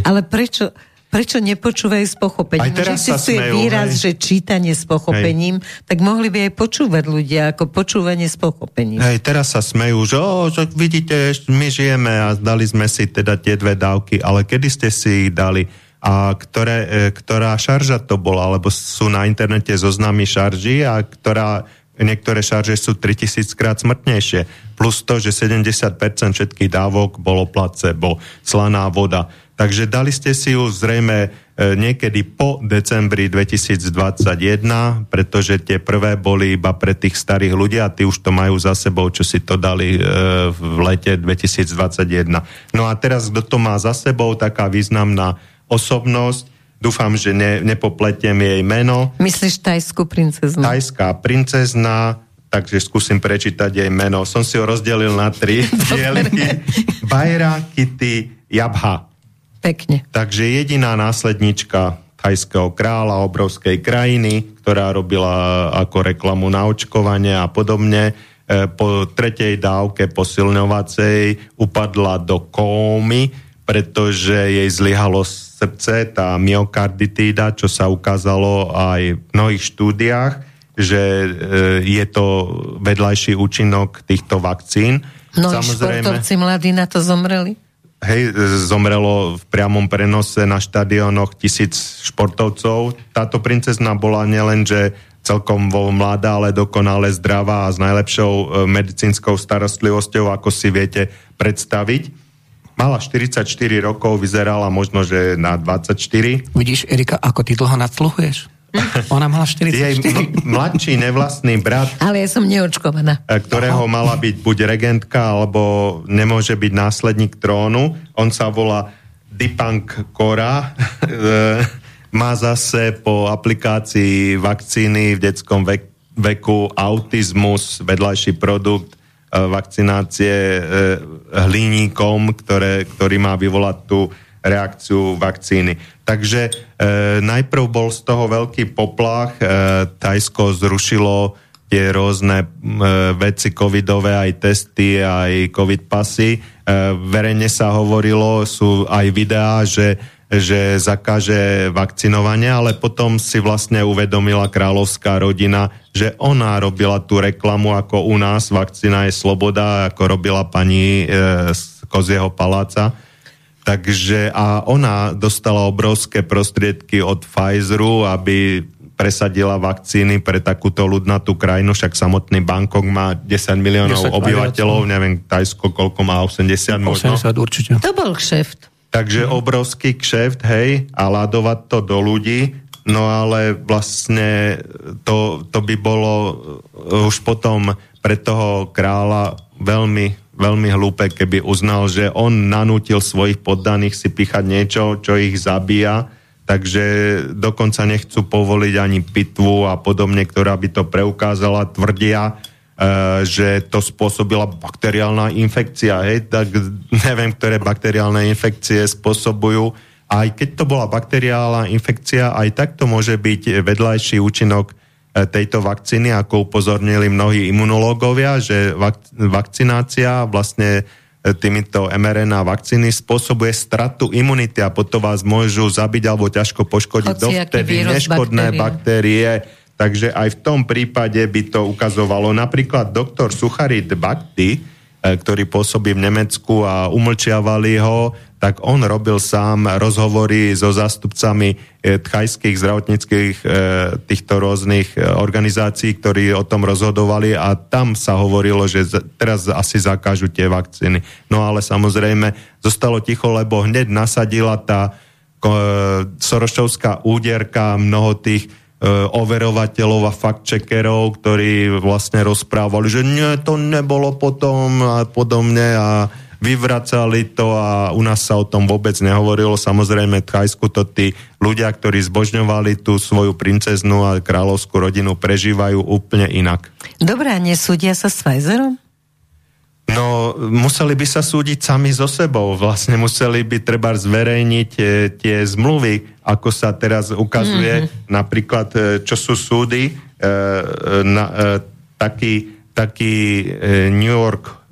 Ale prečo prečo nepočúvajú s pochopením? Aj teraz sa smejú, výraz, hej. že čítanie s pochopením, hej. tak mohli by aj počúvať ľudia ako počúvanie s pochopením. Hej, teraz sa smejú, že, oh, že vidíte, my žijeme a dali sme si teda tie dve dávky, ale kedy ste si ich dali? a ktoré, e, ktorá šarža to bola, alebo sú na internete zoznamy šarží a ktorá niektoré šarže sú 3000 krát smrtnejšie. Plus to, že 70% všetkých dávok bolo placebo, slaná voda. Takže dali ste si ju zrejme e, niekedy po decembri 2021, pretože tie prvé boli iba pre tých starých ľudí a tí už to majú za sebou, čo si to dali e, v lete 2021. No a teraz, kto to má za sebou, taká významná osobnosť, dúfam, že ne, nepopletiem jej meno. Myslíš tajskú princeznu? Tajská princezna, takže skúsim prečítať jej meno. Som si ho rozdelil na tri [LAUGHS] dielky. Bajra Kitty Jabha. Pekne. Takže jediná následnička thajského kráľa, obrovskej krajiny, ktorá robila ako reklamu na očkovanie a podobne, e, po tretej dávke posilňovacej upadla do kómy, pretože jej zlyhalo srdce, tá myokarditída, čo sa ukázalo aj v mnohých štúdiách, že e, je to vedľajší účinok týchto vakcín. Mnohí Samozrejme, športovci mladí na to zomreli? Hej, zomrelo v priamom prenose na štadionoch tisíc športovcov. Táto princezna bola nielen, že celkom vo mladá, ale dokonale zdravá a s najlepšou e, medicínskou starostlivosťou, ako si viete predstaviť. Mala 44 rokov, vyzerala možno, že na 24. Vidíš, Erika, ako ty dlho nadsluhuješ? [LAUGHS] Ona mala 44. Jej mladší nevlastný brat. Ale ja som neočkovaná. E, ktorého Aha. mala byť buď regentka, alebo nemôže byť následník trónu. On sa volá Dipank Kora. [LAUGHS] E, má zase po aplikácii vakcíny v detskom vek- veku autizmus, vedľajší produkt e, vakcinácie hliníkom, ktoré, ktorý má vyvolať tú reakciu vakcíny. Takže e, najprv bol z toho veľký poplach, e, Tajsko zrušilo tie rôzne e, veci covidové, aj testy, aj covid pasy. E, verejne sa hovorilo, sú aj videá, že že zakáže vakcinovanie, ale potom si vlastne uvedomila kráľovská rodina, že ona robila tú reklamu ako u nás, vakcína je sloboda, ako robila pani e, z Kozieho paláca Takže a ona dostala obrovské prostriedky od Pfizeru, aby presadila vakcíny pre takúto ľudnatú krajinu, však samotný Bangkok má 10 miliónov 10 obyvateľov, neviem, Tajsko koľko má, 80 možno. 80 určite. To bol kšeft. Takže mm. obrovský kšeft, hej, a ladovať to do ľudí, no ale vlastne to, to by bolo už potom pre toho kráľa veľmi veľmi hlúpe, keby uznal, že on nanútil svojich poddaných si píchať niečo, čo ich zabíja, takže dokonca nechcú povoliť ani pitvu a podobne, ktorá by to preukázala, tvrdia, e, že to spôsobila bakteriálna infekcia. Hej? Tak neviem, ktoré bakteriálne infekcie spôsobujú. Aj keď to bola bakteriálna infekcia, aj tak to môže byť vedľajší účinok tejto vakcíny, ako upozornili mnohí imunológovia, že vak- vakcinácia vlastne e, týmito mRNA vakcíny spôsobuje stratu imunity a potom vás môžu zabiť alebo ťažko poškodiť dovtedy neškodné baktérie. baktérie. Takže aj v tom prípade by to ukazovalo. Napríklad doktor Sucharit Bhakti, E, ktorý pôsobí v Nemecku a umlčiavali ho, tak on robil sám rozhovory so zástupcami e, tchajských zdravotníckých e, týchto rôznych organizácií, ktorí o tom rozhodovali a tam sa hovorilo, že teraz asi zakážu tie vakcíny. No ale samozrejme zostalo ticho, lebo hneď nasadila tá Sorošovská úderka mnoho tých overovateľov a fact-checkerov, ktorí vlastne rozprávali, že nie, to nebolo potom a podobne a vyvracali to a u nás sa o tom vôbec nehovorilo. Samozrejme, v Thajsku to tí ľudia, ktorí zbožňovali tú svoju princeznú a kráľovskú rodinu, prežívajú úplne inak. Dobre, a nesúdia sa s Pfizerom? No, museli by sa súdiť sami so sebou. Vlastne museli by treba zverejniť e, tie zmluvy, ako sa teraz ukazuje, mm-hmm. napríklad, e, čo sú súdy, e, na, taký, taký New York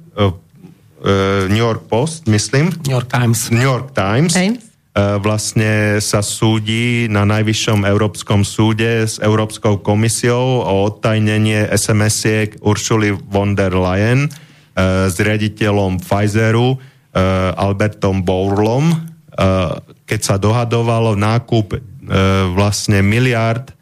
New York Post, myslím. New York Times. New York Times. Times vlastne sa súdi na Najvyššom Európskom súde s Európskou komisiou o odtajnenie SMS-iek Uršuli von der Leyen s riaditeľom Pfizeru Albertom Bourlom, keď sa dohadovalo nákup vlastne miliard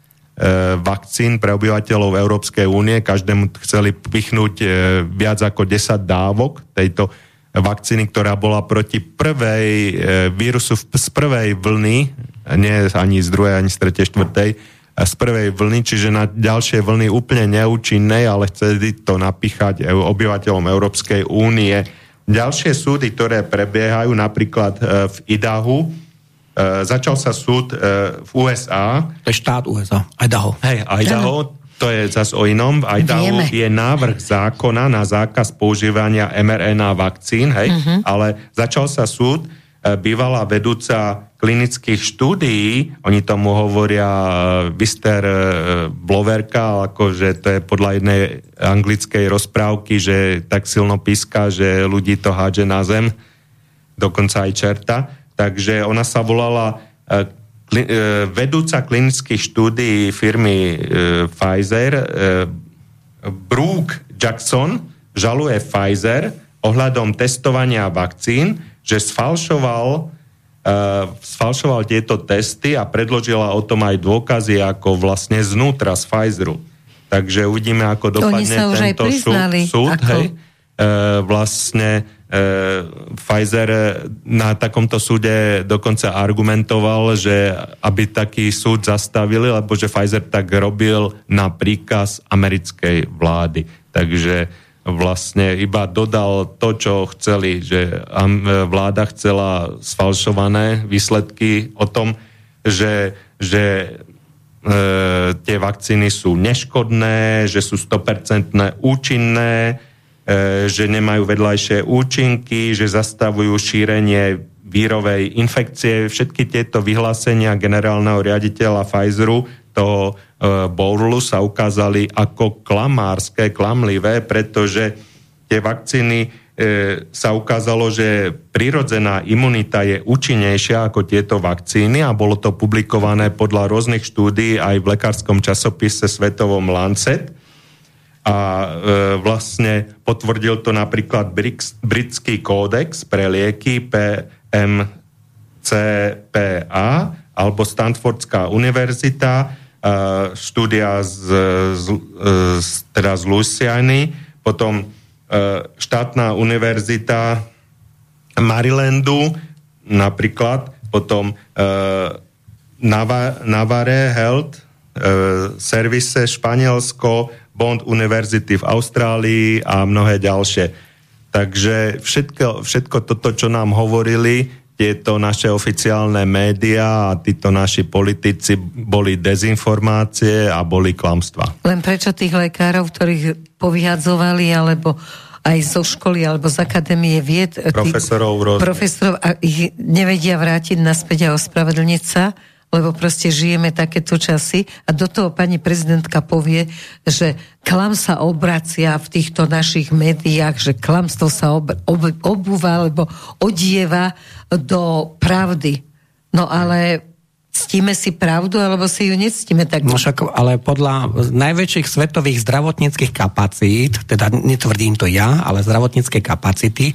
vakcín pre obyvateľov Európskej únie. Každému chceli pichnúť viac ako 10 dávok tejto vakcíny, ktorá bola proti prvej vírusu z prvej vlny, nie ani z druhej, ani z tretej, štvrtej, z prvej vlny, čiže na ďalšie vlny úplne neúčinnej, ale chceli to napíchať obyvateľom Európskej únie. Ďalšie súdy, ktoré prebiehajú napríklad e, v Idahu, e, začal sa súd e, v USA. To je štát USA, Idaho. Hej, Idaho, to je zase o inom. V Idaho Vieme. je návrh zákona na zákaz používania mRNA vakcín, hej, uh-huh. ale začal sa súd, bývalá vedúca klinických štúdií, oni tomu hovoria Vister e, bloverka, akože to je podľa jednej anglickej rozprávky, že tak silno píska, že ľudí to hádže na zem, dokonca aj čerta. Takže ona sa volala e, e, vedúca klinických štúdií firmy Pfizer Brooke Jackson žaluje Pfizer ohľadom testovania vakcín, že sfalšoval sfalšoval tieto testy a predložila o tom aj dôkazy ako vlastne znútra z Pfizeru. Takže uvidíme, ako dopadne tento súd. súd hej, uh, vlastne uh, Pfizer na takomto súde dokonca argumentoval, že aby taký súd zastavili, lebo že Pfizer tak robil na príkaz americkej vlády. Takže vlastne iba dodal to, čo chceli, že vláda chcela sfalšované výsledky o tom, že, že e, tie vakcíny sú neškodné, že sú 100% účinné, e, že nemajú vedľajšie účinky, že zastavujú šírenie vírovej infekcie. Všetky tieto vyhlásenia generálneho riaditeľa Pfizeru toho E, Bourlu sa ukázali ako klamárske, klamlivé, pretože tie vakcíny e, sa ukázalo, že prirodzená imunita je účinnejšia ako tieto vakcíny a bolo to publikované podľa rôznych štúdií aj v lekárskom časopise Svetovom Lancet. A e, vlastne potvrdil to napríklad britský kódex pre lieky PMCPA alebo Stanfordská univerzita, štúdia z, z, z, teda z Louisiany, potom e, štátna univerzita Marylandu napríklad, potom Navare Health Service Španielsko, Bond University v Austrálii a mnohé ďalšie. Takže všetko, všetko toto, čo nám hovorili, tieto naše oficiálne médiá a títo naši politici boli dezinformácie a boli klamstva. Len prečo tých lekárov, ktorých povyhadzovali, alebo aj zo školy, alebo z akadémie vied... Profesorov rôzne. Profesorov a ich nevedia vrátiť naspäť a ospravedlniť sa? Lebo proste žijeme takéto časy a do toho pani prezidentka povie, že klam sa obracia v týchto našich médiách, že klamstvo sa ob, ob, obúva alebo odieva do pravdy. No ale ctíme si pravdu, alebo si ju nectíme tak? No však, ale podľa najväčších svetových zdravotníckých kapacít, teda netvrdím to ja, ale zdravotnícke kapacity,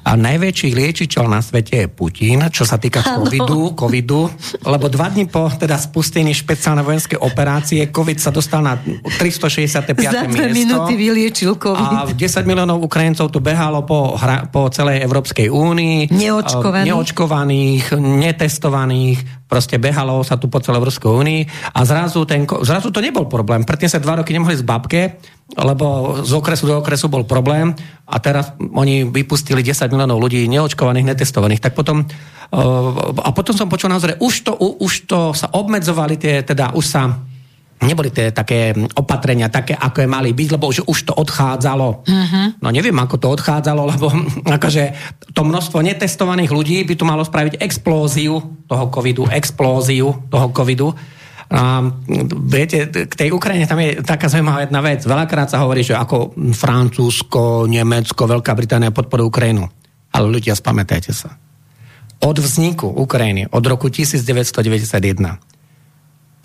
a najväčší liečiteľ na svete je Putin, čo sa týka covidu, covidu, lebo dva dní po teda spustení špeciálnej vojenskej operácie COVID sa dostal na 365. Za miesto. minúty vyliečil COVID. A 10 miliónov Ukrajincov tu behalo po, hra, po celej Európskej únii. Neočkovaných. Neočkovaných, netestovaných proste behalo sa tu po celej Európskej únii a zrazu, ten, zrazu to nebol problém. Predtým sa dva roky nemohli z babke, lebo z okresu do okresu bol problém a teraz oni vypustili 10 miliónov ľudí neočkovaných, netestovaných. Tak potom, uh, a potom som počul názor, už to, už to sa obmedzovali tie, teda už sa neboli tie také opatrenia také, ako je mali byť, lebo už, už to odchádzalo. Uh-huh. No neviem, ako to odchádzalo, lebo [LAUGHS] akože to množstvo netestovaných ľudí by tu malo spraviť explóziu toho covidu, explóziu toho covidu. A viete, k tej Ukrajine tam je taká zaujímavá jedna vec. Veľakrát sa hovorí, že ako Francúzsko, Nemecko, Veľká Británia podporujú Ukrajinu. Ale ľudia, spamätajte sa. Od vzniku Ukrajiny, od roku 1991,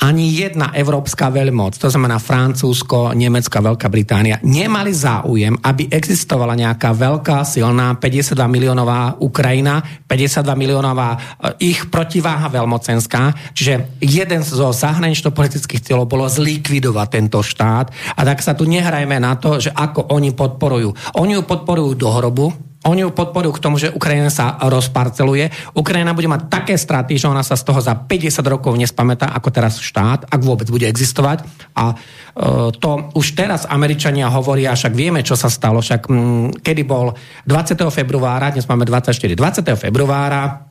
ani jedna európska veľmoc, to znamená Francúzsko, Nemecka, Veľká Británia, nemali záujem, aby existovala nejaká veľká, silná 52 miliónová Ukrajina, 52 miliónová eh, ich protiváha veľmocenská. Čiže jeden zo zahranično-politických cieľov bolo zlikvidovať tento štát. A tak sa tu nehrajme na to, že ako oni podporujú. Oni ju podporujú do hrobu, oni ju podporujú k tomu, že Ukrajina sa rozparceluje. Ukrajina bude mať také straty, že ona sa z toho za 50 rokov nespamätá ako teraz štát, ak vôbec bude existovať. A e, to už teraz Američania hovoria, však vieme, čo sa stalo. Však m, mm, kedy bol 20. februára, dnes máme 24. 20. februára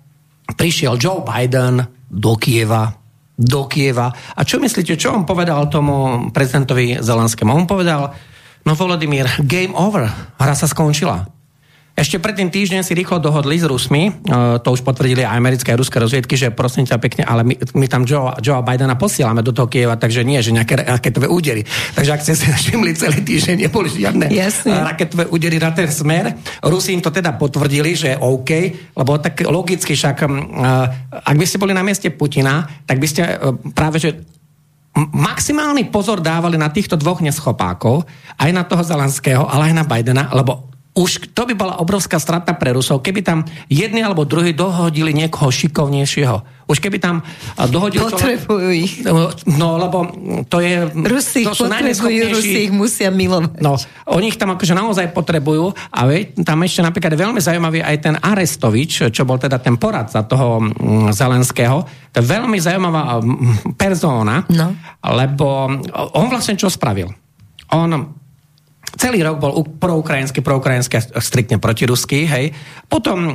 prišiel Joe Biden do Kieva do Kieva. A čo myslíte, čo on povedal tomu prezidentovi Zelenskému? On povedal, no Volodymyr, game over, hra sa skončila. Ešte pred tým týždeň si rýchlo dohodli s Rusmi, e, to už potvrdili aj americké a ruské rozviedky, že prosím ťa pekne, ale my, my tam Joe, Joe Bidena posielame do toho Kieva, takže nie, že nejaké raketové údery. Takže ak ste si všimli celý týždeň, neboli žiadne Jasne. raketové údery na ten smer. Rusi im to teda potvrdili, že OK, lebo tak logicky však, e, ak by ste boli na mieste Putina, tak by ste e, práve, že maximálny pozor dávali na týchto dvoch neschopákov, aj na toho Zelenského, ale aj na Bidena, lebo už to by bola obrovská strata pre Rusov, keby tam jedni alebo druhý dohodili niekoho šikovnejšieho. Už keby tam dohodili... Potrebujú to, ich. No, lebo to je... Rusi ich potrebujú, Rusi ich musia milovať. No, oni ich tam akože naozaj potrebujú a veď, tam ešte napríklad veľmi zaujímavý aj ten Arestovič, čo bol teda ten poradca toho mm, Zelenského. To je veľmi zaujímavá mm, persóna, no. lebo on vlastne čo spravil? On celý rok bol proukrajinský, proukrajinský striktne protiruský, hej. Potom, e,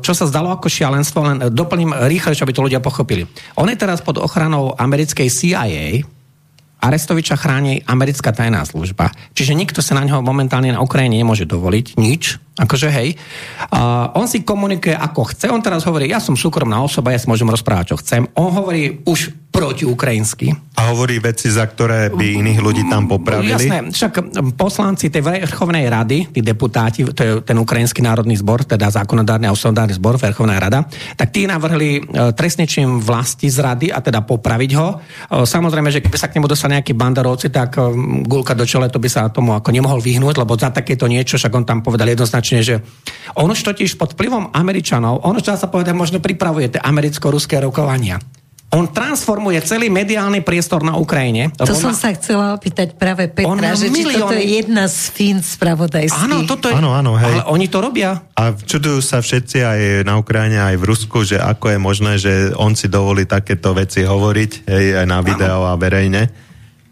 čo sa zdalo ako šialenstvo, len doplním rýchle, aby to ľudia pochopili. On je teraz pod ochranou americkej CIA, Arestoviča chráni americká tajná služba, čiže nikto sa na neho momentálne na Ukrajine nemôže dovoliť, nič, akože hej. Uh, on si komunikuje ako chce, on teraz hovorí, ja som súkromná osoba, ja si môžem rozprávať, čo chcem. On hovorí už protiukrajinsky. A hovorí veci, za ktoré by iných ľudí tam popravili? Jasné, však poslanci tej vrchovnej rady, tí deputáti, to je ten ukrajinský národný zbor, teda zákonodárny a ústavnodárny zbor, vrchovná rada, tak tí navrhli e, trestne vlasti z rady a teda popraviť ho. E, samozrejme, že keby sa k nemu dostali nejakí bandarovci, tak e, gulka do čele, to by sa tomu ako nemohol vyhnúť, lebo za takéto niečo, však on tam povedal jednoznačne, že on už totiž pod vplyvom Američanov, on už dá sa povedať, možno pripravuje tie americko-ruské rokovania. On transformuje celý mediálny priestor na Ukrajine. To som má... sa chcela opýtať práve Petra, že milióny... či toto je jedna z fín spravodajských. Áno, toto je... Áno, áno, hej. Ale oni to robia. A čudujú sa všetci aj na Ukrajine, aj v Rusku, že ako je možné, že on si dovolí takéto veci hovoriť, hej, aj na video áno. a verejne.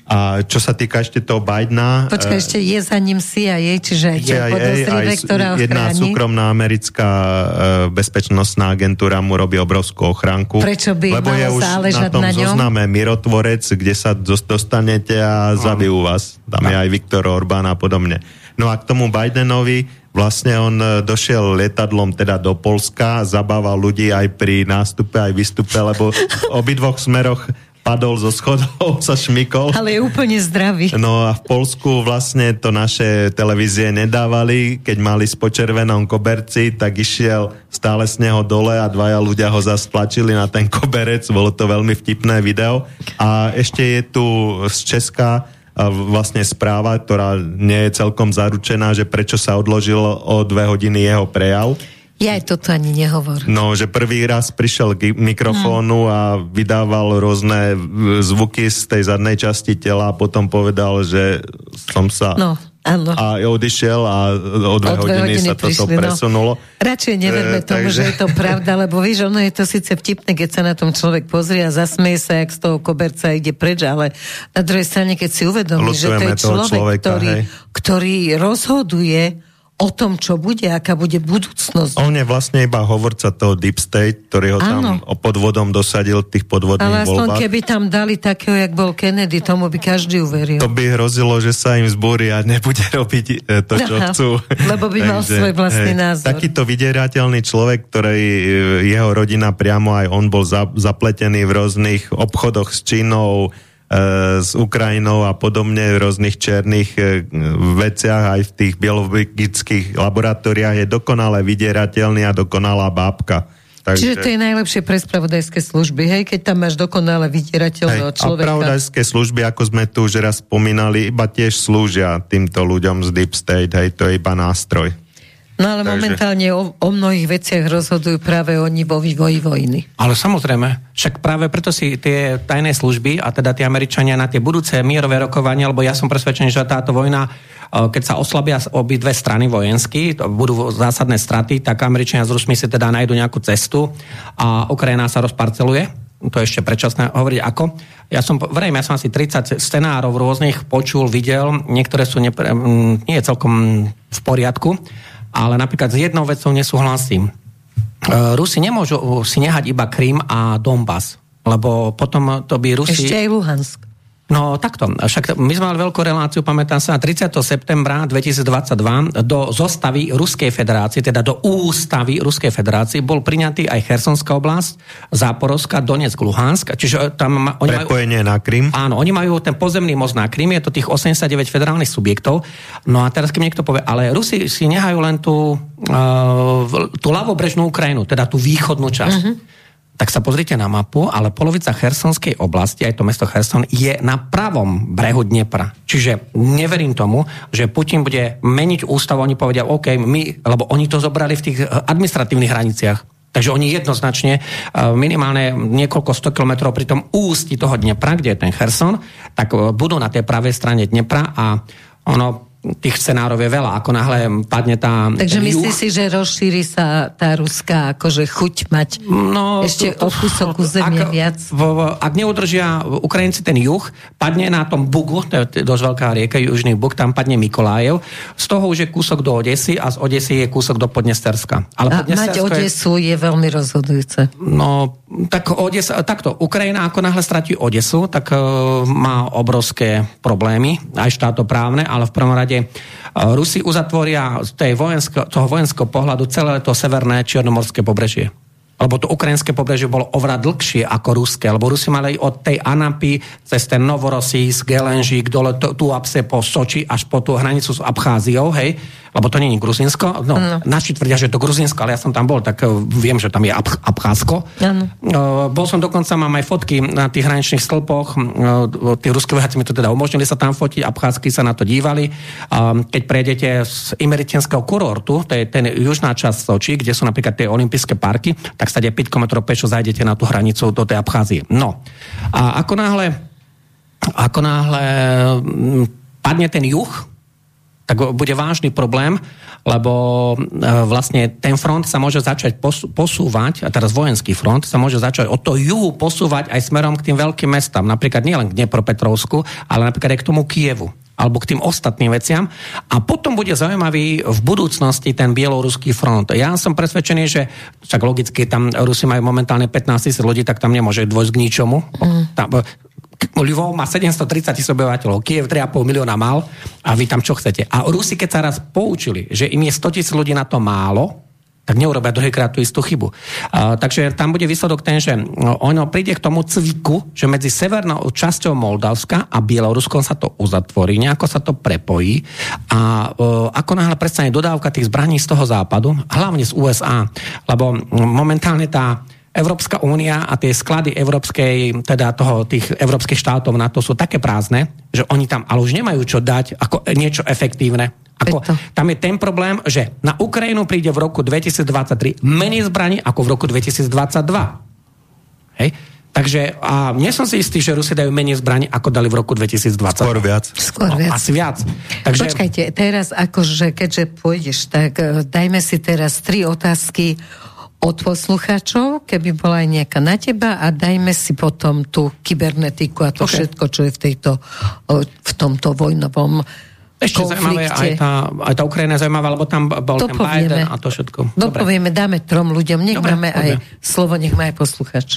A čo sa týka ešte toho Bidena... Počkaj, ešte je za ním CIA, čiže CIA, podozrivé, ktorá Jedna súkromná americká e, bezpečnostná agentúra mu robí obrovskú ochránku. Prečo by lebo je už na tom na zozname mirotvorec, kde sa dostanete a zabijú vás. Tam je aj Viktor Orbán a podobne. No a k tomu Bidenovi vlastne on e, došiel letadlom teda do Polska, zabával ľudí aj pri nástupe, aj výstupe, lebo v obidvoch smeroch padol zo schodov, [LAUGHS] sa šmykol. Ale je úplne zdravý. No a v Polsku vlastne to naše televízie nedávali, keď mali s počervenom koberci, tak išiel stále z neho dole a dvaja ľudia ho zasplačili na ten koberec, bolo to veľmi vtipné video. A ešte je tu z Česka vlastne správa, ktorá nie je celkom zaručená, že prečo sa odložil o dve hodiny jeho prejav ja aj toto ani nehovor. No, že prvý raz prišiel k mikrofónu a vydával rôzne zvuky z tej zadnej časti tela a potom povedal, že som sa... No Áno. a odišiel a o dve, O dve hodiny, hodiny sa toto prišli, no. presunulo. Radšej neverme E, tomu, takže- že je to pravda, lebo víš, ono je to síce vtipné, keď sa na tom človek pozrie a zasmeje sa, jak z toho koberca ide preč, ale na druhej strane, keď si uvedomí, že to je človek, človeka, ktorý, hej. ktorý rozhoduje o tom, čo bude, aká bude budúcnosť. On je vlastne iba hovorca toho Deep State, ktorý ho Áno. tam podvodom dosadil tých Ale podvodných aspoň voľbách. keby tam dali takého, jak bol Kennedy, tomu by každý uveril. To by hrozilo, že sa im zbúri a nebude [LAUGHS] robiť e, to, čo Aha, chcú. lebo by mal svoj vlastný názor. Takýto vydierateľný človek, ktorý e, jeho rodina priamo aj on bol za, zapletený v rôznych obchodoch s Čínou, s Ukrajinou a podobne v rôznych černých e, veciach aj v tých biologických laboratóriách je dokonale vydierateľný a dokonalá bábka. Takže... Čiže to je najlepšie pre spravodajské služby, hej, keď tam máš dokonale vydierateľného Hej, a človeka. pravodajské služby, ako sme tu už raz spomínali, iba tiež slúžia týmto ľuďom z Deep State, hej, to je iba nástroj. No ale Takže- momentálne o, o mnohých veciach rozhodujú práve oni vo vývoji vojny. Ale samozrejme, však práve preto si tie tajné služby a teda tie Američania na tie budúce mierové rokovania, lebo ja som presvedčený, že táto vojna, e, keď sa oslabia obi dve strany vojensky, to budú zásadné straty, tak Američania z Rusmi si teda nájdu nejakú cestu a Ukrajina sa rozparceluje. To je ešte predčasné hovoriť ako. Ja som, verejme, ja som asi 30 scenárov rôznych počul, videl, niektoré sú nepre, nie je celkom v poriadku, ale napríklad s jednou vecou nesúhlasím. E, Rusi nemôžu si nehať iba Krym a Donbass, lebo potom to by Rusi... Ešte aj Luhansk. No takto, však my sme mali veľkú reláciu, pamätám sa, 30. septembra 2022 do zostavy Ruskej federácie, teda do ústavy Ruskej federácie bol priňatý aj Chersonská oblasť, Záporovská, Donetsk, Luhansk, čiže tam ma, oni majú... Prepojenie na Krym. Áno, oni majú ten pozemný most na Krym, je to tých 89 federálnych subjektov. No a teraz, keď mi niekto povie, ale Rusi si nehajú len tú, uh, tú ľavobrežnú Ukrajinu, teda tú východnú časť. Uh-huh. Tak sa pozrite na mapu, ale polovica Chersonskej oblasti, aj to mesto Cherson, je na pravom brehu Dnepra. Čiže neverím tomu, že Putin bude meniť ústavu, oni povedia, OK, my, lebo oni to zobrali v tých eh, administratívnych hraniciach. Takže oni jednoznačne eh, minimálne niekoľko sto kilometrov pri tom ústi toho Dnepra, kde je ten Cherson, tak eh, budú na tej pravej strane Dnepra a ono tých scenárov je veľa. Ako náhle padne tá... Takže myslíš si, že rozšíri sa tá ruská akože chuť mať No, ešte to- o kúsok územia ak, viac? V, ak neudržia Ukrajinci ten juh, padne na tom Bugu, to je dosť veľká rieka, južný Bug, tam padne Mikolájev. Z toho už je kúsok do Odesy a z Odesy je kúsok do Podnesterska. Ale A mať Podnestersko je- Odesu je veľmi rozhodujúce. No, tak Odesa, takto, Ukrajina ako náhle stratí Odesu, tak uh, má obrovské problémy, aj štátoprávne, ale v prvom rade uh, Rusi uzatvoria z tej vojensko, toho vojenského pohľadu celé to severné čiernomorské pobrežie. Lebo to ukrajinské pobrežie bolo oveľa dlhšie ako ruské, lebo Rusi mali od tej Anapy cez ten Novorosísk, Gelenžík, dole tu apse po Soči až po tú hranicu s Abcháziou, hej, lebo to je Gruzinsko. No, no. Naši tvrdia, že je to Gruzinsko, ale ja som tam bol, tak eh, viem, že tam je Ab- Abcházsko. Áno. Uh, bol som dokonca, mám aj fotky na tých hraničných stĺpoch, uh, tí ruské vojaci mi to teda umožnili sa tam fotiť, Abcházky sa na to dívali. Keď prejdete z Imeritenského kurortu, to je ten južná časť Soči, kde sú napríklad tie olympijské parky, tak stade 5 km pešo zajdete na tú hranicu do tej Abcházie. No. A ako náhle, ako náhle mm, padne ten juh, tak bude vážny problém, lebo e, vlastne ten front sa môže začať pos- posúvať, a teraz vojenský front sa môže začať od toho juhu posúvať aj smerom k tým veľkým mestám, napríklad nielen k Dnepropetrovsku, ale napríklad aj k tomu Kievu alebo k tým ostatným veciam. A potom bude zaujímavý v budúcnosti ten bieloruský front. Ja som presvedčený, že však logicky tam Rusi majú momentálne 15 tisíc ľudí, tak tam nemôže dôjsť k ničomu. Mm. Tam, Lvov má 730 tisíc obyvateľov, Kiev 3,5 milióna mal a vy tam čo chcete. A Rusi, keď sa raz poučili, že im je 100 tisíc ľudí na to málo, tak neurobia druhýkrát tú istú chybu. Uh, takže tam bude výsledok ten, že no, ono príde k tomu cviku, že medzi severnou časťou Moldavska a Bieloruskom sa to uzatvorí, nejako sa to prepojí a uh, ako náhle prestane dodávka tých zbraní z toho západu, hlavne z USA, lebo momentálne tá Európska únia a tie sklady európskej, teda toho, tých európskych štátov na to sú také prázdne, že oni tam ale už nemajú čo dať ako niečo efektívne. Ako, tam je ten problém, že na Ukrajinu príde v roku 2023 menej zbraní ako v roku 2022. Hej? Takže a nie som si istý, že Rusi dajú menej zbraní, ako dali v roku 2020. Skôr viac. Skôr No, viac. asi viac. Takže, Počkajte, teraz akože, keďže pôjdeš, tak e, dajme si teraz tri otázky od poslucháčov, keby bola aj nejaká na teba a dajme si potom tú kybernetiku a to Ok. okay. všetko, čo je v, tejto, v tomto vojnovom ešte zaujímavé, aj tá, aj tá Ukrajina je zaujímavá, lebo tam bol ten Dopovieme. Biden a to všetko. Dobre. Dopovieme, dáme trom ľuďom, nech Dobre, máme poďme. aj slovo, nech má aj posluchač.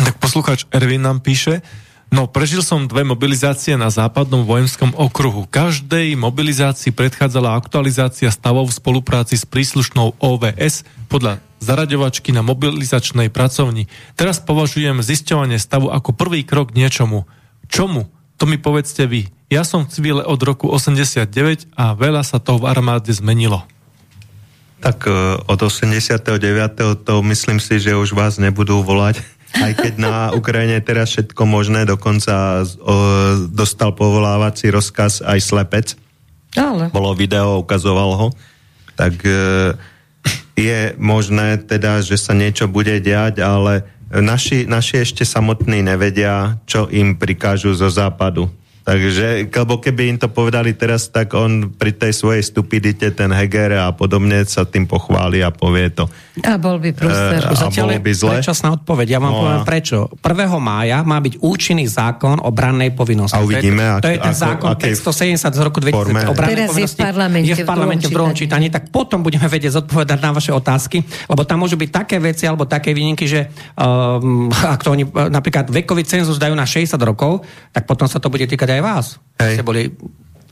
Tak poslucháč Ervin nám píše, no prežil som dve mobilizácie na západnom vojenskom okruhu. Každej mobilizácii predchádzala aktualizácia stavov v spolupráci s príslušnou OVS podľa zaraďovačky na mobilizačnej pracovni. Teraz považujem zisťovanie stavu ako prvý krok k niečomu. Čomu? To mi povedzte vy. Ja som v civile od roku 89 a veľa sa to v armáde zmenilo. Tak e, od 89. to myslím si, že už vás nebudú volať. [LAUGHS] Aj keď na Ukrajine je teraz všetko možné, dokonca dostal povolávací rozkaz aj slepec. Ale Bolo video, ukazoval ho. Tak e, je možné teda, že sa niečo bude diať, ale naši, naši ešte samotní nevedia, čo im prikážu zo západu. Takže, lebo keby im to povedali teraz, tak on pri tej svojej stupidite, ten Heger a podobne sa tým pochváli a povie to. a bol by prúster. A Zatiaľ by zle? predčasná odpoveď. Ja vám No poviem a- prečo. 1. mája má byť účinný zákon o brannej povinnosti. A uvidíme, to je, to je ten ako- zákon akej 570 z roku 2000 forme. o Teraz je v povinnosti. parlamente je v parlamente v druhom čítaní, tak potom budeme vedieť zodpovedať na vaše otázky, lebo tam môžu byť také veci alebo také výnimky, že um, ak to oni napríklad vekový cenzus dajú na 60 rokov, tak potom sa to bude týkať aj vás. Hej. Ste boli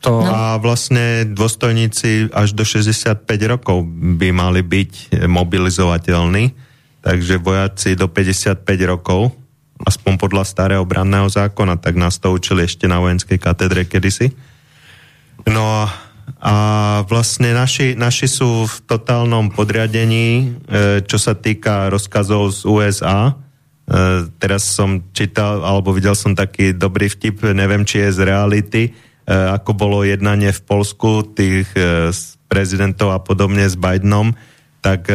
to... No. A vlastne dôstojníci až do 65 rokov by mali byť mobilizovateľní, takže vojaci do 55 rokov, aspoň podľa starého branného zákona, tak nás to učili ešte na vojenskej katedre kedysi. No a- a vlastne naši, naši sú v totálnom podriadení, e, čo sa týka rozkazov z USA. E, teraz som čítal, alebo videl som taký dobrý vtip, neviem, či je z reality, e, ako bolo jednanie v Polsku tých e, s prezidentov a podobne s Bidenom, tak e,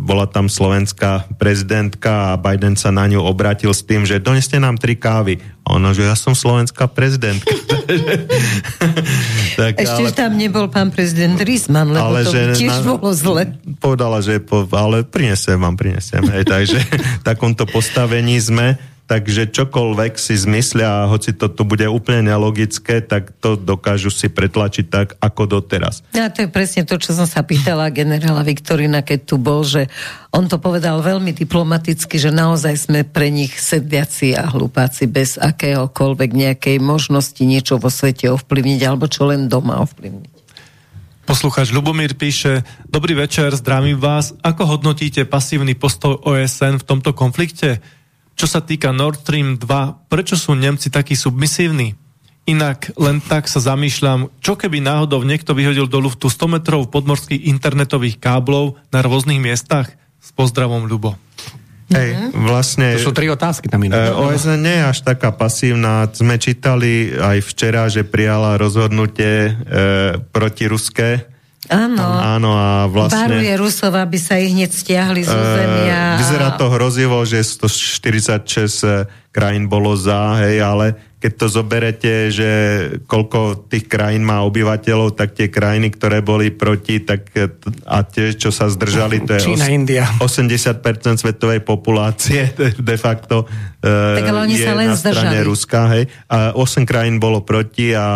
bola tam slovenská prezidentka a Biden sa na ňu obrátil s tým, že doneste nám tri kávy. A ona, že ja som slovenská prezidentka. [LAUGHS] tak, Ešte, že tam nebol pán prezident Rizman, lebo Ale to že tiež na- bolo zle. Povedala, že po, ale prinesem vám, prinesem. Hej, takže [LAUGHS] v takomto postavení sme, takže čokoľvek si zmyslia, hoci to tu bude úplne nelogické, tak to dokážu si pretlačiť tak, ako doteraz. A to je presne to, čo som sa pýtala generála Viktorina, keď tu bol, že on to povedal veľmi diplomaticky, že naozaj sme pre nich sedliaci a hlupáci bez akéhokoľvek nejakej možnosti niečo vo svete ovplyvniť, alebo čo len doma ovplyvniť. Poslucháč Lubomír píše, dobrý večer, zdravím vás. Ako hodnotíte pasívny postoj OSN v tomto konflikte? Čo sa týka Nord Stream 2, prečo sú Nemci takí submisívni? Inak len tak sa zamýšľam, čo keby náhodou niekto vyhodil do luftu 100 metrov podmorských internetových káblov na rôznych miestach? S pozdravom, Ľubo. Hej, vlastne... To sú tri otázky tam iné. E, OSN nie je až taká pasívna. Sme čítali aj včera, že prijala rozhodnutie e, protiruské. Áno. Áno a vlastne... Varuje Rusov, aby sa ich hneď stiahli z územia. Eh, Vyzerá to hrozivo, že 146 krajín bolo za, hej, ale keď to zoberete, že koľko tých krajín má obyvateľov, tak tie krajiny, ktoré boli proti, tak eh, a tie, čo sa zdržali, to je Čína, India. 80% svetovej populácie [LAUGHS] de facto eh, Tak ale oni je sa len na strane zdržali. Ruska, hej. A 8 krajín bolo proti a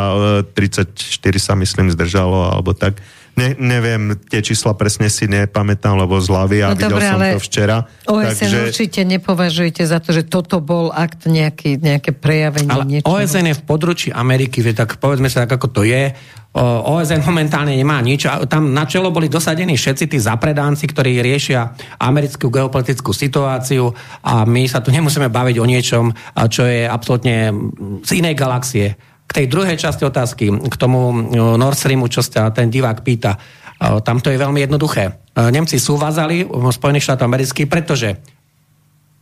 eh, 34 sa myslím zdržalo, alebo tak. Ne, neviem, tie čísla presne si nepamätám, lebo z hlavy a No videl dobre, som ale to včera. OSN takže, určite nepovažujete za to, že toto bol akt nejaký, nejaké prejavenie Ale niečoho. OSN je v područí Ameriky, vie, tak povedzme sa tak, ako to je. O, OSN momentálne nemá nič. A Tam na čelo boli dosadení všetci tí zapredánci, ktorí riešia americkú geopolitickú situáciu a my sa tu nemusíme baviť o niečom, čo je absolútne z inej galaxie. K tej druhej časti otázky, k tomu o, Nord Streamu, čo sa ten divák pýta, o, tam to je veľmi jednoduché. O, Nemci sú vázali Spojených štátov amerických, pretože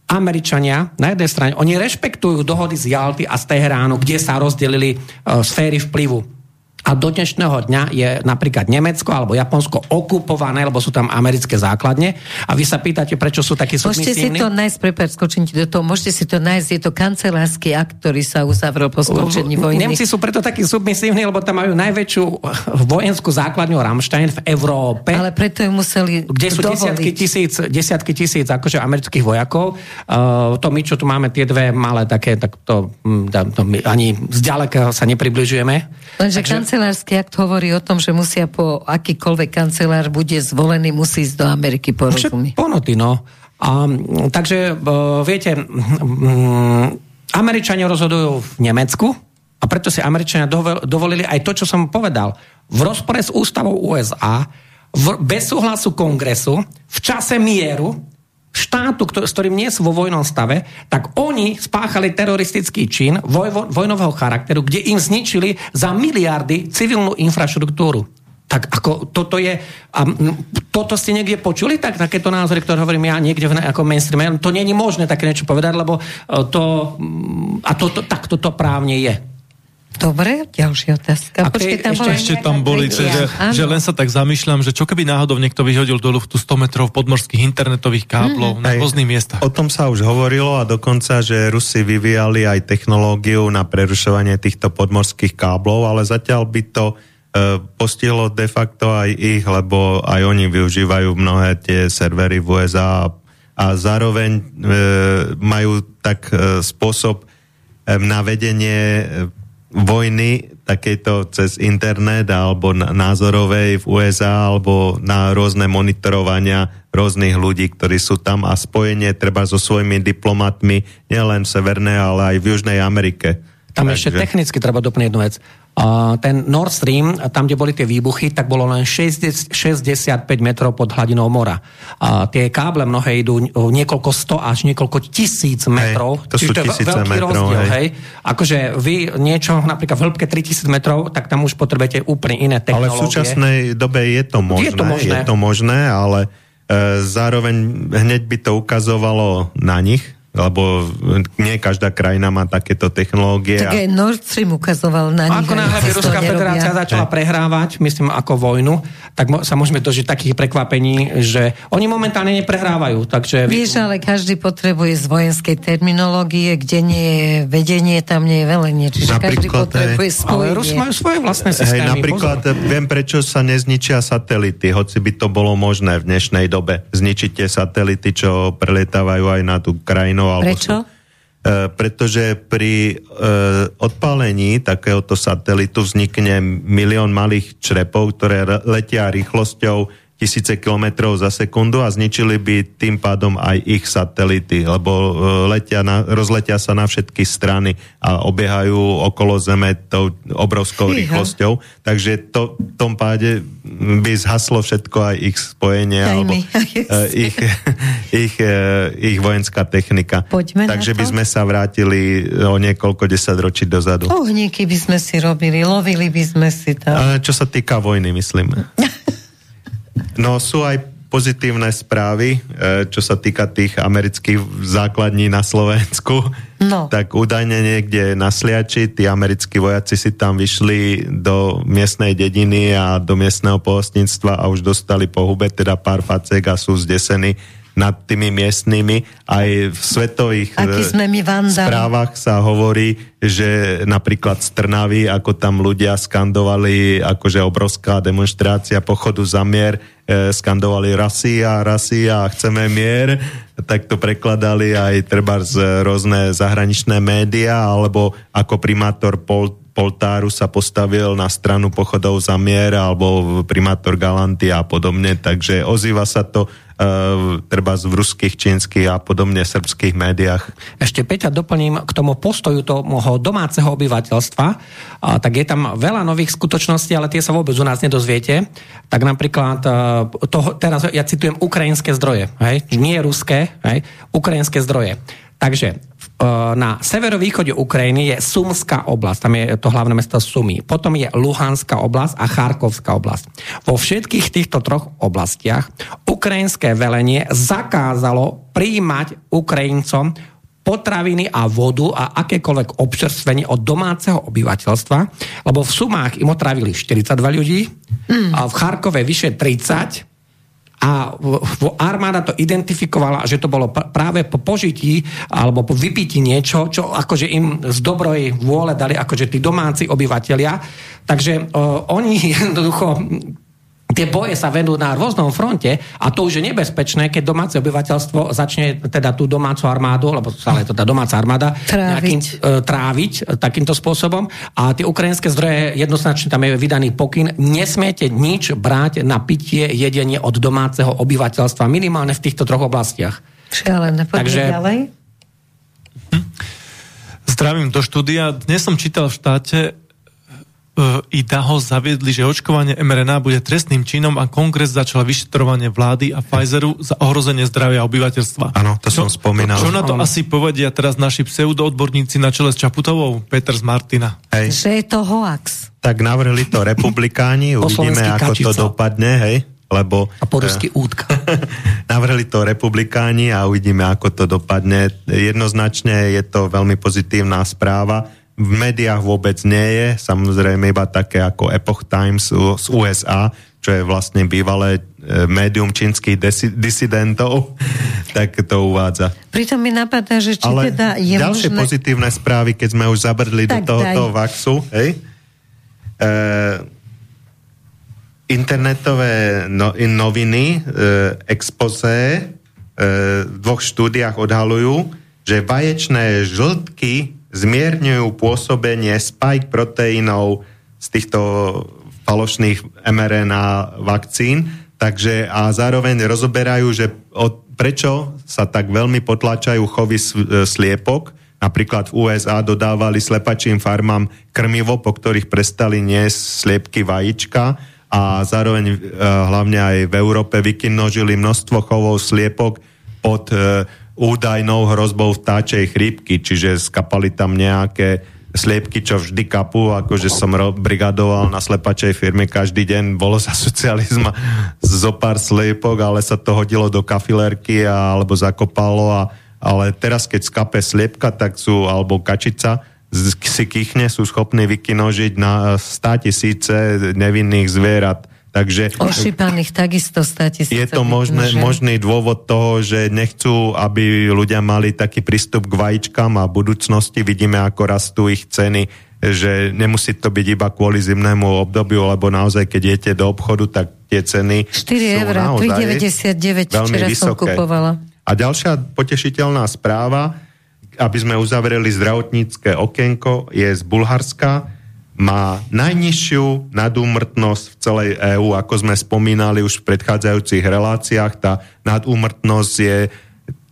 Američania na jednej strane, oni rešpektujú dohody z Jalty a z Teheránu, kde sa rozdelili sféry vplyvu. A do dnešného dňa je napríklad Nemecko alebo Japonsko okupované, lebo sú tam americké základne. A vy sa pýtate, prečo sú takí Môžete si to nájsť, prepáč, skočím do toho, môžete si to nájsť, je to kancelársky akt, ktorý sa uzavrel po skončení vojny. Nemci sú preto takí submisívni, lebo tam majú najväčšiu vojenskú základňu Rammstein v Európe. Ale preto ju museli Kde sú dovoliť. desiatky tisíc, desiatky tisíc akože amerických vojakov. Uh, to my, čo tu máme, tie dve malé také, tak to, mm, da- to my ani zďaleka sa nepribližujeme. Lenže kancelársky akt hovorí o tom, že musia po akýkoľvek kancelár bude zvolený, musí ísť do Ameriky po rozumi. Ponoty, no. A, mm, takže, uh, viete, mm, Američania rozhodujú v Nemecku a preto si Američania dovol- dovolili aj to, čo som povedal. V rozpore s ústavou USA, v, bez súhlasu kongresu, v čase mieru, štátu, ktor- s ktorým nie sú vo vojnom stave, tak oni spáchali teroristický čin voj- vo- vojnového charakteru, kde im zničili za miliardy civilnú infraštruktúru. Tak ako toto je, a toto ste niekde počuli, tak takéto názory, ktoré hovorím ja niekde v ne- ako mainstreame, to je možné také niečo povedať, lebo e, to, a to, to, tak toto právne je. Dobre, ďalšia otázka. A Počkej, ke- tam ešte- Ešte tam boli, že, že len sa tak zamýšľam, že čo keby náhodou niekto vyhodil do luftu 100 metrov podmorských internetových káblov na Hej. rôznych miestach. O tom sa už hovorilo a dokonca, že Rusi vyvíjali aj technológiu na prerušovanie týchto podmorských káblov, ale zatiaľ by to e, postihlo de facto aj ich, lebo aj oni využívajú mnohé tie servery v USA a, a zároveň e, majú tak e, spôsob e, na vedenie e, vojny takejto cez internet alebo názorovej v USA alebo na rôzne monitorovania rôznych ľudí, ktorí sú tam a spojenie treba so svojimi diplomatmi nielen v Severnej, ale aj v Južnej Amerike. Tam ešte technicky treba doplniť jednu vec. Ten Nord Stream, tam, kde boli tie výbuchy, tak bolo len 60, 65 metrov pod hladinou mora. A tie káble mnohé idú niekoľko sto až niekoľko tisíc metrov. to sú Čiže je veľký metrov, rozdiel, hej. hej. Akože vy niečo napríklad v hĺbke 3000 metrov, tak tam už potrebujete úplne iné Ale technológie. v súčasnej dobe je to možné, Je to možné. je to možné ale e, zároveň hneď by to ukazovalo na nich, lebo nie každá krajina má takéto technológie. Tak a- aj Nord Stream ukazoval na nich. Ako náhle by Ruská federácia začala prehrávať, myslím ako vojnu, tak mo- sa môžeme dožiť takých prekvapení, že oni momentálne neprehrávajú. Takže Vieš, ale každý potrebuje z vojenskej terminológie, kde nie je vedenie, tam nie je velenie. Čiže každý Napríklad, potrebuje hej. spojenie. ale Rusi majú svoje vlastné Hej, systémy. napríklad pozor. viem, prečo sa nezničia satelity, hoci by to bolo možné v dnešnej dobe. Zničiť tie satelity, čo prelietávajú aj na tú krajinu. Alebo Prečo? E, pretože pri e, odpálení takéhoto satelitu vznikne milión malých črepov, ktoré letia rýchlosťou tisíce kilometrov za sekundu a zničili by tým pádom aj ich satelity, lebo e, letia na, rozletia sa na všetky strany a obiehajú okolo Zeme tou obrovskou Fíha. rýchlosťou. Takže to, v tom páde by zhaslo všetko aj ich spojenie Aj alebo [LAUGHS] e, ich, [LAUGHS] ich, e, ich vojenská technika. Poďme Takže by sme sa vrátili o niekoľko desaťročí dozadu. Ohníky by sme si robili, lovili by sme si tam. Čo sa týka vojny, myslím. [LAUGHS] No sú aj pozitívne správy, e, čo sa týka tých amerických základní na Slovensku. No. Tak údajne niekde na Sliači, tí americkí vojaci si tam vyšli do miestnej dediny a do miestneho pohostníctva a už dostali po hube teda pár facek a sú zdesení nad tými miestnymi. Aj v svetových Akí e, sme my vandali. správach sa hovorí, že napríklad z Trnavy, ako tam ľudia skandovali, akože obrovská demonstrácia pochodu za mier, e, skandovali Rasia, Rasia, chceme mier, tak to prekladali aj treba z rôzne zahraničné médiá, alebo ako primátor Pol, Poltáru sa postavil na stranu pochodov za mier, alebo primátor Galanty a podobne, takže ozýva sa to uh, treba v ruských, čínskych a podobne srbských médiách. Ešte Peťa doplním k tomu postoju toho domáceho obyvateľstva, a, tak je tam veľa nových skutočností, ale tie sa vôbec u nás nedozviete. Tak napríklad, a, toho, teraz ja citujem ukrajinské zdroje, hej? nie ruské, hej? ukrajinské zdroje. Takže e, na severovýchode Ukrajiny je Sumská oblasť, tam je to hlavné mesto Sumy. Potom je Luhanská oblasť a Charkovská oblasť. Vo všetkých týchto troch oblastiach ukrajinské velenie zakázalo príjmať Ukrajincom potraviny a vodu a akékoľvek občerstvenie od domáceho obyvateľstva, lebo v sumách im otravili 42 ľudí, mm. a v Charkove vyše 30 a armáda to identifikovala, že to bolo práve po požití alebo po vypití niečo, čo akože im z dobrej vôle dali akože tí domáci obyvateľia. Takže uh, oni [LAUGHS] jednoducho tie boje sa vedú na rôznom fronte a to už je nebezpečné, keď domáce obyvateľstvo začne teda tú domácu armádu, lebo stále je to tá domáca armáda, tráviť. Nejakým, e, tráviť e, takýmto spôsobom. A tie ukrajinské zdroje, jednoznačne tam je vydaný pokyn, nesmiete nič brať na pitie, jedenie od domáceho obyvateľstva, minimálne v týchto troch oblastiach. Šialené, Takže, ďalej. Hm. Zdravím do štúdia. Dnes som čítal v štáte, E, IDAHO zaviedli, že očkovanie mRNA bude trestným činom a kongres začal vyšetrovanie vlády a Pfizeru za ohrozenie zdravia obyvateľstva. Áno, to čo, som spomínal. Čo na to asi povedia teraz naši pseudoodborníci na čele s Čaputovou? Peter z Martina. Hej. Že je to hoax. Tak navrhli to republikáni, [LAUGHS] uvidíme, ako to dopadne, hej? lebo... A po rusky útka. [LAUGHS] navrhli to republikáni a uvidíme, ako to dopadne. Jednoznačne je to veľmi pozitívna správa v médiách vôbec nie je, samozrejme iba také ako Epoch Times z USA, čo je vlastne bývalé e, médium čínskych desi- disidentov, [LAUGHS] tak to uvádza. Pritom mi napadá, že či Ale teda je ďalšie možné... pozitívne správy, keď sme už zabrdli tak do tohoto daj. vaxu, hej? E, internetové no, noviny, e, expose e, v dvoch štúdiách odhalujú, že vaječné žltky zmierňujú pôsobenie spike proteínov z týchto falošných mRNA vakcín, takže a zároveň rozoberajú, že od, prečo sa tak veľmi potlačajú chovy e, sliepok, Napríklad v USA dodávali slepačím farmám krmivo, po ktorých prestali niesť sliepky vajíčka a zároveň e, hlavne aj v Európe vykinožili množstvo chovov sliepok pod e, údajnou hrozbou vtáčej chrípky, čiže skapali tam nejaké sliepky, čo vždy kapú, akože som brigadoval na slepačej firme každý deň, bolo za socializma [LAUGHS] zo pár sliepok, ale sa to hodilo do kafilerky a, alebo zakopalo a, ale teraz keď skape sliepka, tak sú, alebo kačica, si kýchne, sú schopní vykinožiť na 100 tisíce nevinných zvierat Takže, Ošípaných takisto stati Je to možné, možný dôvod toho, že nechcú, aby ľudia mali taký prístup k vajíčkam a v budúcnosti vidíme, ako rastú ich ceny, že nemusí to byť iba kvôli zimnému obdobiu, lebo naozaj, keď idete do obchodu, tak tie ceny 4 eur, 3,99 včera vysoké. som kupovala. A ďalšia potešiteľná správa, aby sme uzavreli zdravotnícke okienko, je z Bulharska má najnižšiu nadúmrtnosť v celej EÚ, ako sme spomínali už v predchádzajúcich reláciách. Tá nadúmrtnosť je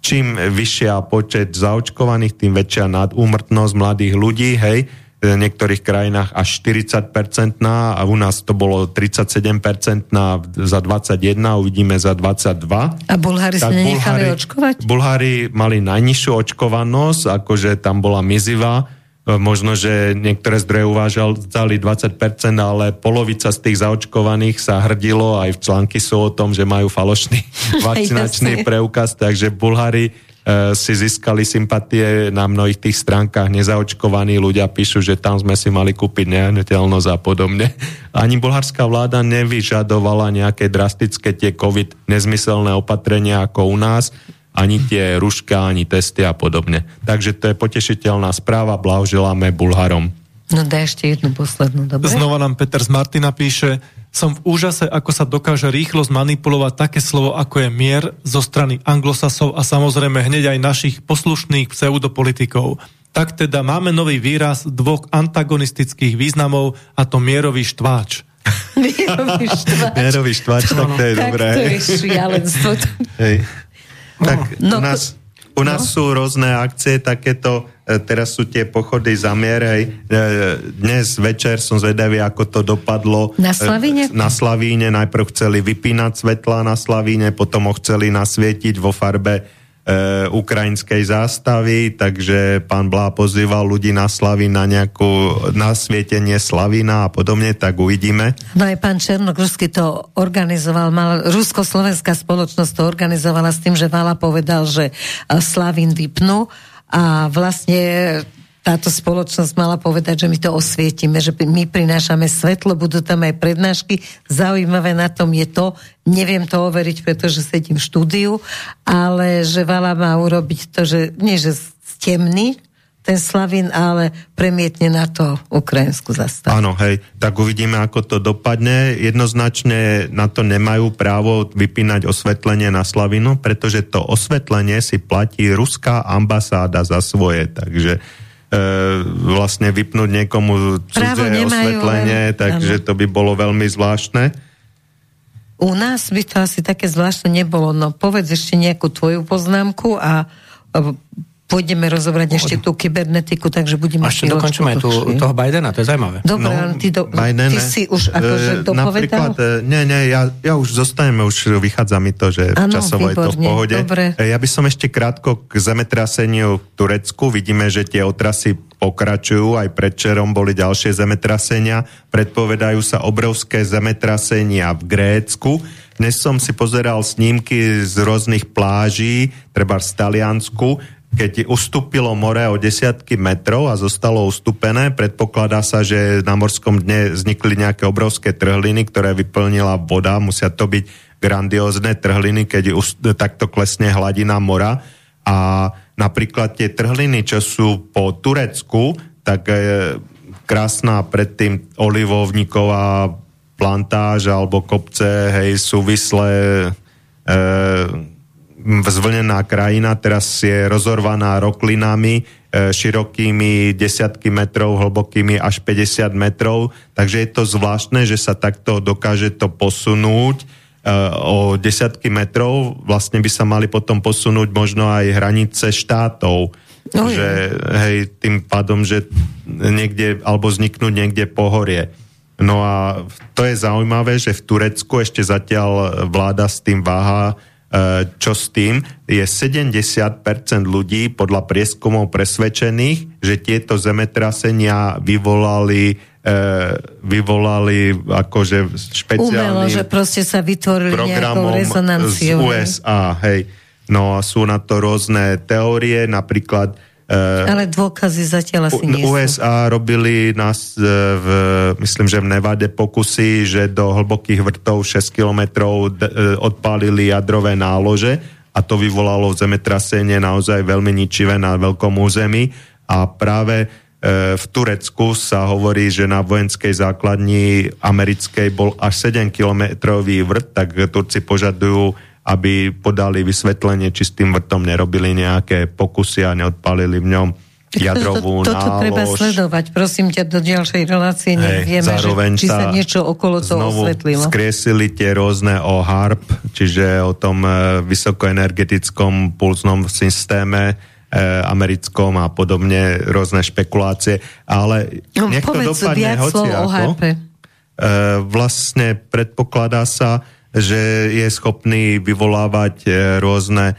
čím vyššia počet zaočkovaných, tým väčšia nadúmrtnosť mladých ľudí, hej, v niektorých krajinách až 40% a u nás to bolo 37% za 21, uvidíme za 22. A Bulhári sa nenechali očkovať? Bulhári mali najnižšiu očkovanosť, akože tam bola mizivá, možno, že niektoré zdroje uvážali 20%, ale polovica z tých zaočkovaných sa hrdilo, aj v články sú o tom, že majú falošný [LAUGHS] vakcinačný preukaz, takže Bulhári e, si získali sympatie na mnohých tých stránkach. Nezaočkovaní ľudia píšu, že tam sme si mali kúpiť nehnuteľnosť a podobne. [LAUGHS] Ani bulharská vláda nevyžadovala nejaké drastické tie COVID nezmyselné opatrenia ako u nás ani tie ruška, ani testy a podobne. Takže to je potešiteľná správa, blahoželáme Bulharom. No daj ešte jednu poslednú, dobre? Znova nám Peter z Martina píše, som v úžase, ako sa dokáže rýchlo zmanipulovať také slovo, ako je mier zo strany anglosasov a samozrejme hneď aj našich poslušných pseudopolitikov. Tak teda máme nový výraz dvoch antagonistických významov a to mierový štváč. [LAUGHS] Mierový štváč. Mierový štváč, tak to je dobré. Tak to je šialenstvo. Hej. Tak no, u nás, u nás no. sú rôzne akcie, takéto, e, teraz sú tie pochody za mier, hej. E, dnes večer som zvedavý, ako to dopadlo. Na Slavíne? Na Slavíne, najprv chceli vypínať svetla na Slavíne, potom ho chceli nasvietiť vo farbe e, ukrajinskej zástavy, takže pán Blá pozýval ľudí na Slavy na nejakú nasvietenie Slavina a podobne, tak uvidíme. No aj pán Černok Rusky to organizoval, mal, Rusko-slovenská spoločnosť to organizovala s tým, že Vala povedal, že Slavín vypnú a vlastne táto spoločnosť mala povedať, že my to osvietime, že my prinášame svetlo, budú tam aj prednášky. Zaujímavé na tom je to, neviem to overiť, pretože sedím v štúdiu, ale že Vala má urobiť to, že nie, že stemný, ten Slavín, ale premietne na to Ukrajinsku zastavu. Áno, hej, tak uvidíme, ako to dopadne. Jednoznačne na to nemajú právo vypínať osvetlenie na Slavinu, pretože to osvetlenie si platí ruská ambasáda za svoje, takže vlastne vypnúť niekomu cudzie osvetlenie, len, takže to by bolo veľmi zvláštne. U nás by to asi také zvláštne nebolo, no povedz ešte nejakú tvoju poznámku a pôjdeme rozobrať Pohodne. ešte tú kybernetiku, takže budeme... A ešte dokončíme tu, toho Bidena, to je zaujímavé. Dobre, no, ty, do, Biden, ty si už akože e, dopovedal? Napríklad, e, nie, nie, ja, ja už zostaneme, už vychádza mi to, že ano, časovo výborne, je to v pohode. Dobre. E, ja by som ešte krátko k zemetraseniu v Turecku. Vidíme, že tie otrasy pokračujú, aj predčerom boli ďalšie zemetrasenia. Predpovedajú sa obrovské zemetrasenia v Grécku. Dnes som si pozeral snímky z rôznych pláží, treba v Taliansku, keď ustúpilo more o desiatky metrov a zostalo ustúpené, predpokladá sa, že na morskom dne vznikli nejaké obrovské trhliny, ktoré vyplnila voda, musia to byť grandiózne trhliny, keď takto klesne hladina mora. A napríklad tie trhliny, čo sú po Turecku, tak je krásna predtým olivovníková plantáž alebo kopce, hej, súvislé e, zvlnená krajina, teraz je rozorvaná roklinami, e, širokými desiatky metrov, hlbokými až 50 metrov, takže je to zvláštne, že sa takto dokáže to posunúť e, o desiatky metrov, vlastne by sa mali potom posunúť možno aj hranice štátov, no, že hej, tým pádom, že niekde, alebo vzniknúť niekde pohorie. No a to je zaujímavé, že v Turecku ešte zatiaľ vláda s tým váha, čo s tým? Je 70% ľudí podľa prieskumov presvedčených, že tieto zemetrasenia vyvolali e, vyvolali akože špeciálnym Umelo, že proste sa vytvorili rezonanciou. z USA, hej. No a sú na to rôzne teórie, napríklad Ale dôkazy zatiaľ asi nie USA robili nás uh, v, myslím, že v Nevade pokusy, že do hlbokých vrtov 6 kilometrov uh, odpálili jadrové nálože a to vyvolalo zemetrasenie naozaj veľmi ničivé na veľkom území. A práve v Turecku sa hovorí, že na vojenskej základni americkej bol až 7 kilometrový vrt, tak Turci požadujú aby podali vysvetlenie, či s tým vrtom nerobili nejaké pokusy a neodpalili v ňom [LAUGHS] jadrovú to, to, Toto treba sledovať, prosím ťa, do ďalšej relácie nevieme, že, či sa niečo okolo toho osvetlilo. skresili tie rôzne o HARP, čiže o tom e, vysokoenergetickom pulznom systéme e, americkom a podobne rôzne špekulácie, ale no, nech to dopadne hoci ako. E, vlastne predpokladá sa, že je schopný vyvolávať e, rôzne e,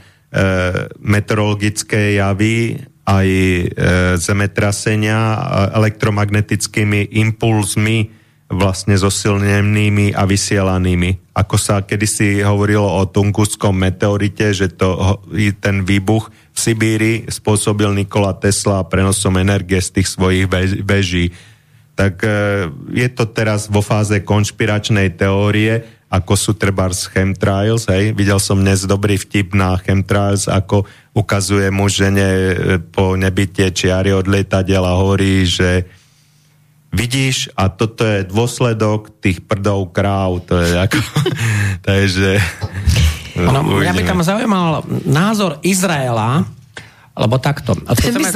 meteorologické javy, aj e, zemetrasenia elektromagnetickými impulzmi vlastne zosilnenými a vysielanými. Ako sa kedysi hovorilo o Tungusskom meteorite, že to, ten výbuch v Sibíri spôsobil Nikola Tesla prenosom energie z tých svojich veží. Tak je to teraz vo fáze konšpiračnej teórie, ako sú treba z chemtrails, hej. Videl som dnes dobrý vtip na chemtrails, ako ukazuje mu žene e, po nebytie čiary od lietadiel a hovorí, že vidíš, a toto je dôsledok tých prdov kráv, to je ako, [LAUGHS] takže... Ono, mňa by tam zaujímal názor Izraela, lebo takto. To, to, by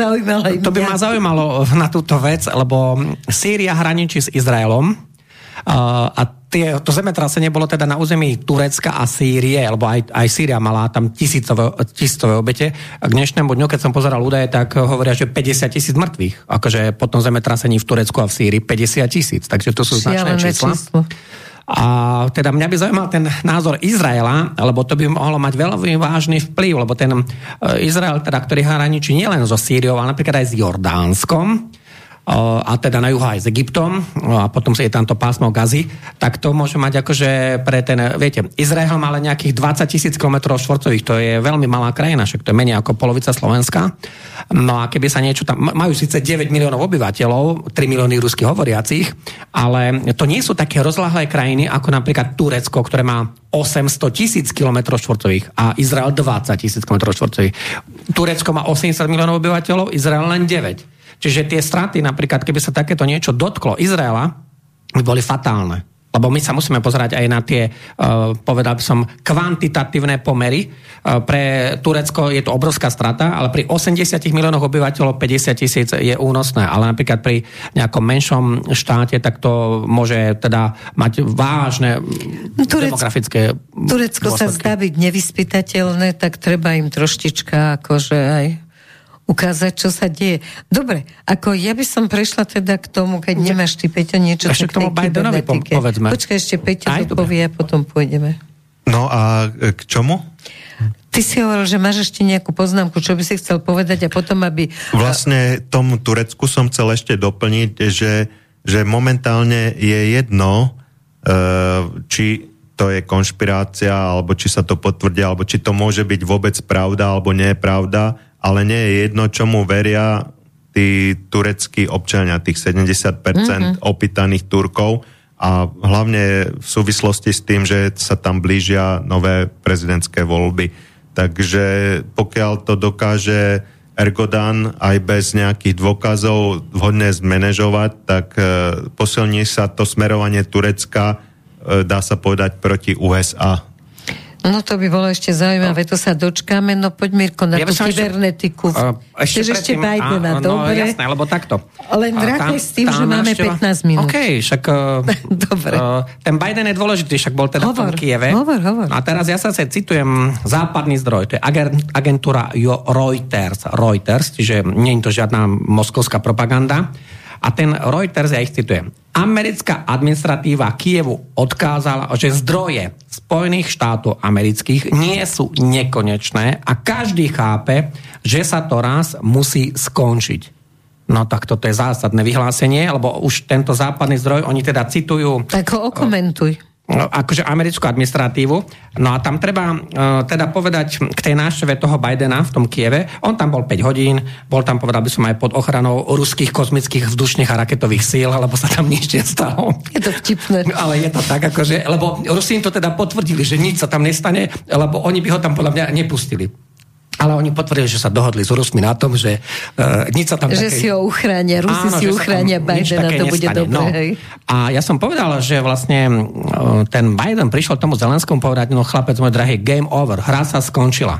to by ma zaujímalo na túto vec, lebo Sýria hraničí s Izraelom a tie, to zemetrasenie bolo teda na území Turecka a Sýrie, lebo aj, aj Sýria mala tam tisícové, tisícové obete. A k dnešnému dňu, keď som pozeral údaje, tak hovoria, že 50 tisíc mŕtvych. Akože po tom zemetrasení v Turecku a v Sýrii 50 tisíc. Takže to sú značné čísla. Číslo. A teda mňa by zaujímal ten názor Izraela, lebo to by mohlo mať veľmi vážny vplyv, lebo ten e, Izrael, teda, ktorý hraničí nielen so Sýriou, ale napríklad aj s Jordánskom, a teda na juho aj s Egyptom a potom je tam pásmo Gazy, tak to môže mať akože pre ten, viete, Izrael má ale nejakých 20 tisíc km štvorcových, to je veľmi malá krajina, však to je menej ako polovica Slovenska. No a keby sa niečo tam, majú síce 9 miliónov obyvateľov, 3 milióny ruských hovoriacich, ale to nie sú také rozlahlé krajiny ako napríklad Turecko, ktoré má 800 tisíc km štvorcových a Izrael 20 tisíc km štvorcových. Turecko má 80 miliónov obyvateľov, Izrael len 9. Čiže tie straty, napríklad, keby sa takéto niečo dotklo Izraela, boli fatálne. Lebo my sa musíme pozerať aj na tie, uh, povedal by som, kvantitatívne pomery. Uh, pre Turecko je to obrovská strata, ale pri 80 miliónoch obyvateľov 50 tisíc je únosné. Ale napríklad pri nejakom menšom štáte, tak to môže teda mať vážne no, Turec, demografické Turecko dôsledky. sa zdá byť nevyspytateľné, tak treba im troštička akože aj ukázať, čo sa deje. Dobre, ako ja by som prešla teda k tomu, keď nemáš ty, Peťo, niečo ešte k tomu Bidenovi povedzme. Počkaj, ešte Peťo to povie a potom pôjdeme. No a k čomu? Ty si hovoril, že máš ešte nejakú poznámku, čo by si chcel povedať a potom, aby... Vlastne tomu Turecku som chcel ešte doplniť, že, že momentálne je jedno, e, či to je konšpirácia, alebo či sa to potvrdia, alebo či to môže byť vôbec pravda, alebo nie je pravda ale nie je jedno, čomu veria tí tureckí občania, tých 70% mm-hmm. opýtaných Turkov a hlavne v súvislosti s tým, že sa tam blížia nové prezidentské voľby. Takže pokiaľ to dokáže Ergodan aj bez nejakých dôkazov vhodne zmanéžovať, tak e, posilní sa to smerovanie Turecka, e, dá sa povedať, proti USA. No to by bolo ešte zaujímavé, to sa dočkáme. No poď Mirko na ja tú kybernetiku. Ešte, Čiže ešte Bidena, no, dobre. jasné, lebo takto. Len rátaj s tým, že máme 15 minút. OK, však [LAUGHS] dobre. Uh, ten Biden je dôležitý, však bol teda hovor, v Kieve. Hovor, hovor. A teraz ja sa citujem západný zdroj, to je agentúra Reuters, Reuters, čiže nie je to žiadna moskovská propaganda. A ten Reuters, ja ich citujem. Americká administratíva Kievu odkázala, že zdroje Spojených štátov amerických nie sú nekonečné a každý chápe, že sa to raz musí skončiť. No tak toto je zásadné vyhlásenie, lebo už tento západný zdroj, oni teda citujú... Tak ho okomentuj akože americkú administratívu. No a tam treba uh, teda povedať k tej návšteve toho Bidena v tom Kieve. On tam bol 5 hodín, bol tam, povedal by som, aj pod ochranou ruských kozmických vzdušných a raketových síl, lebo sa tam nič nestalo. Je to vtipné. [LAUGHS] Ale je to tak, akože, lebo Rusi to teda potvrdili, že nič sa tam nestane, lebo oni by ho tam podľa mňa nepustili. Ale oni potvrdili, že sa dohodli s Rusmi na tom, že uh, nič sa tam Že také... si ho uchránia, Rusi Áno, si uchránia Bidena, to bude nestane. No. Hej. A ja som povedal, že vlastne uh, ten Biden prišiel tomu Zelenskému povedať, no chlapec môj drahý, game over, hra sa skončila.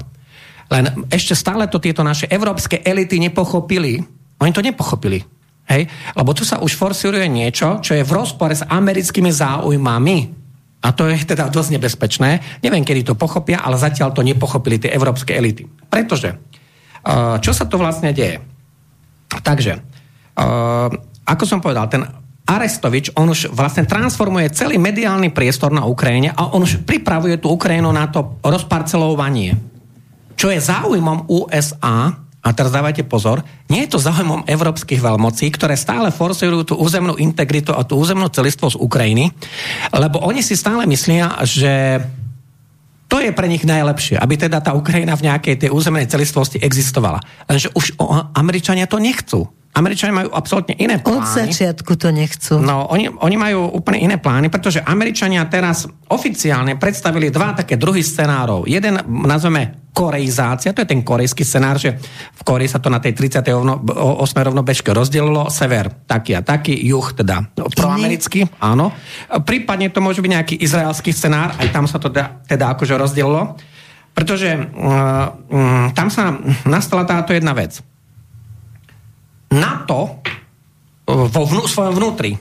Len ešte stále to tieto naše európske elity nepochopili. Oni to nepochopili. Hej? Lebo tu sa už forsiruje niečo, čo je v rozpore s americkými záujmami. A to je teda dosť nebezpečné. Neviem, kedy to pochopia, ale zatiaľ to nepochopili tie európske elity. Pretože, uh, čo sa to vlastne deje? Takže, uh, ako som povedal, ten Arestovič, on už vlastne transformuje celý mediálny priestor na Ukrajine a on už pripravuje tú Ukrajinu na to rozparcelovanie. Čo je záujmom USA, a teraz dávajte pozor, nie je to záujmom európskych veľmocí, ktoré stále forsujú tú územnú integritu a tú územnú celistvo z Ukrajiny, lebo oni si stále myslia, že to je pre nich najlepšie, aby teda tá Ukrajina v nejakej tej územnej celistvosti existovala. Lenže už Američania to nechcú. Američania majú absolútne iné plány. Od začiatku to nechcú. No, oni, oni majú úplne iné plány, pretože Američania teraz oficiálne predstavili dva také druhy scenárov. Jeden nazveme korejzácia, to je ten korejský scenár, že v Koreji sa to na tej 38. rovnobežke rozdelilo, sever taký a taký, juh teda proamerický, áno. Prípadne to môže byť nejaký izraelský scenár, aj tam sa to teda, teda akože rozdelilo, pretože uh, tam sa nastala táto jedna vec NATO vo vnú, svojom vnútri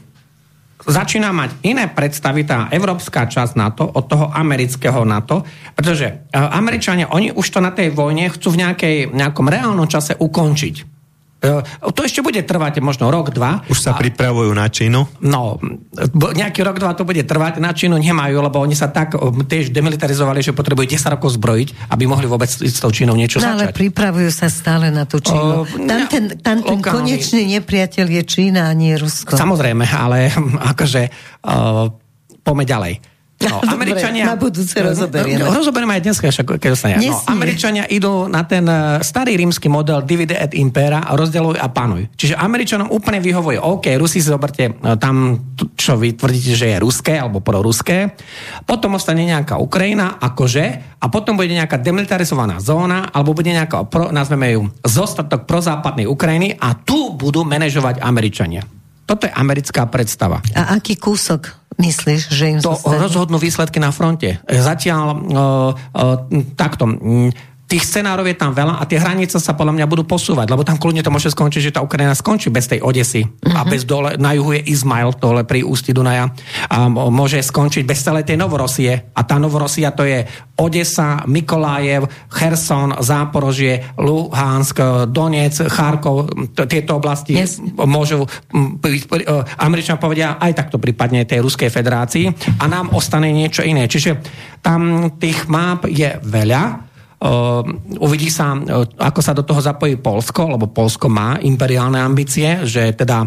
začína mať iné predstavy tá európska časť NATO od toho amerického NATO, pretože e, Američania, oni už to na tej vojne chcú v nejakej, nejakom reálnom čase ukončiť. E, to ešte bude trvať možno rok, dva. Už sa a, pripravujú na Čínu? No, nejaký rok, dva to bude trvať. Na Čínu nemajú, lebo oni sa tak tiež demilitarizovali, že potrebujú 10 rokov zbrojiť, aby mohli vôbec s tou Čínou niečo no, začať. ale pripravujú sa stále na tú Čínu. O, tam ten, tam ten konečný nepriateľ je Čína a nie Rusko. Samozrejme, ale [LAUGHS] akože uh, poďme ďalej. No, Dobre, Američania... na budúce rozoberieme. No, rozoberieme aj dnes, keď dostane. No, Američania idú na ten uh, starý rímsky model divide et impera a rozdeluj a panuj. Čiže Američanom úplne vyhovuje, OK, Rusi si zoberte uh, tam, čo vy tvrdíte, že je ruské alebo proruské, potom ostane nejaká Ukrajina, akože, a potom bude nejaká demilitarizovaná zóna, alebo bude nejaká, pro, nazveme ju, zostatok prozápadnej Ukrajiny a tu budú manažovať Američania. Toto je americká predstava. A aký kúsok myslíš, že im To zostane? rozhodnú výsledky na fronte. Zatiaľ uh, uh, takto. Tých scenárov je tam veľa a tie hranice sa podľa mňa budú posúvať, lebo tam kľudne to môže skončiť, že tá Ukrajina skončí bez tej Odesy uh-huh. a mhm. bez dole, na juhu je Izmail, dole pri ústi Dunaja a môže skončiť bez celej tej Novorosie a tá Novorosia to je Odesa, Mikolájev, Cherson, Záporožie, Luhansk, Donec, Charkov, tieto oblasti yes. môžu e, Američania povedia aj takto prípadne tej Ruskej federácii a nám ostane niečo iné. Čiže tam tých map je veľa uvidí sa, e, ako sa do toho zapojí Polsko, lebo Polsko má imperiálne ambície, že teda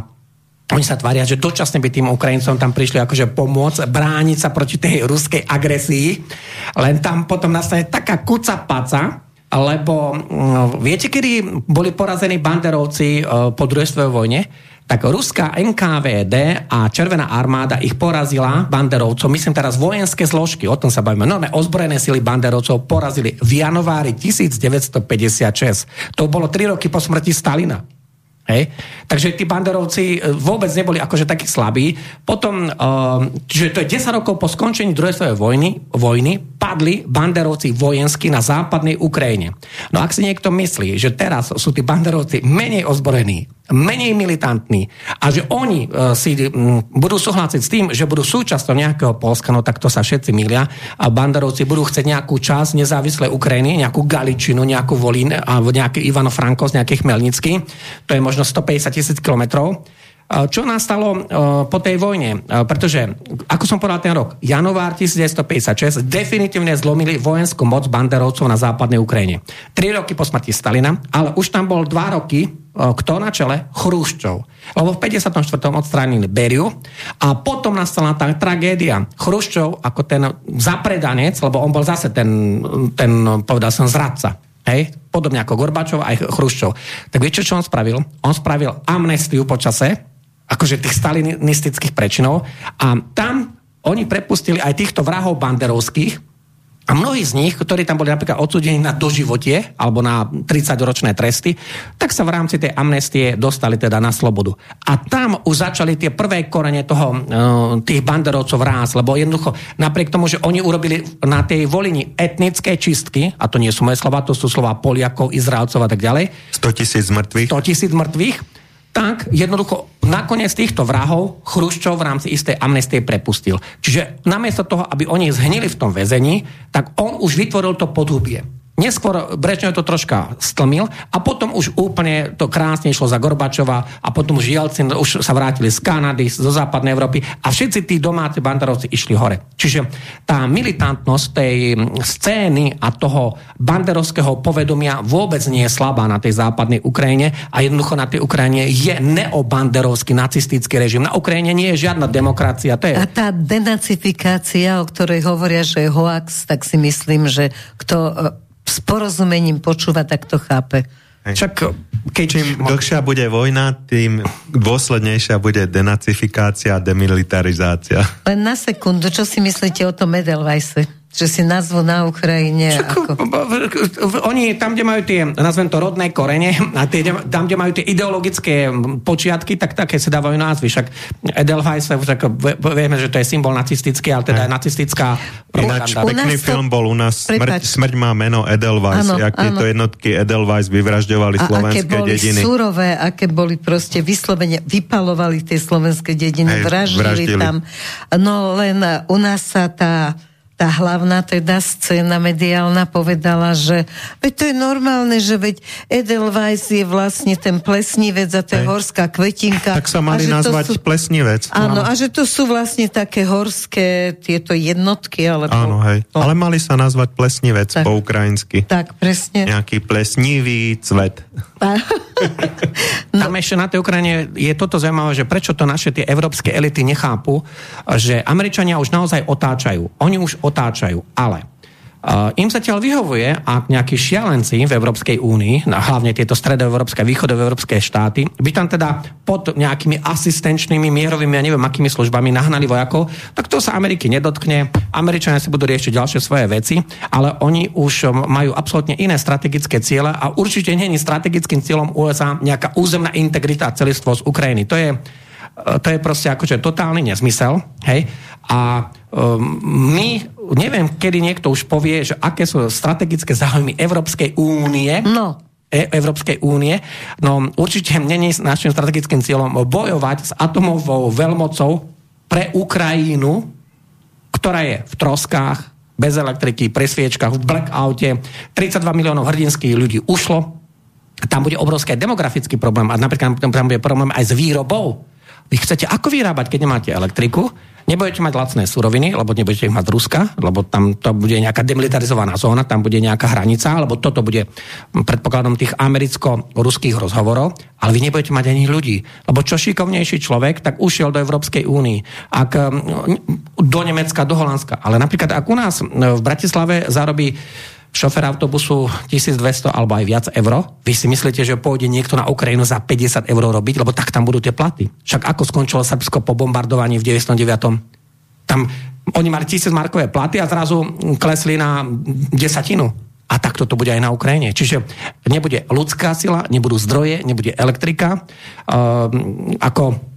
oni sa tvária, že dočasne by tým Ukrajincom tam prišli akože pomôcť, brániť sa proti tej ruskej agresii, len tam potom nastane taká kuca paca, lebo mm, viete, kedy boli porazení banderovci e, po druhej svojej vojne? Tak ruská NKVD a Červená armáda ich porazila banderovcov, myslím teraz vojenské zložky, o tom sa bavíme, no ozbrojené sily banderovcov porazili v januári 1956. To bolo 3 roky po smrti Stalina. Hej? Takže tí banderovci e, vôbec neboli akože takí slabí. Potom, uh, čiže to je 10 rokov po skončení druhej svojej vojny, vojny, padli banderovci vojensky na západnej Ukrajine. No ak si niekto myslí, že teraz sú tí banderovci menej ozbrojení, menej militantní a že oni uh, si budú súhlasiť s tým, že budú súčasťou nejakého Polska, no tak to sa všetci milia a banderovci budú chcieť nejakú časť nezávislej Ukrajiny, nejakú Galičinu, nejakú Volín alebo nejaký Ivano Franko z nejakých Chmelnický. To je možno 150 tisíc kilometrov. Čo nastalo po tej vojne? Pretože, ako som povedal ten rok, január 1956 definitívne zlomili vojenskú moc banderovcov na západnej Ukrajine. Tri roky po smrti Stalina, ale už tam bol dva roky, kto na čele? Chrúščov. Lebo v 54. odstránili Beriu a potom nastala tá tragédia. Chruščov ako ten zapredanec, lebo on bol zase ten, ten povedal som, zradca Hej? Podobne ako Gorbačov aj Chruščov. Tak viete, čo on spravil? On spravil amnestiu počase, akože tých stalinistických prečinov a tam oni prepustili aj týchto vrahov banderovských, a mnohí z nich, ktorí tam boli napríklad odsudení na doživotie alebo na 30-ročné tresty, tak sa v rámci tej amnestie dostali teda na slobodu. A tam už začali tie prvé korene toho, eh, tých banderovcov rás, lebo jednoducho napriek tomu, že oni urobili na tej volini etnické čistky, a to nie sú moje slova, to sú slova Poliakov, Izraelcov a tak ďalej. 100 tisíc mŕtvych. 100 tisíc mŕtvych tak jednoducho nakoniec týchto vrahov Chruščov v rámci istej amnestie prepustil. Čiže namiesto toho, aby oni zhnili v tom väzení, tak on už vytvoril to podhubie. Neskôr Brečňov to troška stlmil a potom už úplne to krásne išlo za Gorbačova a potom už Jelcin už sa vrátili z Kanady, zo západnej Európy a všetci tí domáci banderovci išli hore. Čiže tá militantnosť tej scény a toho banderovského povedomia vôbec nie je slabá na tej západnej Ukrajine a jednoducho na tej Ukrajine je neobanderovský nacistický režim. Na Ukrajine nie je žiadna demokracia. To je... A tá denacifikácia, o ktorej hovoria, že je hoax, tak si myslím, že kto s porozumením počúva, tak to chápe. Však keď... Čím dlhšia bude vojna, tým dôslednejšia bude denacifikácia a demilitarizácia. Len na sekundu, čo si myslíte o tom Edelweisse? Že si nazvu na Ukrajine Však, ako... Oni tam, kde majú tie, nazvem to rodné korene, [LAUGHS] a tie, tam, kde majú tie ideologické počiatky, tak také sa dávajú názvy. Však Edelweiss, však vieme, že to je symbol nacistický, ale teda je nacistická propaganda. pekný to... film bol u nás, smrť, smrť má meno Edelweiss, ano, jak tieto jednotky Edelweiss vyvražďovali a slovenské aké boli dediny. surové, aké boli proste vyslovene, vypalovali tie slovenské dediny, vraždili, vraždili tam. No len u nás sa tá tá hlavná teda scéna mediálna povedala, že veď to je normálne, že veď Edelweiss je vlastne ten plesnivec a to je horská kvetinka. Tak sa mali nazvať sú, plesnivec. Áno, a že to sú vlastne také horské tieto jednotky. Alebo, áno, hej. No. Ale mali sa nazvať plesnivec tak, po ukrajinsky. Tak, presne. Nejaký plesnivý cvet. [LAUGHS] no. Tam ešte na tej Ukrajine je toto zaujímavé, že prečo to naše tie európske elity nechápu, že Američania už naozaj otáčajú. Oni už otáčajú. Ale Uh, im zatiaľ vyhovuje, ak nejakí šialenci v Európskej únii, hlavne tieto stredoeurópske východoeurópske štáty, by tam teda pod nejakými asistenčnými, mierovými a neviem akými službami nahnali vojakov, tak to sa Ameriky nedotkne. Američania si budú riešiť ďalšie svoje veci, ale oni už majú absolútne iné strategické ciele a určite je strategickým cieľom USA nejaká územná integrita a celistvo z Ukrajiny. To je to je proste akože totálny nezmysel. Hej? A um, my, neviem, kedy niekto už povie, že aké sú strategické záujmy Európskej únie. No. E- Európskej únie. No určite není našim strategickým cieľom bojovať s atomovou veľmocou pre Ukrajinu, ktorá je v troskách, bez elektriky, pri sviečkach, v blackoute. 32 miliónov hrdinských ľudí ušlo. Tam bude obrovský demografický problém a napríklad tam bude problém aj s výrobou vy chcete ako vyrábať, keď nemáte elektriku? Nebudete mať lacné suroviny, lebo nebudete ich mať z Ruska, lebo tam to bude nejaká demilitarizovaná zóna, tam bude nejaká hranica, alebo toto bude predpokladom tých americko-ruských rozhovorov, ale vy nebudete mať ani ľudí. Lebo čo šikovnejší človek, tak ušiel do Európskej únii, ak do Nemecka, do Holandska. Ale napríklad, ak u nás v Bratislave zarobí šofer autobusu 1200 alebo aj viac euro, vy si myslíte, že pôjde niekto na Ukrajinu za 50 eur robiť, lebo tak tam budú tie platy. Však ako skončilo Srbsko po bombardovaní v 99. Tam oni mali 1000 markové platy a zrazu klesli na desatinu. A takto to bude aj na Ukrajine. Čiže nebude ľudská sila, nebudú zdroje, nebude elektrika. Uh, ako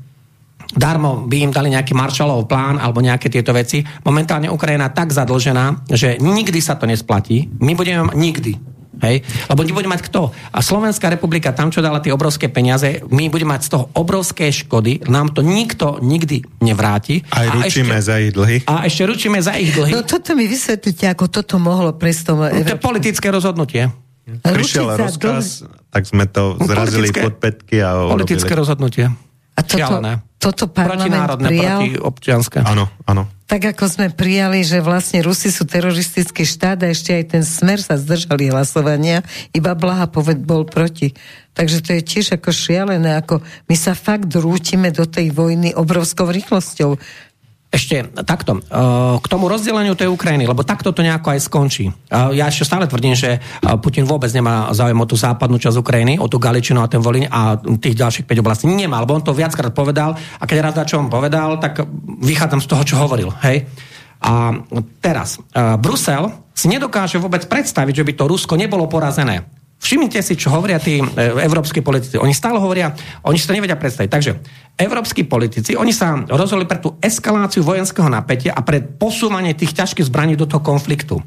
darmo by im dali nejaký Marshallov plán alebo nejaké tieto veci. Momentálne Ukrajina tak zadlžená, že nikdy sa to nesplatí. My budeme nikdy. Hej? Lebo nebude mať kto. A Slovenská republika, tam, čo dala tie obrovské peniaze, my budeme mať z toho obrovské škody, nám to nikto nikdy nevráti. Aj ručíme ešte, za ich dlhy. A ešte ručíme za ich dlhy. No toto mi vysvetlíte, ako toto mohlo prejsť tomu... No, to je politické rozhodnutie. Prišiel rozkaz, tak sme to zrazili politické, pod petky a Politické rozhodnutie. A toto, toto parlament prijal? proti občianské. Áno, áno. Tak ako sme prijali, že vlastne Rusi sú teroristický štát a ešte aj ten smer sa zdržali hlasovania, iba Blaha poved bol proti. Takže to je tiež ako šialené, ako my sa fakt rútime do tej vojny obrovskou rýchlosťou. Ešte takto, eh, k tomu rozdeleniu tej Ukrajiny, lebo takto to nejako aj skončí. Ja ešte stále tvrdím, že eh, Putin vôbec nemá záujem o tú západnú časť Ukrajiny, o tú Galičinu a ten Volín a tých ďalších 5 oblastí. Nemá, lebo on to viackrát povedal a keď raz čo on povedal, tak vychádzam z toho, čo hovoril. Hej? A teraz, Brusel si nedokáže vôbec predstaviť, že by to Rusko nebolo porazené. Všimnite si, čo hovoria tí e, európsky politici. Oni stále hovoria, oni si to nevedia predstaviť. Takže európsky politici, oni sa rozhodli pre tú eskaláciu vojenského napätia a pre posúvanie tých ťažkých zbraní do toho konfliktu.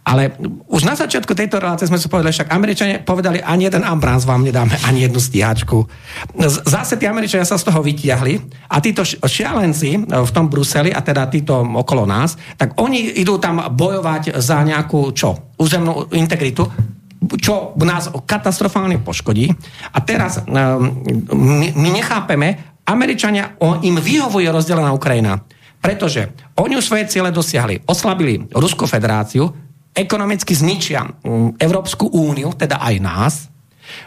Ale už na začiatku tejto relácie sme si povedali, však Američania povedali, ani jeden Abrams vám nedáme, ani jednu stíhačku. Zase tí Američania sa z toho vytiahli a títo šialenci e, v tom Bruseli, a teda títo okolo nás, tak oni idú tam bojovať za nejakú, čo? Územnú integritu čo nás katastrofálne poškodí. A teraz my, my nechápeme, Američania, im vyhovuje rozdelená Ukrajina. Pretože oni už svoje ciele dosiahli. Oslabili Ruskú federáciu, ekonomicky zničia Európsku úniu, teda aj nás.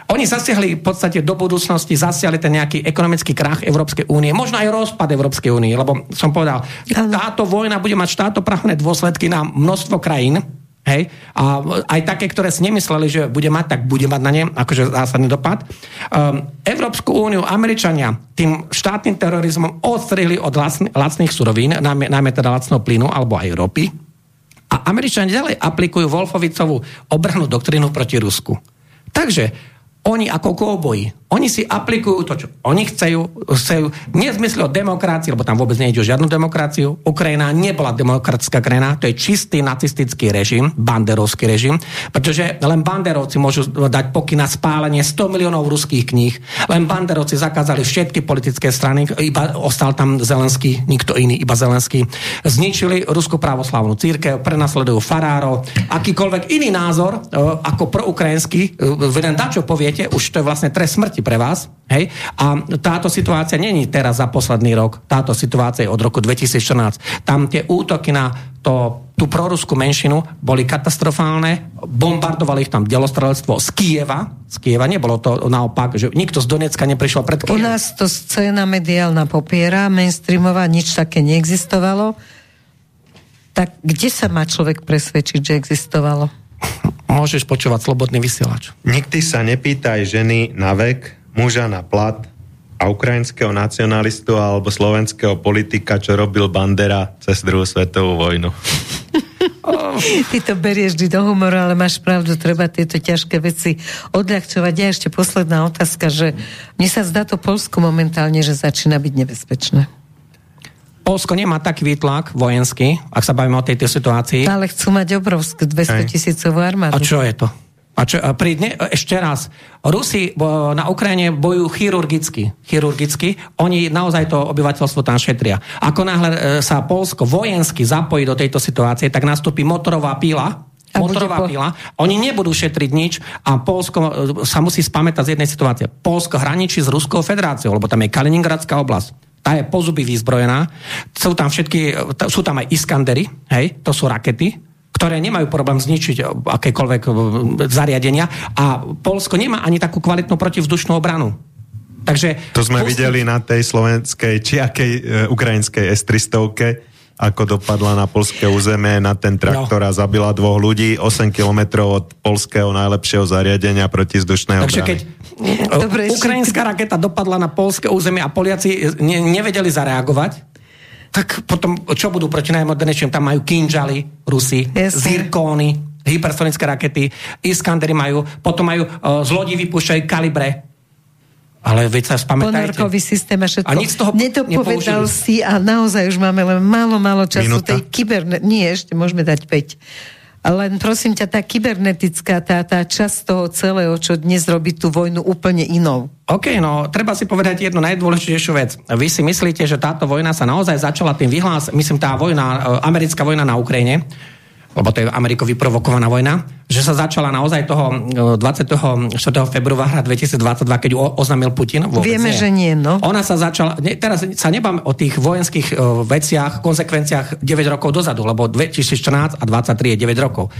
Oni zasiahli v podstate do budúcnosti, zasiahli ten nejaký ekonomický krach Európskej únie, možno aj rozpad Európskej únie, lebo som povedal, táto vojna bude mať štátoprávne dôsledky na množstvo krajín, Hej? A aj také, ktoré si nemysleli, že bude mať, tak bude mať na ne akože zásadný dopad. Um, Európsku úniu, Američania tým štátnym terorizmom odstrihli od lacn- lacných surovín, najmä, najmä teda lacného plynu alebo aj ropy. A Američania ďalej aplikujú Wolfovicovú obrannú doktrínu proti Rusku. Takže oni ako kouboji, oni si aplikujú to, čo oni chcú, chcú nie v zmysle o demokracii, lebo tam vôbec nejde o žiadnu demokraciu. Ukrajina nebola demokratická krajina, to je čistý nacistický režim, banderovský režim, pretože len banderovci môžu dať pokyn na spálenie 100 miliónov ruských kníh. Len banderovci zakázali všetky politické strany, iba ostal tam Zelenský, nikto iný, iba Zelenský. Zničili Ruskú pravoslavnú církev, prenasledujú farárov, akýkoľvek iný názor e, ako proukrajinský, e, len dačo poviete, už to je vlastne trest smrti pre vás. Hej? A táto situácia není teraz za posledný rok. Táto situácia je od roku 2014. Tam tie útoky na to, tú proruskú menšinu boli katastrofálne. Bombardovali ich tam delostrelectvo z Kieva. Z Kieva nebolo to naopak, že nikto z Donecka neprišiel pred Kiev. U nás to scéna mediálna popiera, mainstreamová, nič také neexistovalo. Tak kde sa má človek presvedčiť, že existovalo? Môžeš počúvať slobodný vysielač. Nikdy sa nepýtaj ženy na vek, muža na plat a ukrajinského nacionalistu alebo slovenského politika, čo robil Bandera cez druhú svetovú vojnu. [LAUGHS] Ty to berieš vždy do humoru, ale máš pravdu, treba tieto ťažké veci odľahčovať. Ja ešte posledná otázka, že mne sa zdá to Polsku momentálne, že začína byť nebezpečné. Polsko nemá taký výtlak vojenský, ak sa bavíme o tejto situácii. Ale chcú mať obrovskú 200 tisícovú armádu. A čo je to? A čo, a pri dne, ešte raz, Rusi na Ukrajine bojujú chirurgicky. Chirurgicky. Oni naozaj to obyvateľstvo tam šetria. Ako náhle e, sa Polsko vojensky zapojí do tejto situácie, tak nastúpi motorová píla, A motorová po- pila. Oni nebudú šetriť nič a Polsko e, sa musí spamätať z jednej situácie. Polsko hraničí s Ruskou federáciou, lebo tam je Kaliningradská oblasť. Tá je po zuby vyzbrojená. Sú tam všetky, sú tam aj Iskandery, hej, to sú rakety, ktoré nemajú problém zničiť e, akékoľvek e, zariadenia a Polsko nemá ani takú kvalitnú protivzdušnú obranu. Takže To sme Pusti- videli na tej slovenskej či akej e, ukrajinskej S-300, ako dopadla na polské územie na ten traktor a zabila dvoch ľudí 8 kilometrov od polského najlepšieho zariadenia protizdušnej Takže keď obrany. [LAUGHS] Dobre, Dobre, ukrajinská raketa dopadla na polské územie a Poliaci ne, nevedeli zareagovať, tak potom čo budú proti najmodernejším? Tam majú kinžaly, Rusi, Jasne. zirkóny, hypersonické rakety, Iskandery majú, potom majú uh, z lodí vypúšťajú kalibre. Ale veď sa spamätajte. Ponorkový systém a všetko. A nic z toho Nedopovedal nepoužili. si a naozaj už máme len málo, málo času Minúta. tej kyberne... Nie, ešte môžeme dať 5. Len prosím ťa, tá kybernetická, tá, tá časť toho celého, čo dnes robí tú vojnu úplne inou. OK, no treba si povedať jednu najdôležitejšiu vec. Vy si myslíte, že táto vojna sa naozaj začala tým vyhlás, myslím tá vojna, e, americká vojna na Ukrajine, lebo to je Amerikou vyprovokovaná vojna, že sa začala naozaj toho e, 24. februára 2022, keď ju oznámil Putin? Vôbec Vieme, nie. že nie, no. Ona sa začala, ne, teraz sa nebám o tých vojenských uh, veciach, konsekvenciách 9 rokov dozadu, lebo 2014 a 23 je 9 rokov.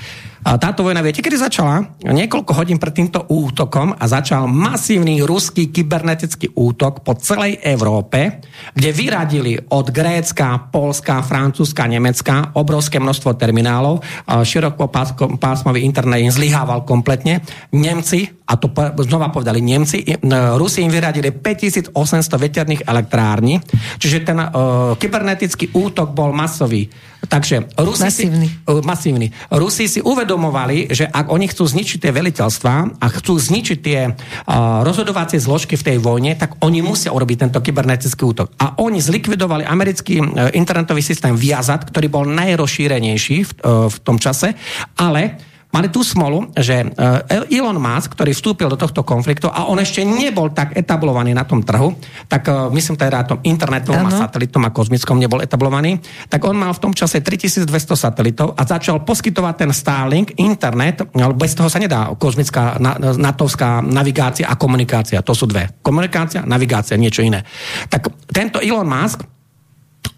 A táto vojna, viete, kedy začala? Niekoľko hodín pred týmto útokom a začal masívny ruský kybernetický útok po celej Európe, kde vyradili od Grécka, Polska, Francúzska, Nemecka obrovské množstvo terminálov. Širokopásmový internet im zlyhával kompletne. Nemci, a to znova povedali Nemci, n- Rusi im vyradili 5800 veterných elektrární, čiže ten uh, kybernetický útok bol masový. Takže Rusi Masívny. Si, uh, masívny. Rusi si uvedomovali, že ak oni chcú zničiť tie veliteľstvá a chcú zničiť tie uh, rozhodovacie zložky v tej vojne, tak oni musia urobiť tento kybernetický útok. A oni zlikvidovali americký uh, internetový systém Viazat, ktorý bol najrozšírenejší v, v tom čase, ale Mali tú smolu, že uh, Elon Musk, ktorý vstúpil do tohto konfliktu a on ešte nebol tak etablovaný na tom trhu, tak uh, myslím teda na tom internetovom a Áno. satelitom a kozmickom nebol etablovaný, tak on mal v tom čase 3200 satelitov a začal poskytovať ten Starlink, internet, ale bez toho sa nedá kozmická, na, natovská navigácia a komunikácia. To sú dve. Komunikácia, navigácia, niečo iné. Tak tento Elon Musk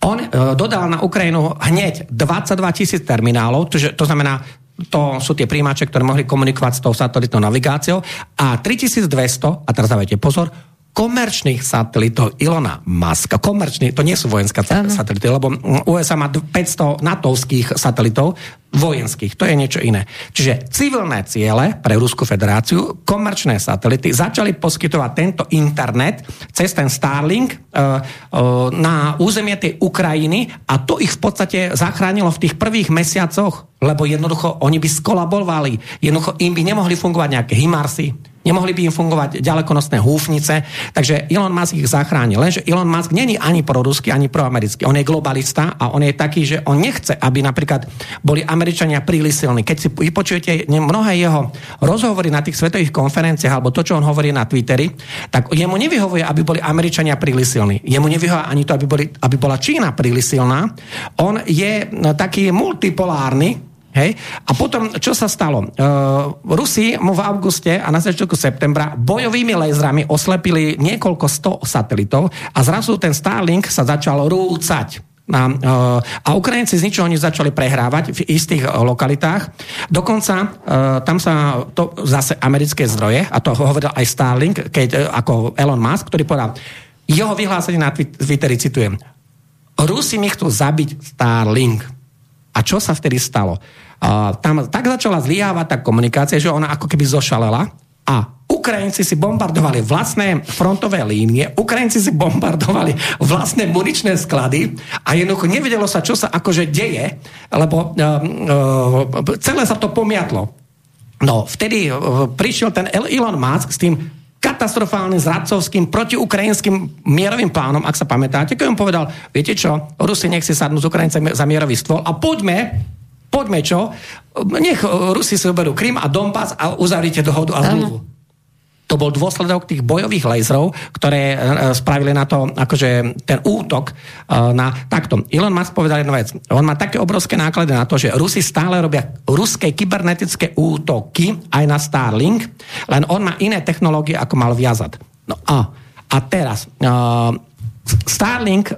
on e, dodal na Ukrajinu hneď 22 tisíc terminálov, to, to znamená, to sú tie príjimače, ktoré mohli komunikovať s tou satelitnou navigáciou. A 3200, a teraz dávajte pozor, komerčných satelitov Ilona Muska, komerčných, to nie sú vojenské Áno. satelity, lebo USA má d- 500 natovských satelitov, vojenských, to je niečo iné. Čiže civilné ciele pre Ruskú federáciu, komerčné satelity začali poskytovať tento internet cez ten Starlink e, e, na územie tej Ukrajiny a to ich v podstate zachránilo v tých prvých mesiacoch, lebo jednoducho oni by skolabovali, jednoducho im by nemohli fungovať nejaké Himarsy, nemohli by im fungovať ďalekonosné húfnice, takže Elon Musk ich zachránil. Lenže Elon Musk není ani proruský, ani proamerický. On je globalista a on je taký, že on nechce, aby napríklad boli Američania príliš silní. Keď si vypočujete mnohé jeho rozhovory na tých svetových konferenciách alebo to, čo on hovorí na Twitteri, tak jemu nevyhovuje, aby boli Američania príliš silní. Jemu nevyhovuje ani to, aby, boli, aby bola Čína príliš silná. On je no, taký multipolárny, Hej? A potom, čo sa stalo? Uh, Rusi mu v auguste a na začiatku septembra bojovými lézrami oslepili niekoľko sto satelitov a zrazu ten Starlink sa začal rúcať. A, uh, a Ukrajinci z ničoho nič začali prehrávať v istých lokalitách. Dokonca uh, tam sa to zase americké zdroje, a to hovoril aj Starlink, keď, ako Elon Musk, ktorý povedal, jeho vyhlásenie na Twitteri citujem, Rusi mi chcú zabiť Starlink. A čo sa vtedy stalo? Tam tak začala zlyhávať tá komunikácia, že ona ako keby zošalela a Ukrajinci si bombardovali vlastné frontové línie, Ukrajinci si bombardovali vlastné muničné sklady a jednoducho nevedelo sa, čo sa akože deje, lebo uh, uh, celé sa to pomiatlo. No, vtedy uh, prišiel ten Elon Musk s tým katastrofálnym zradcovským protiukrajinským mierovým plánom, ak sa pamätáte, keď on povedal, viete čo, Rusi nech si sadnú s Ukrajincami za mierový stôl a poďme Poďme čo? Nech Rusi si uberú Krym a Donbass a uzavrite dohodu a zmluvu. To bol dôsledok tých bojových laserov, ktoré e, spravili na to, akože ten útok na takto. Elon Musk povedal jednu vec. On má také obrovské náklady na to, že Rusi stále robia ruské kybernetické útoky aj na Starlink, len on má iné technológie, ako mal viazať. No a, a teraz, Starlink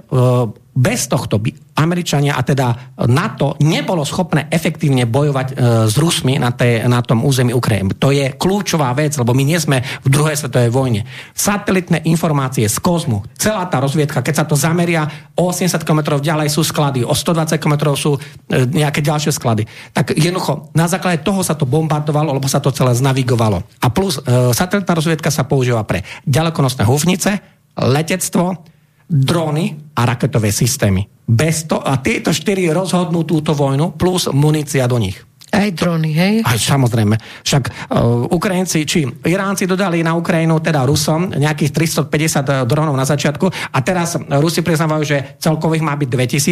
bez tohto by Američania a teda NATO nebolo schopné efektívne bojovať e, s Rusmi na, té, na tom území Ukrajiny. To je kľúčová vec, lebo my nie sme v druhej svetovej vojne. Satelitné informácie z kozmu, celá tá rozviedka, keď sa to zameria, o 80 km ďalej sú sklady, o 120 km sú e, nejaké ďalšie sklady. Tak jednoducho, na základe toho sa to bombardovalo, lebo sa to celé znavigovalo. A plus, e, satelitná rozviedka sa používa pre ďalekonosné húfnice, letectvo, drony a raketové systémy. Bez to, a tieto štyri rozhodnú túto vojnu plus munícia do nich. Aj drony, hej? Aj samozrejme. Však uh, Ukrajinci, či Iránci dodali na Ukrajinu, teda Rusom, nejakých 350 dronov na začiatku a teraz Rusi priznávajú, že celkových má byť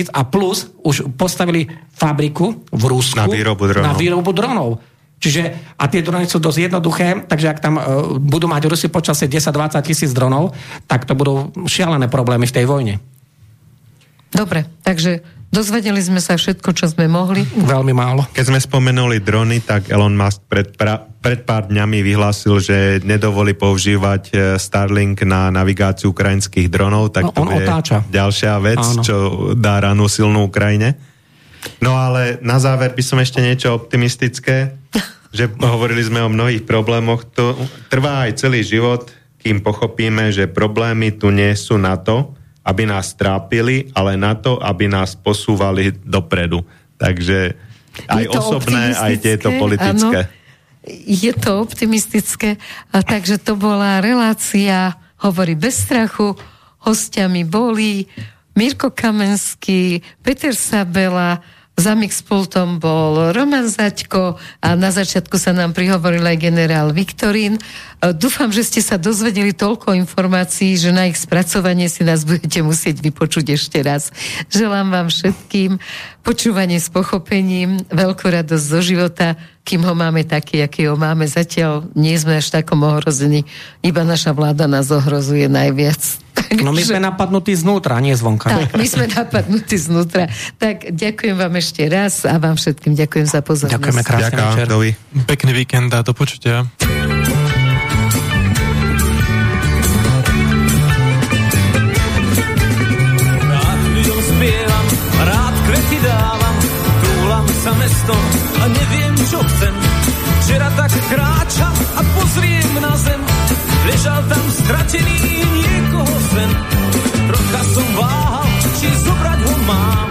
2000 a plus už postavili fabriku v Rusku na výrobu dronov. Na výrobu dronov. Čiže, a tie drony sú dosť jednoduché, takže ak tam uh, budú mať Rusi počasie 10-20 tisíc dronov, tak to budú šialené problémy v tej vojne. Dobre, takže dozvedeli sme sa všetko, čo sme mohli. Veľmi málo. Keď sme spomenuli drony, tak Elon Musk pred, pra, pred pár dňami vyhlásil, že nedovolí používať e, Starlink na navigáciu ukrajinských dronov, tak no, to je otáča. ďalšia vec, Áno. čo dá ranu silnú Ukrajine. No ale na záver by som ešte niečo optimistické, že hovorili sme o mnohých problémoch. To trvá aj celý život, kým pochopíme, že problémy tu nie sú na to, aby nás trápili, ale na to, aby nás posúvali dopredu. Takže aj osobné, aj tieto politické. Áno, je to optimistické. A takže to bola relácia Hovorí bez strachu, hostiami boli Mirko Kamenský, Peter Sabela, za mixpultom bol Roman Zaďko a na začiatku sa nám prihovoril aj generál Viktorín. E, dúfam, že ste sa dozvedeli toľko informácií, že na ich spracovanie si nás budete musieť vypočuť ešte raz. Želám vám všetkým počúvanie s pochopením, veľkú radosť zo života, kým ho máme taký, aký ho máme. Zatiaľ nie sme až takom ohrození, iba naša vláda nás ohrozuje najviac. [LAUGHS] No my sme napadnutí znútra, nie zvonka. Tak, my sme napadnutí znútra. Tak ďakujem vám ešte raz a vám všetkým ďakujem za pozornosť. Ďakujeme krásne Ďaká, večer. Dovi. Pekný víkend a do počutia. mesto a neviem, čo chcem. Včera tak kráčam a pozriem na zem. Ležal tam stratený niekoho sen. Trocha som váhal, či zobrať ho mám.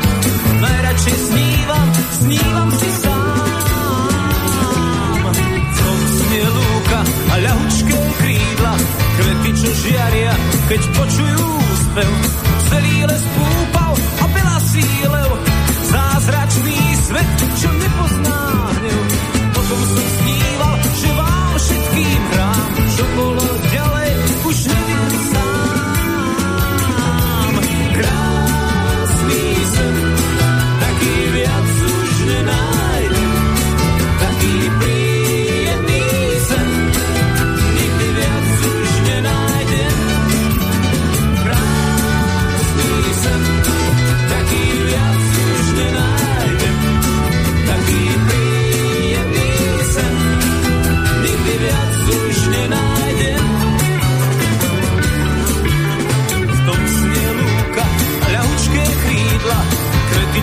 Najradšej snívam, snívam si sám. Koncne lúka a ľahučké krídla. Kvety, čo žiaria, keď počujú spev. Celý les púšť Red your nipples.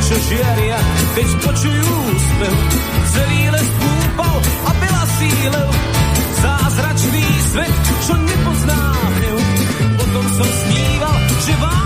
čo žiaria, keď počujú úspev. Celý les púpal a byla sílev, zázračný svet, čo nepozná hnev. Potom som sníval, že vám